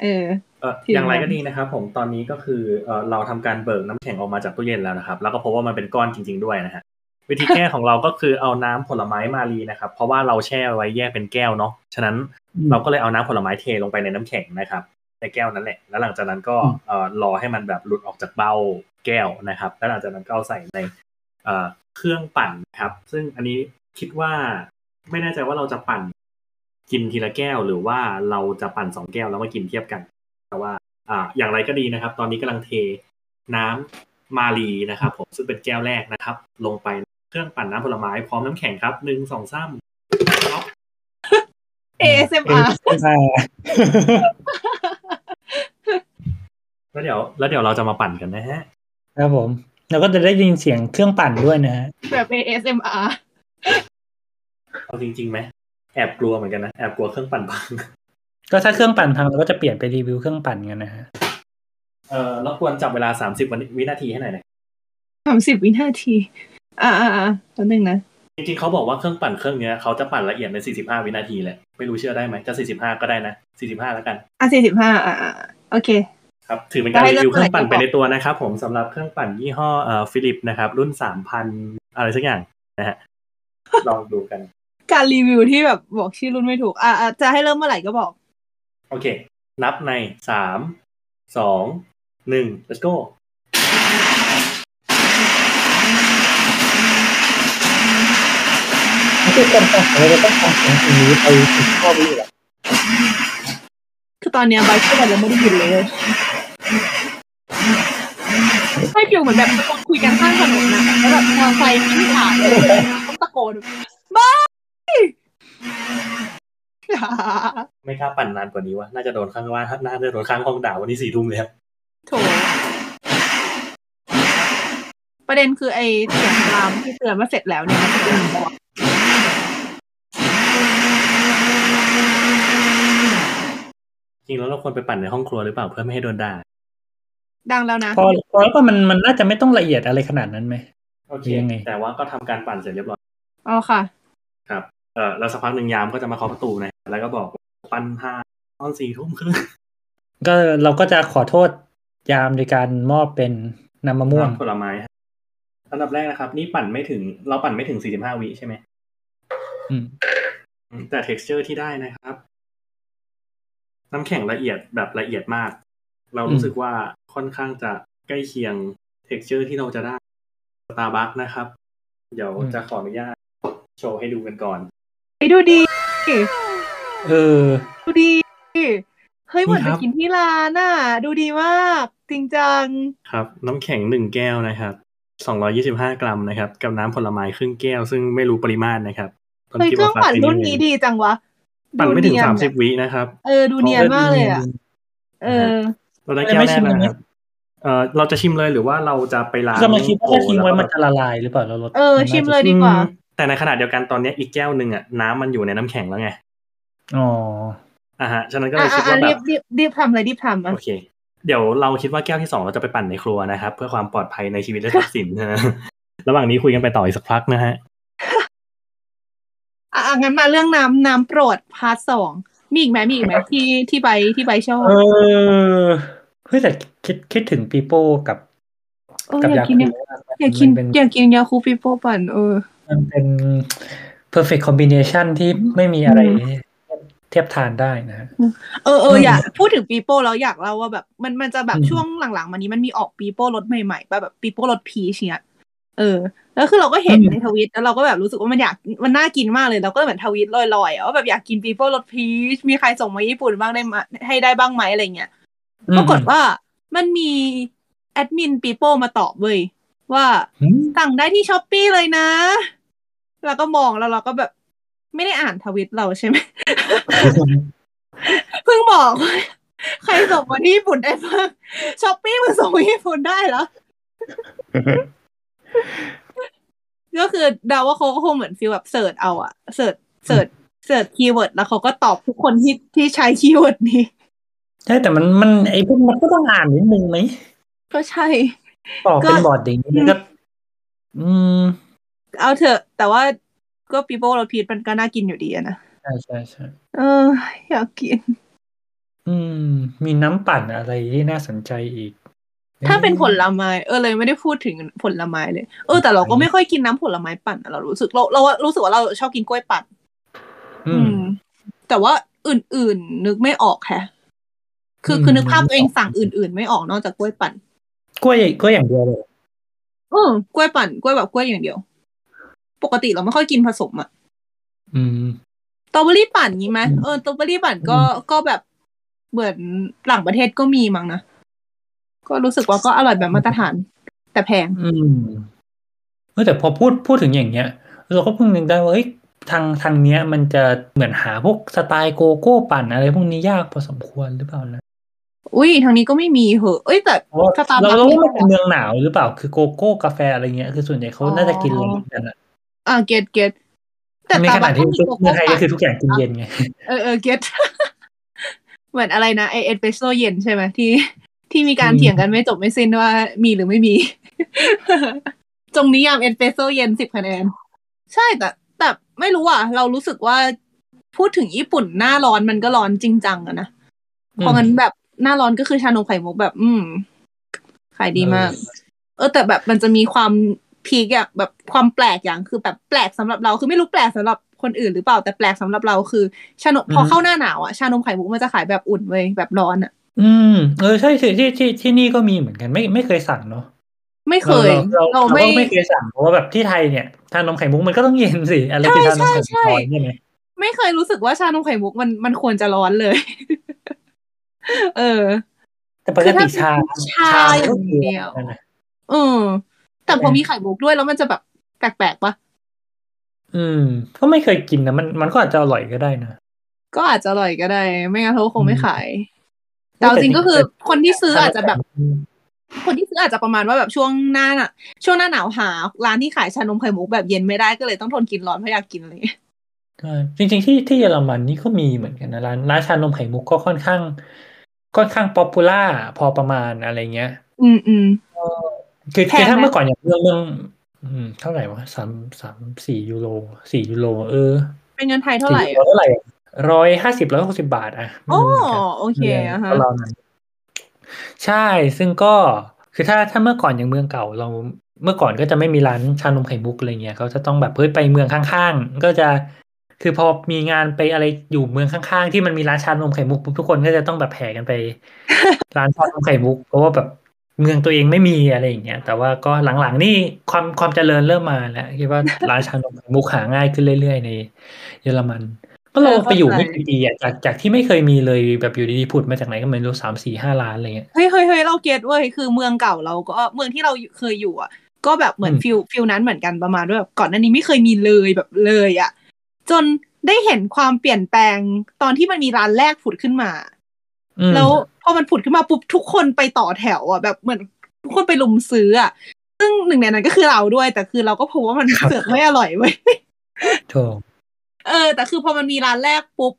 เออเออที่อย่างไรก็ดีนะครับ ผมตอนนี้ก็คือเออเราทำการเบิกน้ำแข็งออกมาจากตู้เย็นแล้วนะครับ แล้วก็พบว่ามันเป็นก้อนจริง ๆด้วยนะฮะ วิธีแก้ของเราก็คือเอาน้ำผลไม้มารีนะครับ เพราะว่าเราแช่ไว้แยกเป็นแก้วเนาะฉะนั้นอืมเราก็เลยเอาน้ำผลไม้เทลงไปในน้ำแข็งนะครับในแก้วนั้นแหละ แล้วหลังจากนั้นก็อืมเอ่อรอให้มันแบบหลุดออกจากเบ้าแก้วนะครับ แล้วหลังจากนั้นก็เอาใส่ในเอ่อเครื่องปั่นครับ ซึ่งอันนี้คิดว่าไม่แน่ใจว่าเราจะปั่นกินทีละแก้วหรือว่าเราจะปั่นสองแก้วแล้วมากินเทียบกัน แต่ว่า อ่า อย่างไรก็ดีนะครับ ตอนนี้กำลังเทน้ำมาลีนะครับ ผมซึ่งเป็นแก้วแรกนะครับ ลงไป เครื่องปั่นน้ำผลไม้พร้อมน้ำแข็งครับหนึ่งสองสามครับ ASMR ใช่แล้วเดี๋ยว แล้วเดี๋ยวเราจะมาปั่นกันนะฮะ ครับผมแล้วก็จะได้ยินเสียงเครื่องปั่นด้วยนะฮะ แบบ ASMR เอาจริงๆไหมแอบกลัวเหมือนกันนะ แอบกลัวเครื่องปั่นพัง ก็ถ้าเครื่องปั่นพังเราก็จะเปลี่ยนไปรีวิวเครื่องปั่นกันนะฮะ เออรบกวนจับเวลาสามสิบวินาทีให้หน่อยนะสามสิบวินาที อ่าอ่าอ่าแป๊บนึงนะจริงๆเขาบอกว่าเครื่องปั่นเครื่องเนี้ยเขาจะปั่นละเอียดในสี่สิบห้าวินาทีแหละ ไม่รู้เชื่อได้ไหมจะสี่สิบห้าก็ได้นะสี่สิบห้าแล้วกัน อะสี่สิบห้าอ่าอ่าโอเค ครับ ถือเป็นการได้รีวิวเครื่องปั่นเริ่ไปมในตัวนะครับผมสำหรับเครื่องปั่นยี่ห้อเอ่อฟิลิปนะครับ รุ่นสามพันอะไรสักอย่างนะฮะ ลองดูกัน การรีวิวที่แบบบอกชื่อรุ่นไม่ถูก อ่าอ่าจะให้เริ่มเมื่อไหร่ก็บอก โอเค นับในสามสอ งหนึ่ง let's go ไม่ใช่คนปั่นเราต้องทำเสียงตรงนี้ไปถึงข้อวิหรอคือตอนเนี้ยไบค์พูดอะไรไม่ได้ยินเลยให้ฟิลเหมือนแบบตะโกนคุยกันข้างถนนนะแล้วแบบมอเตอร์ไซค์วิ่งผ่านเลยต้องตะโกนบ้ายอย่าไม่กล้าปั่นนานกว่านี้วะน่าจะโดนข้างว่าน่าจะโดนข้างห้องด่าวันนี้สี่ทุ่มแล้วโถประเด็นคือไอ้เสียงอารามที่เตือนว่าเสร็จแล้วเนี่ยมันจะเป็นบอก ริงแล้วเราควรไปปั่นในห้องครัวหรือเปล่าเพื่อไม่ให้โดนด่าดังแล้วนะพอพอแล้วก็มันมันน่าจะไม่ต้องละเอียดอะไรขนาดนั้นไหมโอเคยังไงแต่ว่าก็ทำการปั่นเสร็จเรียบร้อยอ๋อค่ะ ครับเออแล้วสักพักหนึ่งยามก็จะมาเคาะประตูนะแล้วก็บอกปั่นห้าตอนสี่ทุ่มครึ่งก็เราก็จะขอโทษยามในการมอบเป็นน้ำมะม่วงน้ำผลไม้ฮะอันดับแรกนะครับ นี่ปั่นไม่ถึง เราปั่นไม่ถึงสี่สิบห้าวิใช่ไหมอืมอืมแต่ texture ที่ได้นะครับ น้ำแข็งละเอียดแบบละเอียดมาก เรารู้สึกว่าค่อนข้างจะใกล้เคียง texture ที่เราจะได้ Starbucks นะครับ เดี๋ยวอืมจะขออนุญาตโชว์ให้ดูกันก่อนไปดูดี เออ ดูดี เฮ้ยเหมือนนี่ไปครับกินที่ร้านอะ ดูดีมาก จริงจัง ครับ น้ำแข็งหนึ่งแก้วนะครับสองร้อยี่สิบห้ากรัมนะครับ กับน้ำผลไม้ครึ่งแก้ว ซึ่งไม่รู้ปริมาตรนะครับต้เฮ้ยคิดเครื่องว่าปั่นฝากรุ่นนี้ดีจังวะ ปั่นไม่ถึงดูเยสามสิบอะวินะครับ เออ ดูเนียนมากเลยอะ เออ เราได้แก้วแรกแล้วนะครับเออเราจะชิมเลยหรือว่าเราจะไปล้างก็มาคิดว่าถ้าทิ้งไว้โอ้มันจะละลายหรือเปล่าแล้วรสเออ ชิมเลยดีกว่าอืมแต่ในขณะเดียวกันตอนเนี้ยอีกแก้วหนึ่งอะน้ำมันอยู่ในน้ำแข็งแล้วไง อ๋อ อะฮะ ฉะนั้นก็เลอะยคิดอะว่าแบรีบบรีบรีบทำเลยรีบทำอะโอเค เดี๋ยวเราคิดว่าแก้วที่สองเราจะไปปั่นในครัวนะครับ เพื่อความปลอดภัยในชีวิตและทรัพย์สินนะฮะระหว่างนี้คุยกันไปต่ออีกสักพักนะฮะ อะอะงั้นมาเรื่องน้ำน้ำโปรดพาร์ทสองมีอีกไหมมีอีกไหมที่ที่ใบที่ใบชอบเออเฮ้ยแต่คิดคิดถึงปีโป้กับเออกับอยากกินคูอยากกินมัเป็นอยากกินยาคูปิโป้ปั่นเออ มันเป็น perfect combination ที่ไม่มีอะไรเทียบทานได้นะฮะ เออเอออืม อยากพูดถึงปีโป้แล้วอยากเล่าว่าแบบมันมันจะแบบอืมช่วงหลังๆมานี้มันมีออกปีโป้รสใหม่ๆป่ะแบบปีโป้รสพีชเนี่ย เออ แล้วคือเราก็เห็นในทวิตแล้วเราก็แบบรู้สึกว่ามันอยากมันน่ากินมากเลยเราก็เหมือนทวิตลอยๆอะว่าแบบอยากกินปีโป้รสพีชมีใครส่งมาญี่ปุ่นบ้างได้มาให้ได้บ้างไหมอะไรเงี้ยปรากฏว่ามันมีแอดมินปีโป้มาตอบเว้ยว่าอืมสั่งได้ที่ Shopee เลยนะ เราก็มองแล้วเราก็แบบไม่ได้อ่านทวิตเราใช่ไหมเพิ่งบอกว่าใครส่งมาที่ญี่ปุ่นได้บ้าง Shopee มันส่งมาญี่ปุ่นได้เหรอ ก็คือเดาว่าเขาก็คงเหมือน feel แบบ search เอาอะ search search search keyword แล้วเขาก็ตอบทุกคนที่ที่ใช้ keyword นี้ใช่แต่มันมันไอ้พวกมันก็ต้องอ่านนิดนึงไหมก็ใช่ตอบเป็นก็บอร์ดอย่างนี้ก็ อืม เอาเถอะ แต่ว่าก็ปีโป้เราพีทมันก็น่ากินอยู่ดีอะนะใช่ใช่ใช่เออ อยากกิน อืม มีน้ำปั่นอะไรที่น่าสนใจอีก ถ้าเป็นผลไม้เออเลยไม่ได้พูดถึงผลไม้เลย เออ แต่เราก็ไม่ค่อยกินน้ำผลไม้ปั่นอะเรารู้สึกเราเรารู้สึกว่าเราชอบกินกล้วยปั่นอืม แต่ว่าอื่นๆ นึกไม่ออกแฮะคืออืมคือนึกภาพตัวเองสั่งอื่น ๆ ไม่ออกนอกจากกล้วยปั่นกล้วยกล้วยอย่างเดียวเลยเออกล้วยปั่นกล้วยแบบกล้วยอย่างเดียว ปกติเราไม่ค่อยกินผสมอะอืมสตรอเบอรี่ปั่นงี้ไหมอืมเออสตรอเบอรี่ปั่นก็ก็แบบเหมือนต่างประเทศก็มีมั้งนะ ก็รู้สึกว่าก็อร่อยแบบมาตรฐาน แต่แพง อืมเออแต่พอพูดพูดถึงอย่างเงี้ย เราก็เพิ่งนึกได้ว่าเอ้ยทางทางเนี้ยมันจะเหมือนหาพวกสไตล์โกโก้ปั่นอะไรพวกนี้ยากพอสมควรหรือเปล่านะอุ้ยทางนี้ก็ไม่มีเหอะเอ้ยแต่เพราะว่าสตาร์เราบัคเราว่ามันเป็นเมืองหนาวหรือเปล่าคือโกโก้กาแฟอะไรเงี้ยคือส่วนใหญ่เขาน่าจะกินอะไรกันอะอ่าเกตเกตแต่ในตาขบัณะคที่ก็มีโกเมืโก้องไทยปั่ก็นคือทุกอย่างกินเย็นไงเออเออเกตเหมือนอะไรนะไอเอสเปรสโซเย็นใช่ไหมที่ ที่มีการอืมเถียงกันไม่จบไม่สิ้นว่ามีหรือไม่มี จงนิยามเอสเปรสโซเย็นสิบคะแนน ใช่แต่ แต่ไม่รู้อะ เรารู้สึกว่าพูดถึงญี่ปุ่นหน้าร้อนมันก็ร้อนจริงจังอะนะ เพราะงั้นแบบหน้าร้อนก็คือชานมไข่มุกแบบ อืมขายดีมาก เออแต่แบบมันจะมีความพีกอะแบบความแปลกอย่างคือแบบแปลกสำหรับเราคือไม่รู้แปลกสำหรับคนอื่นหรือเปล่าแต่แปลกสำหรับเราคือ ชานมพอเข้าหน้าหนาวอะชานมไข่มุกมันจะขายแบบอุ่นเว้ยแบบร้อนอะ อืม เออใช่ที่ที่ที่ที่นี่ก็มีเหมือนกัน ไม่ไม่เคยสั่งเนาะไม่เคย เราเราเราเราไม่ ก็ไม่เคยสั่งเพราะว่าแบบที่ไทยเนี่ยทานนมไข่มุกมันก็ต้องเย็นสิอะไรคือใช่ทานนมไข่มุกใช่ร้อนใช่ไหมไม่เคยรู้สึกว่าชานมไข่มุกมันมันควรจะร้อนเลย เออ แต่ปกติชาชาอย่างเดียวนั่นน่ะเออ แต่พอมีไข่มุกด้วยแล้วมันจะแบบแปลกๆปะอืม ก็ไม่เคยกินนะมันมันก็อาจจะอร่อยก็ได้นะก็อาจจะอร่อยก็ได้ ไม่งั้นเขาก็คงไม่อืมขาย แต่เอาจริงก็คือคนที่ซื้ออาจจะแบบอืมคนที่ซื้ออาจจะประมาณว่าแบบช่วงหน้าน่ะ ช่วงหน้าหนาวหาร้านที่ขายชานมไข่มุกแบบเย็นไม่ได้ก็เลยต้องทนกินร้อนเพราะอยากกินอะไรอย่างเงี้ยใช่จริงๆที่ที่เยอรมันนี่ก็มีเหมือนกันนะร้านร้านชานมไข่มุกก็ค่อนข้าง ค่อนข้าง popular พอประมาณอะไรเงี้ย อืมอืมคือแพงคือถ้าไหมเมื่อก่อนอย่างเมืองเมืองอืมเท่าไหร่วะสามสามสี่ยูโรสี่ยูโรเออ เป็นเงินไทยเท่าไหร่สี่ยูอะโเท่าไหร่ ร้อยห้าสิบร้อยหกสิบาท อะไม่โอ้รู้เหมือนกันโอเคอะฮะประมาณนั้นใช่ซึ่งก็คือถ้าถ้าเมื่อก่อนอย่างเมืองเก่าเราเมื่อก่อนก็จะไม่มีร้านชานมไข่มุกอะไรเงี้ยเขาจะต้องแบบเฮ้ยไปเมืองข้างๆ ก็จะคือพอมีงานไปอะไรอยู่เมืองข้างๆ ที่มันมีร้านชานมไข่มุกปุ๊บทุกคนก็จะต้องแบบแห่กันไป ร้านชานมไข่มุก เพราะว่าแบบเมืองตัวเองไม่มีอะไรอย่างเงี้ยแต่ว่าก็หลังๆนี่ความความเจริญเริ่มมาแล้วคิดว่าร้านชานมไข่มุกหาง่ายขึ้นเรื่อยๆ ในเยอรมัน ก็เราเออเข้าไปอยู่ใจไม่กี่ปีอะจากจากที่ไม่เคยมีเลยแบบอยู่ดีๆผุดมาจากไหนก็ไม่รู้สามสี่ห้าร้านอะไรเงี้ยเฮ้ยเฮ้ยเฮ้ยเรา get เว้ยคือเมืองเก่าเราก็เมืองที่เราเคยอยู่อะ ก็แบบเหมือนอืม feel feel นั้นเหมือนกันประมาณด้วยแบบก่อนหน้านี้ไม่เคยมีเลยแบบเลยอะ จนได้เห็นความเปลี่ยนแปลงตอนที่มันมีร้านแรกผุดขึ้นมาอืมแล้วพอมันผุดขึ้นมาปุ๊บทุกคนไปต่อแถวอะแบบเหมือนทุกคนไปลุมซื้ออะซึ่งหนึ่งในนั้นก็คือเราด้วย แต่คือเราก็พบว่ามันเสือกไม่อร่อยเว้ยโถ เออ แต่คือพอมันมีร้านแรกปุ๊บ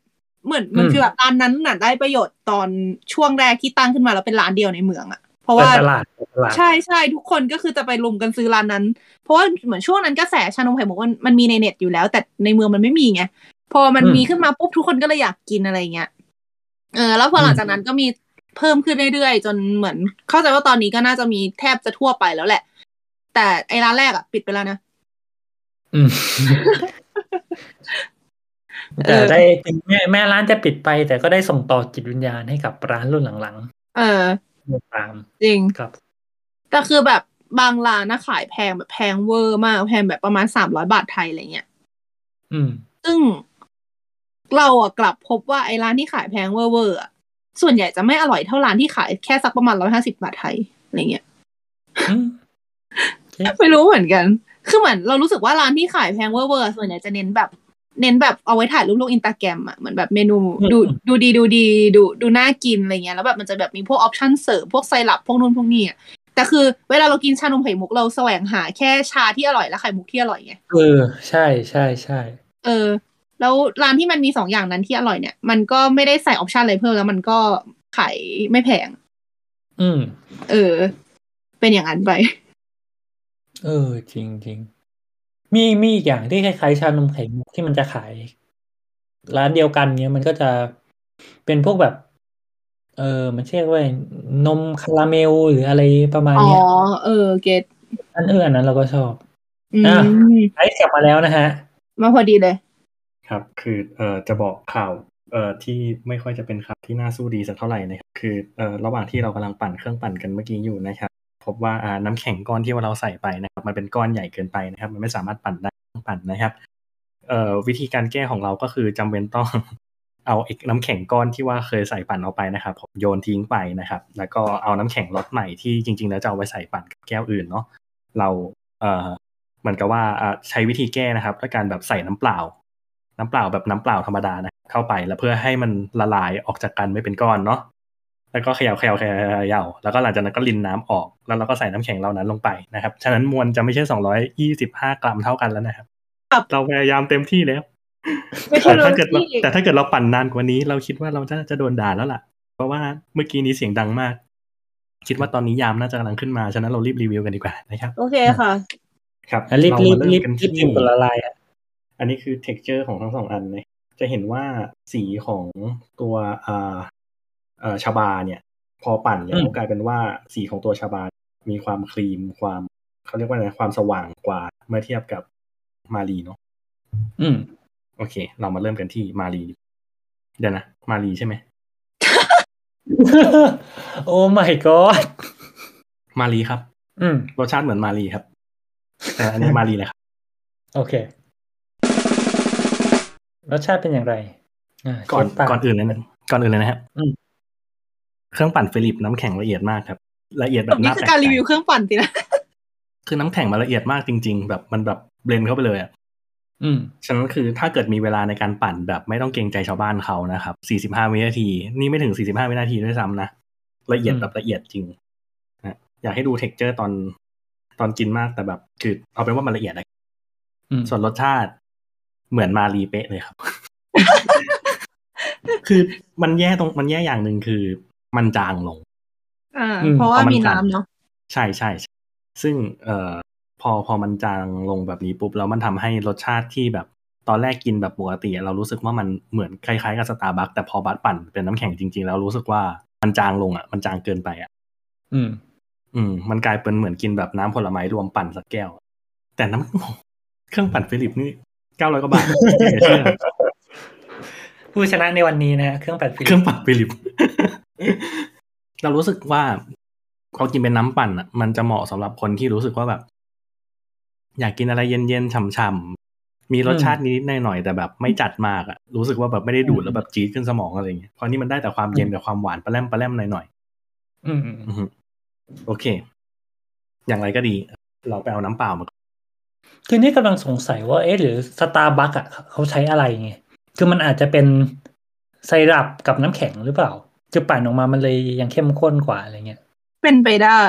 เหมือนมันอืมคือแบบร้านนั้นน่ะได้ประโยชน์ตอนช่วงแรกที่ตั้งขึ้นมาแล้วเป็นร้านเดียวในเมืองอะเพราะเปิดว่าตลาดเปิดตลาดใช่ใช่ทุกคนก็คือจะไปรุมกันซื้อร้านนั้น เพราะว่าเหมือนช่วงนั้นกระแสชานมไข่มุกมันมันมีในเน็ตอยู่แล้ว แต่ในเมืองมันไม่มีไงพอมันมีขึ้นมาปุ๊บทุกคนก็เลยอยากกินอะไรเงี้ยเออ แล้วพอหลังจากนั้นก็มีเพิ่มขึ้นเรื่อยๆ จนเหมือนเข้าใจว่าตอนนี้ก็น่าจะมีแทบจะทั่วไปแล้วแหละ แต่ไอ้ร้านแรกอะปิดไปแล้วนะอืมเอ แต่อได้ถึงแม่แม่ร้านจะปิดไป แต่ก็ได้ส่งต่อจิตวิญญาณให้กับร้านรุ่นหลังเออๆตามจริงครับแต่คือแบบบางร้านนะขายแพงแบบแพงเวอร์มากแพงแบบประมาณสามร้อยบาทไทยอะไรเงี้ยอืม ซึ่งเราอะกลับพบว่าไอ้ร้านที่ขายแพงเวอร์เวอร์อะส่วนใหญ่จะไม่อร่อยเท่าร้านที่ขายแค่สักประมาณร้อยห้าสิบบาทไทยอะไรเงี้ยอืมไม่รู้เหมือนกัน คือเหมือนเรารู้สึกว่าร้านที่ขายแพงเวอร์เวอร์อะส่วนใหญ่จะเน้นแบบ เน้นแบบเอาไว้ถ่ายรูปลงอินสตาแกรมอะเหมือนแบบเมนูดูดูดีดูดีดูดูน่ากินอะไรเงี้ยแล้วแบบมันจะแบบมีพวก option เสริมพวกไซรัปพวกนู่นพวกนี้อะแต่คือเวลาเรากินชานมไข่มุกเราแสวงหาแค่ชาที่อร่อยและไข่มุกที่อร่อยไงเออใช่ใช่ใช่เออ แล้วร้านที่มันมีสองอย่างนั้นที่อร่อยเนี่ย มันก็ไม่ได้ใส่ออปชันอะไรเพิ่มแล้วมันก็ขายไม่แพง อืม เออ เป็นอย่างนั้นไป เออ จริงจริง มี มีอีกอย่างที่คล้ายๆ ชานมไข่มุกที่มันจะขาย ร้านเดียวกันเนี้ยมันก็จะเป็นพวกแบบ เออ มันเรียกว่านมคาราเมลหรืออะไรประมาณอ๋อ เนี้ยเออ เกตอันเอออันนั้นเราก็ชอบอือะมไอ้กลับมาแล้วนะฮะ มาพอดีเลย ครับ คือเอ่อจะบอกข่าวเอ่อที่ไม่ค่อยจะเป็นข่าวที่น่าสู้ดีสักเท่าไหร่นะครับ คือเอ่อระหว่างที่เรากำลังปั่นเครื่องปั่นกันเมื่อกี้อยู่นะครับ พบว่าน้ำแข็งก้อนที่ว่าเราใส่ไปนะครับมันเป็นก้อนใหญ่เกินไปนะครับ มันไม่สามารถปั่นได้ต้งปั่นนะครับเอ่อวิธีการแก้ของเราก็คือจำเป็นต้องเอาไอ้น้ำแข็งก้อนที่ว่าเคยใส่ปั่นเอาไปนะครับผมโยนทิ้งไปนะครับ แล้วก็เอาน้ำแข็งรสใหม่ที่จริง ๆ แล้วจะเอาไว้ใส่ปั่นกับแก้วอื่นเนาะเราเอ่อเหมือนกับว่าใช้วิธีแก้นะครับด้วยการแบบใส่น้ำเปล่า น้ำเปล่าแบบน้ำเปล่าธรรมดานะเข้าไปแล้วเพื่อให้มันละลายออกจากกันไม่เป็นก้อนเนาะ แล้วก็เขย่าเขย่าเขย่าเขย่าแล้วก็หลังจากนั้นก็รินน้ำออก แล้วเราก็ใส่น้ำแข็งเหล่านั้นลงไปนะครับ ฉะนั้นมวลจะไม่ใช่สองร้อยยี่สิบห้ากรัมเท่ากันแล้วนะครับครับเราพยายามเต็มที่แล้วไม่ใช่แต่ถ้าเกิดเราที่แต่ถ้าเกิดเราปั่นนานกว่านี้ เราคิดว่าเราจะจะโดนด่าแล้วล่ะ เพราะว่าเมื่อกี้นี้เสียงดังมาก คิดว่าตอนนี้ยามน่าจะกำลังขึ้นมา ฉะนั้นเรารีบรีวิวกันดีกว่านะครับ โอเคค่ะ ครับอะรีบเารีบมาเมรีบกันรีบพิมพ์กดละลายอะ อันนี้คือ texture ของทั้งสองอันนะจะเห็นว่าสีของตัวอ่าเอ่อ ชาบาเนี่ย พอปั่นแล้วกลายเป็นว่าสีของตัวชาบา มีความครีมความเขาเรียกว่าอะไรความสว่างกว่าเมื่อเทียบกับมารีเนาะอืม โอเค เรามาเริ่มกันที่มารีเดี๋ยวนะ มาลีใช่ไหม oh my god มาลีครับ อืมรสชาติเหมือนมาลีครับ แต่อันนี้มาลีเลยครับ โอเค รสชาติเป็นอย่างไรอ่าก่อนเชฟปาก่อนอื่นเลยนะก่อนอื่นเลยนะครับอืม เครื่องปั่น Philips น้ำแข็งละเอียดมากครับ ละเอียดแบบนี่น่าคือแปลกการใจรีวิวเครื่องปั่นสินะคือน้ำแข็งมันละเอียดมากจริง ๆ แบบมันแบบ blend เข้าไปเลยอะอืมฉะนั้นคือถ้าเกิดมีเวลาในการปั่นแบบไม่ต้องเกรงใจชาวบ้านเขานะครับ 45 วินาที นี่ไม่ถึง 45 วินาทีด้วยซ้ำนะ ละเอียดอืมแบบละเอียดจริงนะอยากให้ดู texture ตอนตอนกินมากแต่แบบ คือเอาเป็นว่ามันละเอียดอะอืมส่วนรสชาติเหมือนมาลีเป๊ะเลยครับ คือมันแย่ตรงมันแย่อย่างหนึ่งคือ มันจางลงอ่าอืมเพราะว่าเพราะมันมีจางน้ำเนาะใช่ใช่ใช่ซึ่งเอ่อพอพอมันจางลงแบบนี้ปุ๊บแล้วมันทำให้รสชาติที่แบบตอนแรกกินแบบปกติอะเรารู้สึกว่ามันเหมือนคล้ายๆกับสตาร์บัคแต่พอบัสปั่นเป็นน้ำแข็งจริงๆ แล้วรู้สึกว่ามันจางลงอะมันจางเกินไปอะ อืม อืม มันกลายเป็นเหมือนกินแบบน้ำผลไม้รวมปั่นสักแก้ว แต่น้ำเครื่องปั่น Philips นี่เก้าร้อยกว่าบาทชื่อผู้ชนะในวันนี้นะฮะเครื่องปั่น Philips เครื่องปั่น Philips เรารู้สึกว่าพอกินเป็นน้ำปั่นอะ มันจะเหมาะสำหรับคนที่รู้สึกว่าแบบ อยากกินอะไรเย็นๆฉ่ำๆมีรสชาตินิดๆหน่อยๆแต่แบบไม่จัดมากอะ รู้สึกว่าแบบไม่ได้ดูดแล้วแบบจี๊ดขึ้นสมองอะไรอย่างเงี้ยเพราะนี่มันได้แต่ความเย็นกับความหวานปลาแรมปลาแรมหน่อยอืมอืมๆโอเค อย่างไรก็ดี เราไปเอาน้ำเปล่ามาคือนี่กำลังสงสัยว่าเอ๊ะหรือสตาร์บัคอะเขาใช้อะไรไงคือมันอาจจะเป็นไซรัปกับน้ำแข็งหรือเปล่า คือปั่นออกมามันเลยยังเข้มข้นกว่าอะไรเงี้ย เป็นไปได้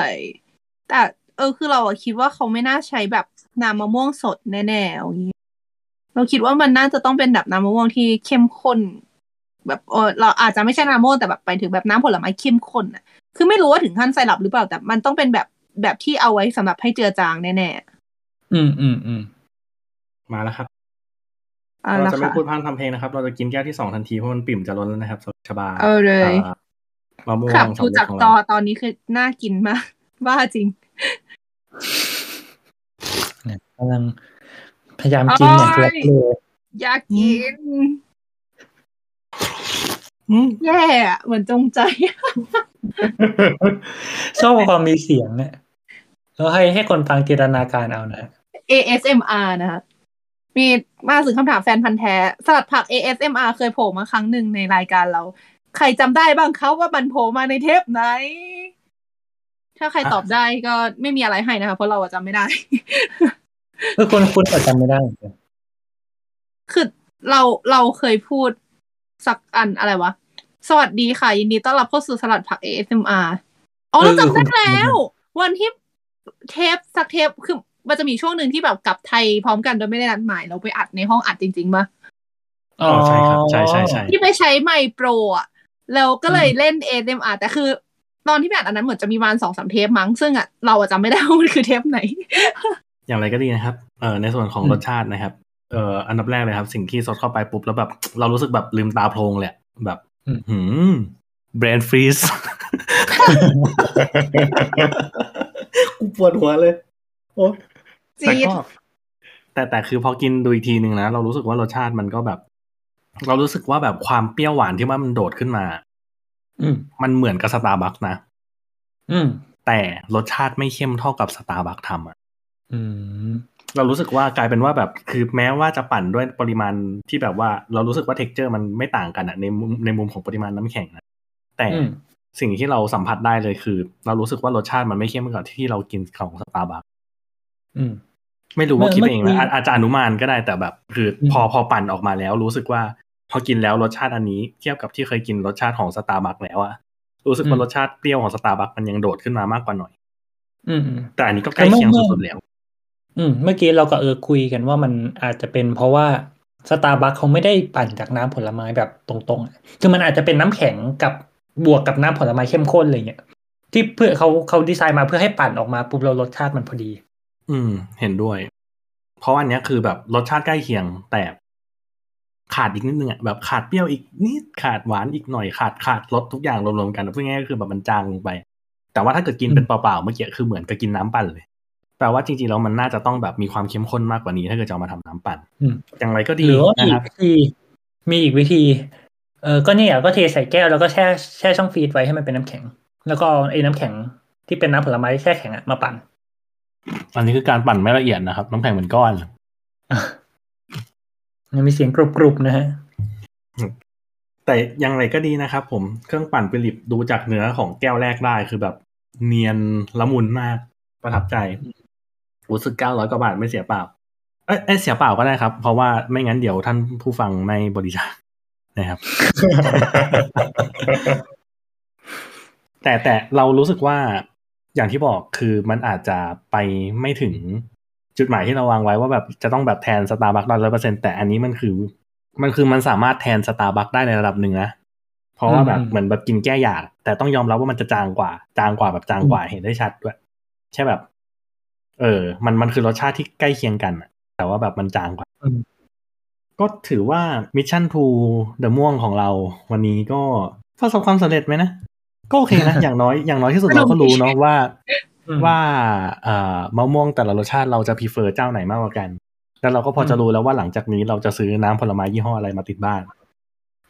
แต่เออคือเราอะคิดว่าเขาไม่น่าใช้แบบน้ำมะม่วงสดแน่ๆอย่างนี้เราคิดว่ามันน่าจะต้องเป็นแบบน้ำมะม่วงที่เข้มข้น แบบเออเราอาจจะไม่ใช่น้ำมะม่วงแต่แบบไปถึงแบบน้ำผลไม้เข้มข้นอะ คือไม่รู้ว่าถึงขั้นไซรัปหรือเปล่าแต่มันต้องเป็นแบบแบบที่เอาไว้สำหรับให้เจือจางแน่อืมอืมอืมมาแล้วครับๆอ่า เราละจะไม่ค่ะพูดพร่ำทำเพลงนะครับ เราจะกินแก้วที่สองทันทีเพราะมันปิ่มจะล้นแล้วนะครับสำหรับชบาเอาเลยอ่ามะม่วขับงดูสำจากเร็จของจอเราตอนนี้คือน่ากินมากว่าจริงเนี่ยกำลังพยายามกินอย่างทุลักทุเลอยากกินอืมแย่อะเหมือนจงใจ ชอบความมีเสียงเนี่ยแล้วให้ให้คนฟังจินตนาการเอานะ ASMR นะคะ มีมาถึงคำถามแฟนพันธ์แท้สลัดผัก ASMR เคยโผล่มาครั้งหนึ่งในรายการเรา ใครจำได้บ้างเขาว่ามันโผล่มาในเทปไหน ถ้าใครตอบได้ก็ไม่มีอะไรให้นะคะเพราะเราอะจำไม่ได้เออคนคุณแต่จำไม่ได้เหมือนกันคือเราเราเคยพูดสักอันอะไรวะ สวัสดีค่ะ ยินดีต้อนรับเข้าสู่สลัดผัก ASMR อ๋อเราจำได้แล้ว วันที่เทปสักเทปคือ มันจะมีช่วงหนึ่งที่แบบกลับไทยพร้อมกันโดยไม่ได้นัดหมายเราไปอัดในห้องอัดจริงๆปะอ๋อใช่ครับใช่ใช่ใช่ที่ไปใช้ไมค์โปรอะแล้วก็เลยเล่น ASMR แต่คือ ตอนที่ไปอัดอันนั้นเหมือนจะมีประมาณสองสามเทปมั้ง ซึ่งอะเราอะจำไม่ได้ว่ามันคือเทปไหน อย่างไรก็ดีนะครับเอ่อในส่วนของรสชาตินะครับเอ่ออันดับแรกเลยครับ สิ่งที่สดเข้าไปปุ๊บแล้วแบบ เรารู้สึกแบบลืมตาโพลงเลยอะแบบหืมแบรนด์ฟรีสกูปวดหัวเลย โอ้ แต่จี๊ดก็แต่แต่คือพอกินดูอีกทีหนึ่งนะ เรารู้สึกว่ารสชาติมันก็แบบ เรารู้สึกว่าแบบความเปรี้ยวหวานที่ว่ามันโดดขึ้นมา อืมมันเหมือนกับสตาร์บัคนะอืม แต่รสชาติไม่เข้มเท่ากับสตาร์บัคทำอะอืมเรารู้สึกว่ากลายเป็นว่าแบบคือแม้ว่าจะปั่นด้วยปริมาณที่แบบว่า เรารู้สึกว่า texture มันไม่ต่างกันอะในมุมในมุมของปริมาณน้ำแข็งนะแต่อืมสิ่งที่เราสัมผัสได้เลยคือ เรารู้สึกว่ารสชาติมันไม่เข้มเหมือนกับที่เรากินของสตาร์บัค อืมไม่รู้ว่าเมื่อคิดเองเมื่อกี้นะอาอาจจะอนุมานก็ได้แต่แบบ คืออมพอพอปั่นออกมาแล้ว รู้สึกว่า พอกินแล้วรสชาติอันนี้เทียบกับที่เคยกินรสชาติของสตาร์บัคแล้วอะรู้สึกว่ารสชาติเปรี้ยวของสตาร์บัคมันยังโดดขึ้นมามากกว่าหน่อย อืมอืมแต่อันนี้ก็ใกล้เคียงสุดๆแล้ว อืม เมื่อกี้เราก็เออคุยกันว่ามันอาจจะเป็นเพราะว่าสตาร์บัคเขาไม่ได้ปั่นจากน้ำผลไม้แบบตรงๆอะคือมันอาจจะเป็นน้ำแข็งกับบวกกับน้ำผลไม้เข้มข้นอะไรเงี้ยที่เพื่อเขาเขาดีไซน์มาเพื่อให้ปั่นออกมาปุ๊บเรารสชาติมันพอดี อืม เห็นด้วย เพราะอันเนี้ยคือแบบรสชาติใกล้เคียงแต่ขาดอีกนิดนึงอะแบบขาดเปรี้ยวอีกนิดขาดหวานอีกหน่อยขาดขาดรสทุกอย่างรวมๆกันพูดง่ายๆก็คือแบบมันจางลงไป แต่ว่าถ้าเกิดกินเป็นเปล่าๆเมื่อกี้คือเหมือนกับกินน้ำปั่นเลยแปลว่าจริงๆแล้วมันน่าจะต้องแบบมีความเข้มข้นมากกว่านี้ ถ้าเกิดจะเอามาทำน้ำปั่นอืมอย่างไรก็ดีหรือว่ามีนะคอีรับกวิธีมีอีกวิธีเออก็เนี่ยก็เทใส่แก้วแล้วก็แช่แช่ช่องฟรีซไว้ให้มันเป็นน้ำแข็ง แล้วก็เอาไอ้น้ำแข็งที่เป็นน้ำผลไม้แช่แข็งอะมาปั่น อันนี้คือการปั่นไม่ละเอียดนะครับ น้ำแข็งเหมือนก้อนมันมีเสียงกรุบๆนะฮะ แต่อย่างไรก็ดีนะครับผมเครื่องปั่น Philips ดูจากเนื้อของแก้วแรกได้คือแบบเนียนละมุนมากประทับใจรู้สึกเก้าร้อยกว่าบาทไม่เสียเปล่า เอ้ยเอ้ยเสียเปล่าก็ได้ครับ เพราะว่าไม่งั้นเดี๋ยวท่านผู้ฟังไม่บริจาคนะครับ แต่แต่เรารู้สึกว่า อย่างที่บอกคือมันอาจจะไปไม่ถึงจุดหมายที่เราวางไว้ว่าแบบจะต้องแบบแทนสตาร์บัคร้อยเปอร์เซ็นต์แต่อันนี้มันคือ มันคือมันสามารถแทนสตาร์บัคได้ในระดับหนึ่งนะ เพราะว่าแบบอืมเหมือนแบบกินแก้อยาก แต่ต้องยอมรับว่ามันจะจางกว่า จางกว่าแบบจางกว่าเห็นได้ชัดด้วยใช่แบบ เออ มันมันคือรสชาติที่ใกล้เคียงกันอะแต่ว่าแบบมันจางกว่าอืมก็ถือว่า Mission to the ม่วงของเรา วันนี้ก็ประสบความสำเร็จไหมนะ ก็โอเคนะ อย่างน้อยอย่างน้อยที่สุดเราก็รู้เนาะว่าอืมว่าเอ่อมะม่วงแต่ละรสชาติเราจะพ r เฟอร์เจ้าไหนมากกว่ากัน แล้วเราก็พอจะรู้แล้วว่าหลังจากนี้เราจะซื้อน้ำผลไม้ยี่ห้ออะไรมาติดบ้าน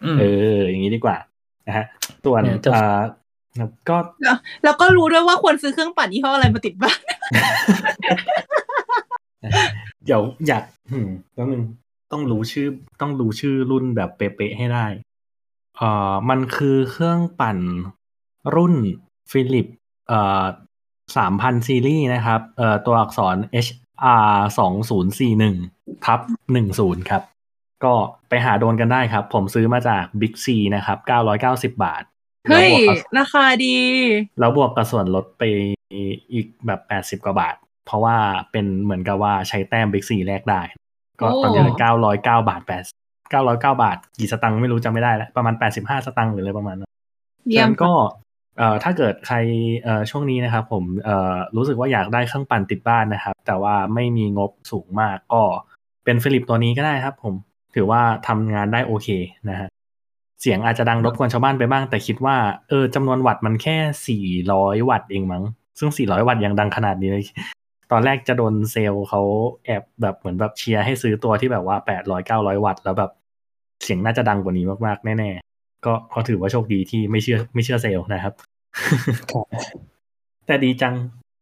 อืมเออ อย่างนี้ดีกว่านะฮะส่วนเนี่ยจะเอ่อก็แล้วก็รู้ด้วยว่าควรซื้อเครื่องปั่นยี่ห้ออะไรมาติดบ้าน เดี๋ยวอยากอืมแล้วนึงต้องรู้ชื่อ ต้องรู้ชื่อรุ่นแบบเป๊ะๆให้ได้เอ่อมันคือเครื่องปั่น รุ่นฟิลิปเอ่อสามพันซีรีส์นะครับเอ่อตัวอักษร HR สองศูนย์สี่หนึ่งทับหนึ่งศูนย์ครับ ก็ไปหาโดนกันได้ครับ ผมซื้อมาจาก Big C นะครับเก้าร้อยเก้าสิบาทเฮ้ยแล้วบวกกับราคาดี แล้วบวกกับส่วนลดไปอีกแบบแปดสิบกว่าบาท เพราะว่าเป็นเหมือนกับว่าใช้แต้ม Big C แลกได้ ก็ตอนนี้เก้าร้อยเก้าบาทแปดเก้าร้อยเก้าบาท กี่สตังค์ไม่รู้จำไม่ได้แล้ว ประมาณแปดสิบห้าสตังค์หรืออะไรประมาณนั้นเยี่ยมฉะนั้นก็ เอ่อถ้าเกิดใครเอ่อช่วงนี้นะครับผมเอ่อรู้สึกว่าอยากได้เครื่องปั่นติดบ้านนะครับ แต่ว่าไม่มีงบสูงมากก็เป็น Philips ตัวนี้ก็ได้ครับ ผมถือว่าทำงานได้โอเคนะฮะเสียงอาจจะดังรบกวนชาวบ้านไปบ้าง แต่คิดว่าเออจำนวนวัตต์มันแค่สี่ร้อยวัตต์เองมั้ง ซึ่งสี่ร้อยวัตต์ยังดังขนาดนี้เลยตอนแรกจะโดนเซลล์เขาแอบแบบเหมือนแบบเชียร์ให้ซื้อตัวที่แบบว่าแปดร้อยเก้าร้อยวัตต์แล้วแบบเสียงน่าจะดังกว่านี้มากๆแน่ๆ ก็ก็ถือว่าโชคดีที่ไม่เชื่อ ไม่เชื่อเซลล์นะครับ แต่ดีจัง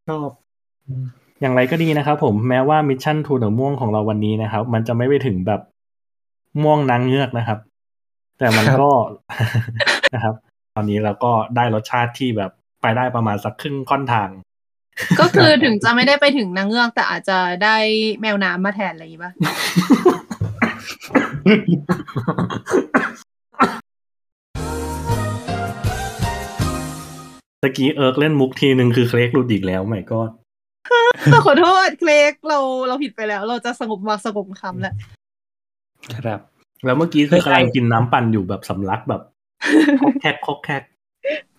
ชอบอย่างไรก็ดีนะครับผมแม้ว่า Mission to the ม่วงของเราวันนี้นะครับ มันจะไม่ไปถึงแบบม่วงนางเงือกนะครับ แต่มันก็นะครับ ตอนนี้เราก็ได้รสชาติที่แบบไปได้ประมาณสักครึ่งค่อนทาง ก็คือถึงจะไม่ได้ไปถึงนางเงือก แต่อาจจะได้แมวน้ำมาแทนอะไรอย่างงี้ป่ะ ตะกี้เอิร์กเล่นมุกทีหนึ่งคือเคลกหลุดอีกแล้วไม่ก็แต่ขอโทษเคลกเราเราผิดไปแล้ว เราจะสงบวากสงบคำแล้วครับ แล้วเมื่อกี้คือกำลังกินน้ำปั่นอยู่แบบสำลักแบบคอกแคกคอกแคก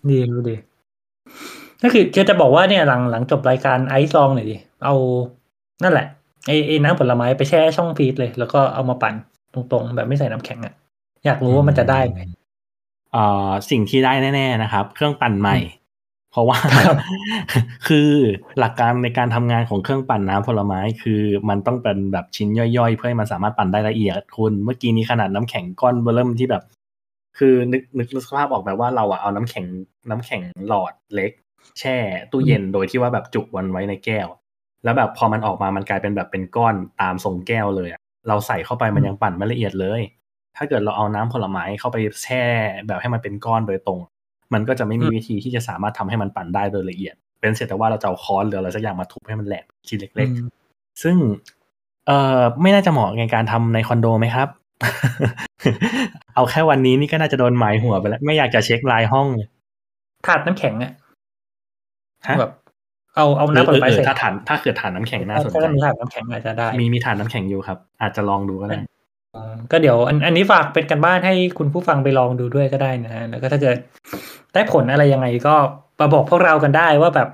ดีรู้ดีก็คือจะจะบอกว่าเนี่ยหลังหลังจบรายการไอซ์ลองหน่อยดิเอานั่นแหละไอไอน้ำผลไม้ไปแช่ช่องฟรีซเลย แล้วก็เอามาปั่นตรงๆ แบบไม่ใส่น้ำแข็งอะ อยากรู้ว่ามันจะได้ไหมเอ่อสิ่งที่ได้แน่ ๆ นะครับ เครื่องปั่นใหม่ เพราะว่าครับคือหลักการในการทำงานของเครื่องปั่นน้ำผลไม้ คือมันต้องเป็นแบบชิ้นย่อยๆ เพื่อให้มันสามารถปั่นได้ละเอียดคุณเมื่อกี้นี้ขนาดน้ำแข็งก้อนเบอร์เริ่มที่แบบ คือนึกนึกนึกสภาพออกแบบว่าเราอะเอาน้ำแข็งน้ำแข็งหลอดเล็ก แช่ตู้เย็นโดยที่ว่าแบบจุกวันไว้ในแก้ว แล้วแบบพอมันออกมามันกลายเป็นแบบเป็นก้อนตามทรงแก้วเลยอะเราใส่เข้าไปมันยังปั่นไม่ละเอียดเลย ถ้าเกิดเราเอาน้ำผลไม้เข้าไปแช่แบบให้มันเป็นก้อนโดยตรง มันก็จะไม่มีวิธีที่จะสามารถทำให้มันปั่นได้โดยละเอียด เป็นเสร็จแต่ว่าเราจะเอาค้อนหรืออะไรสักอย่างมาทุบให้มันแหลกชิ้นเล็กอืมๆซึ่งเอ่อไม่น่าจะเหมาะในการทำในคอนโดไหมครับ เอาแค่วันนี้นี่ก็น่าจะโดนหมายหัวไปแล้ว ไม่อยากจะเช็คไลน์ห้องเลยถาดน้ำแข็งอะฮะแบบเอาเอาเออน้ำผลไม้เออใส่ถ้าฐานถ้าเกิดถาดน้ำแข็งน่าสนใจถ้ามีถาดน้ำแข็งอาจจะได้ มีมีถาดน้ำแข็งอยู่ครับ อาจจะลองดูก็ได้อ๋อ ก็เดี๋ยวอันอันนี้ฝากเป็นการบ้านให้คุณผู้ฟังไปลองดูด้วยก็ได้นะฮะแล้วก็ถ้าเกิดได้ผลอะไรยังไงก็มาบอกพวกเรากันได้ว่าแบบ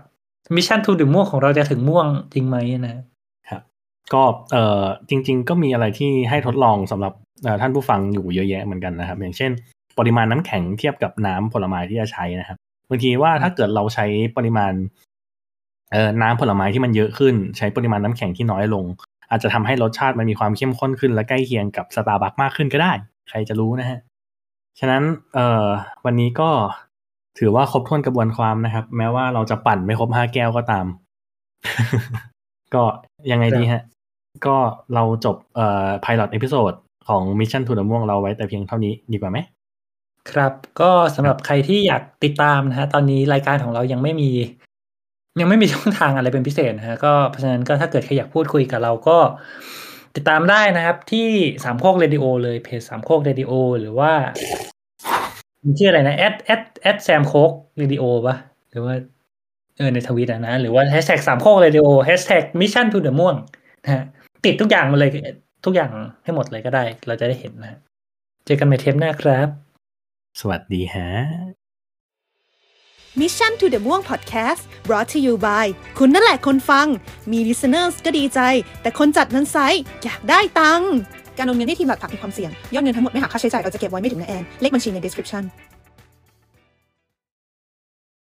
Mission to the ม่วงของเราจะถึงม่วงจริงไหมนะครับก็เอ่อจริง ๆ ก็มีอะไรที่ให้ทดลองสำหรับท่านผู้ฟังอยู่เยอะแยะเหมือนกันนะครับ อย่างเช่น ปริมาณน้ำแข็งเทียบกับน้ำผลไม้ที่จะใช้นะครับบางทีว่าถ้าเกิดเราใช้ปริมาณเอ่อน้ำผลไม้ที่มันเยอะขึ้น ใช้ปริมาณน้ำแข็งที่น้อยลง อาจจะทำให้รสชาติมันมีความเข้มข้นขึ้น และใกล้เคียงกับสตาร์บัคมากขึ้นก็ได้ ใครจะรู้นะฮะ ฉะนั้นเอ่อวันนี้ก็ถือว่าครบถ้วนกระบวนความนะครับ แม้ว่าเราจะปั่นไม่ครบห้าแก้วก็ตาม ก็ยังไงดีฮะ ก็เราจบเอ่อ pilot episode ของ Mission to the ม่วงเราไว้แต่เพียงเท่านี้ดีกว่าไหมครับ ก็สำหรับใครที่อยากติดตามนะฮะตอนนี้รายการของเรายังไม่มี ยังไม่มีช่องทางอะไรเป็นพิเศษนะฮะก็เพราะฉะนั้นก็ถ้าเกิดใครอยากพูดคุยกับเราก็ติดตามได้นะครับ ที่สามโคกเรดิโอเลยเพจสามโคกเรดิโอหรือว่าชื่ออะไรนะแอดแอดแอดสามโคกเรดิโอปะหรือว่าเออในทวิตอะนะหรือว่าแฮชแท็กสามโคกเรดิโอแฮชแท็ก Mission to the ม่วงนะฮะติดทุกอย่างมาเลยทุกอย่างให้หมดเลยก็ได้ เราจะได้เห็นนะฮะเจอกันใหม่เทปหน้าครับ สวัสดีฮะ Mission to the ม่วง Podcast brought to you by คุณนั่นแหละคนฟัง มี listeners ก็ดีใจ แต่คนจัดนั้นไซร้อยากได้ตังค์ การโอนเงินให้ทีมหลักผักมีความเสี่ยง ยอดเงินทั้งหมดไม่หักค่าใช้จ่ายเราจะเก็บไว้ไม่ถึงแอน เลขบัญชีใน description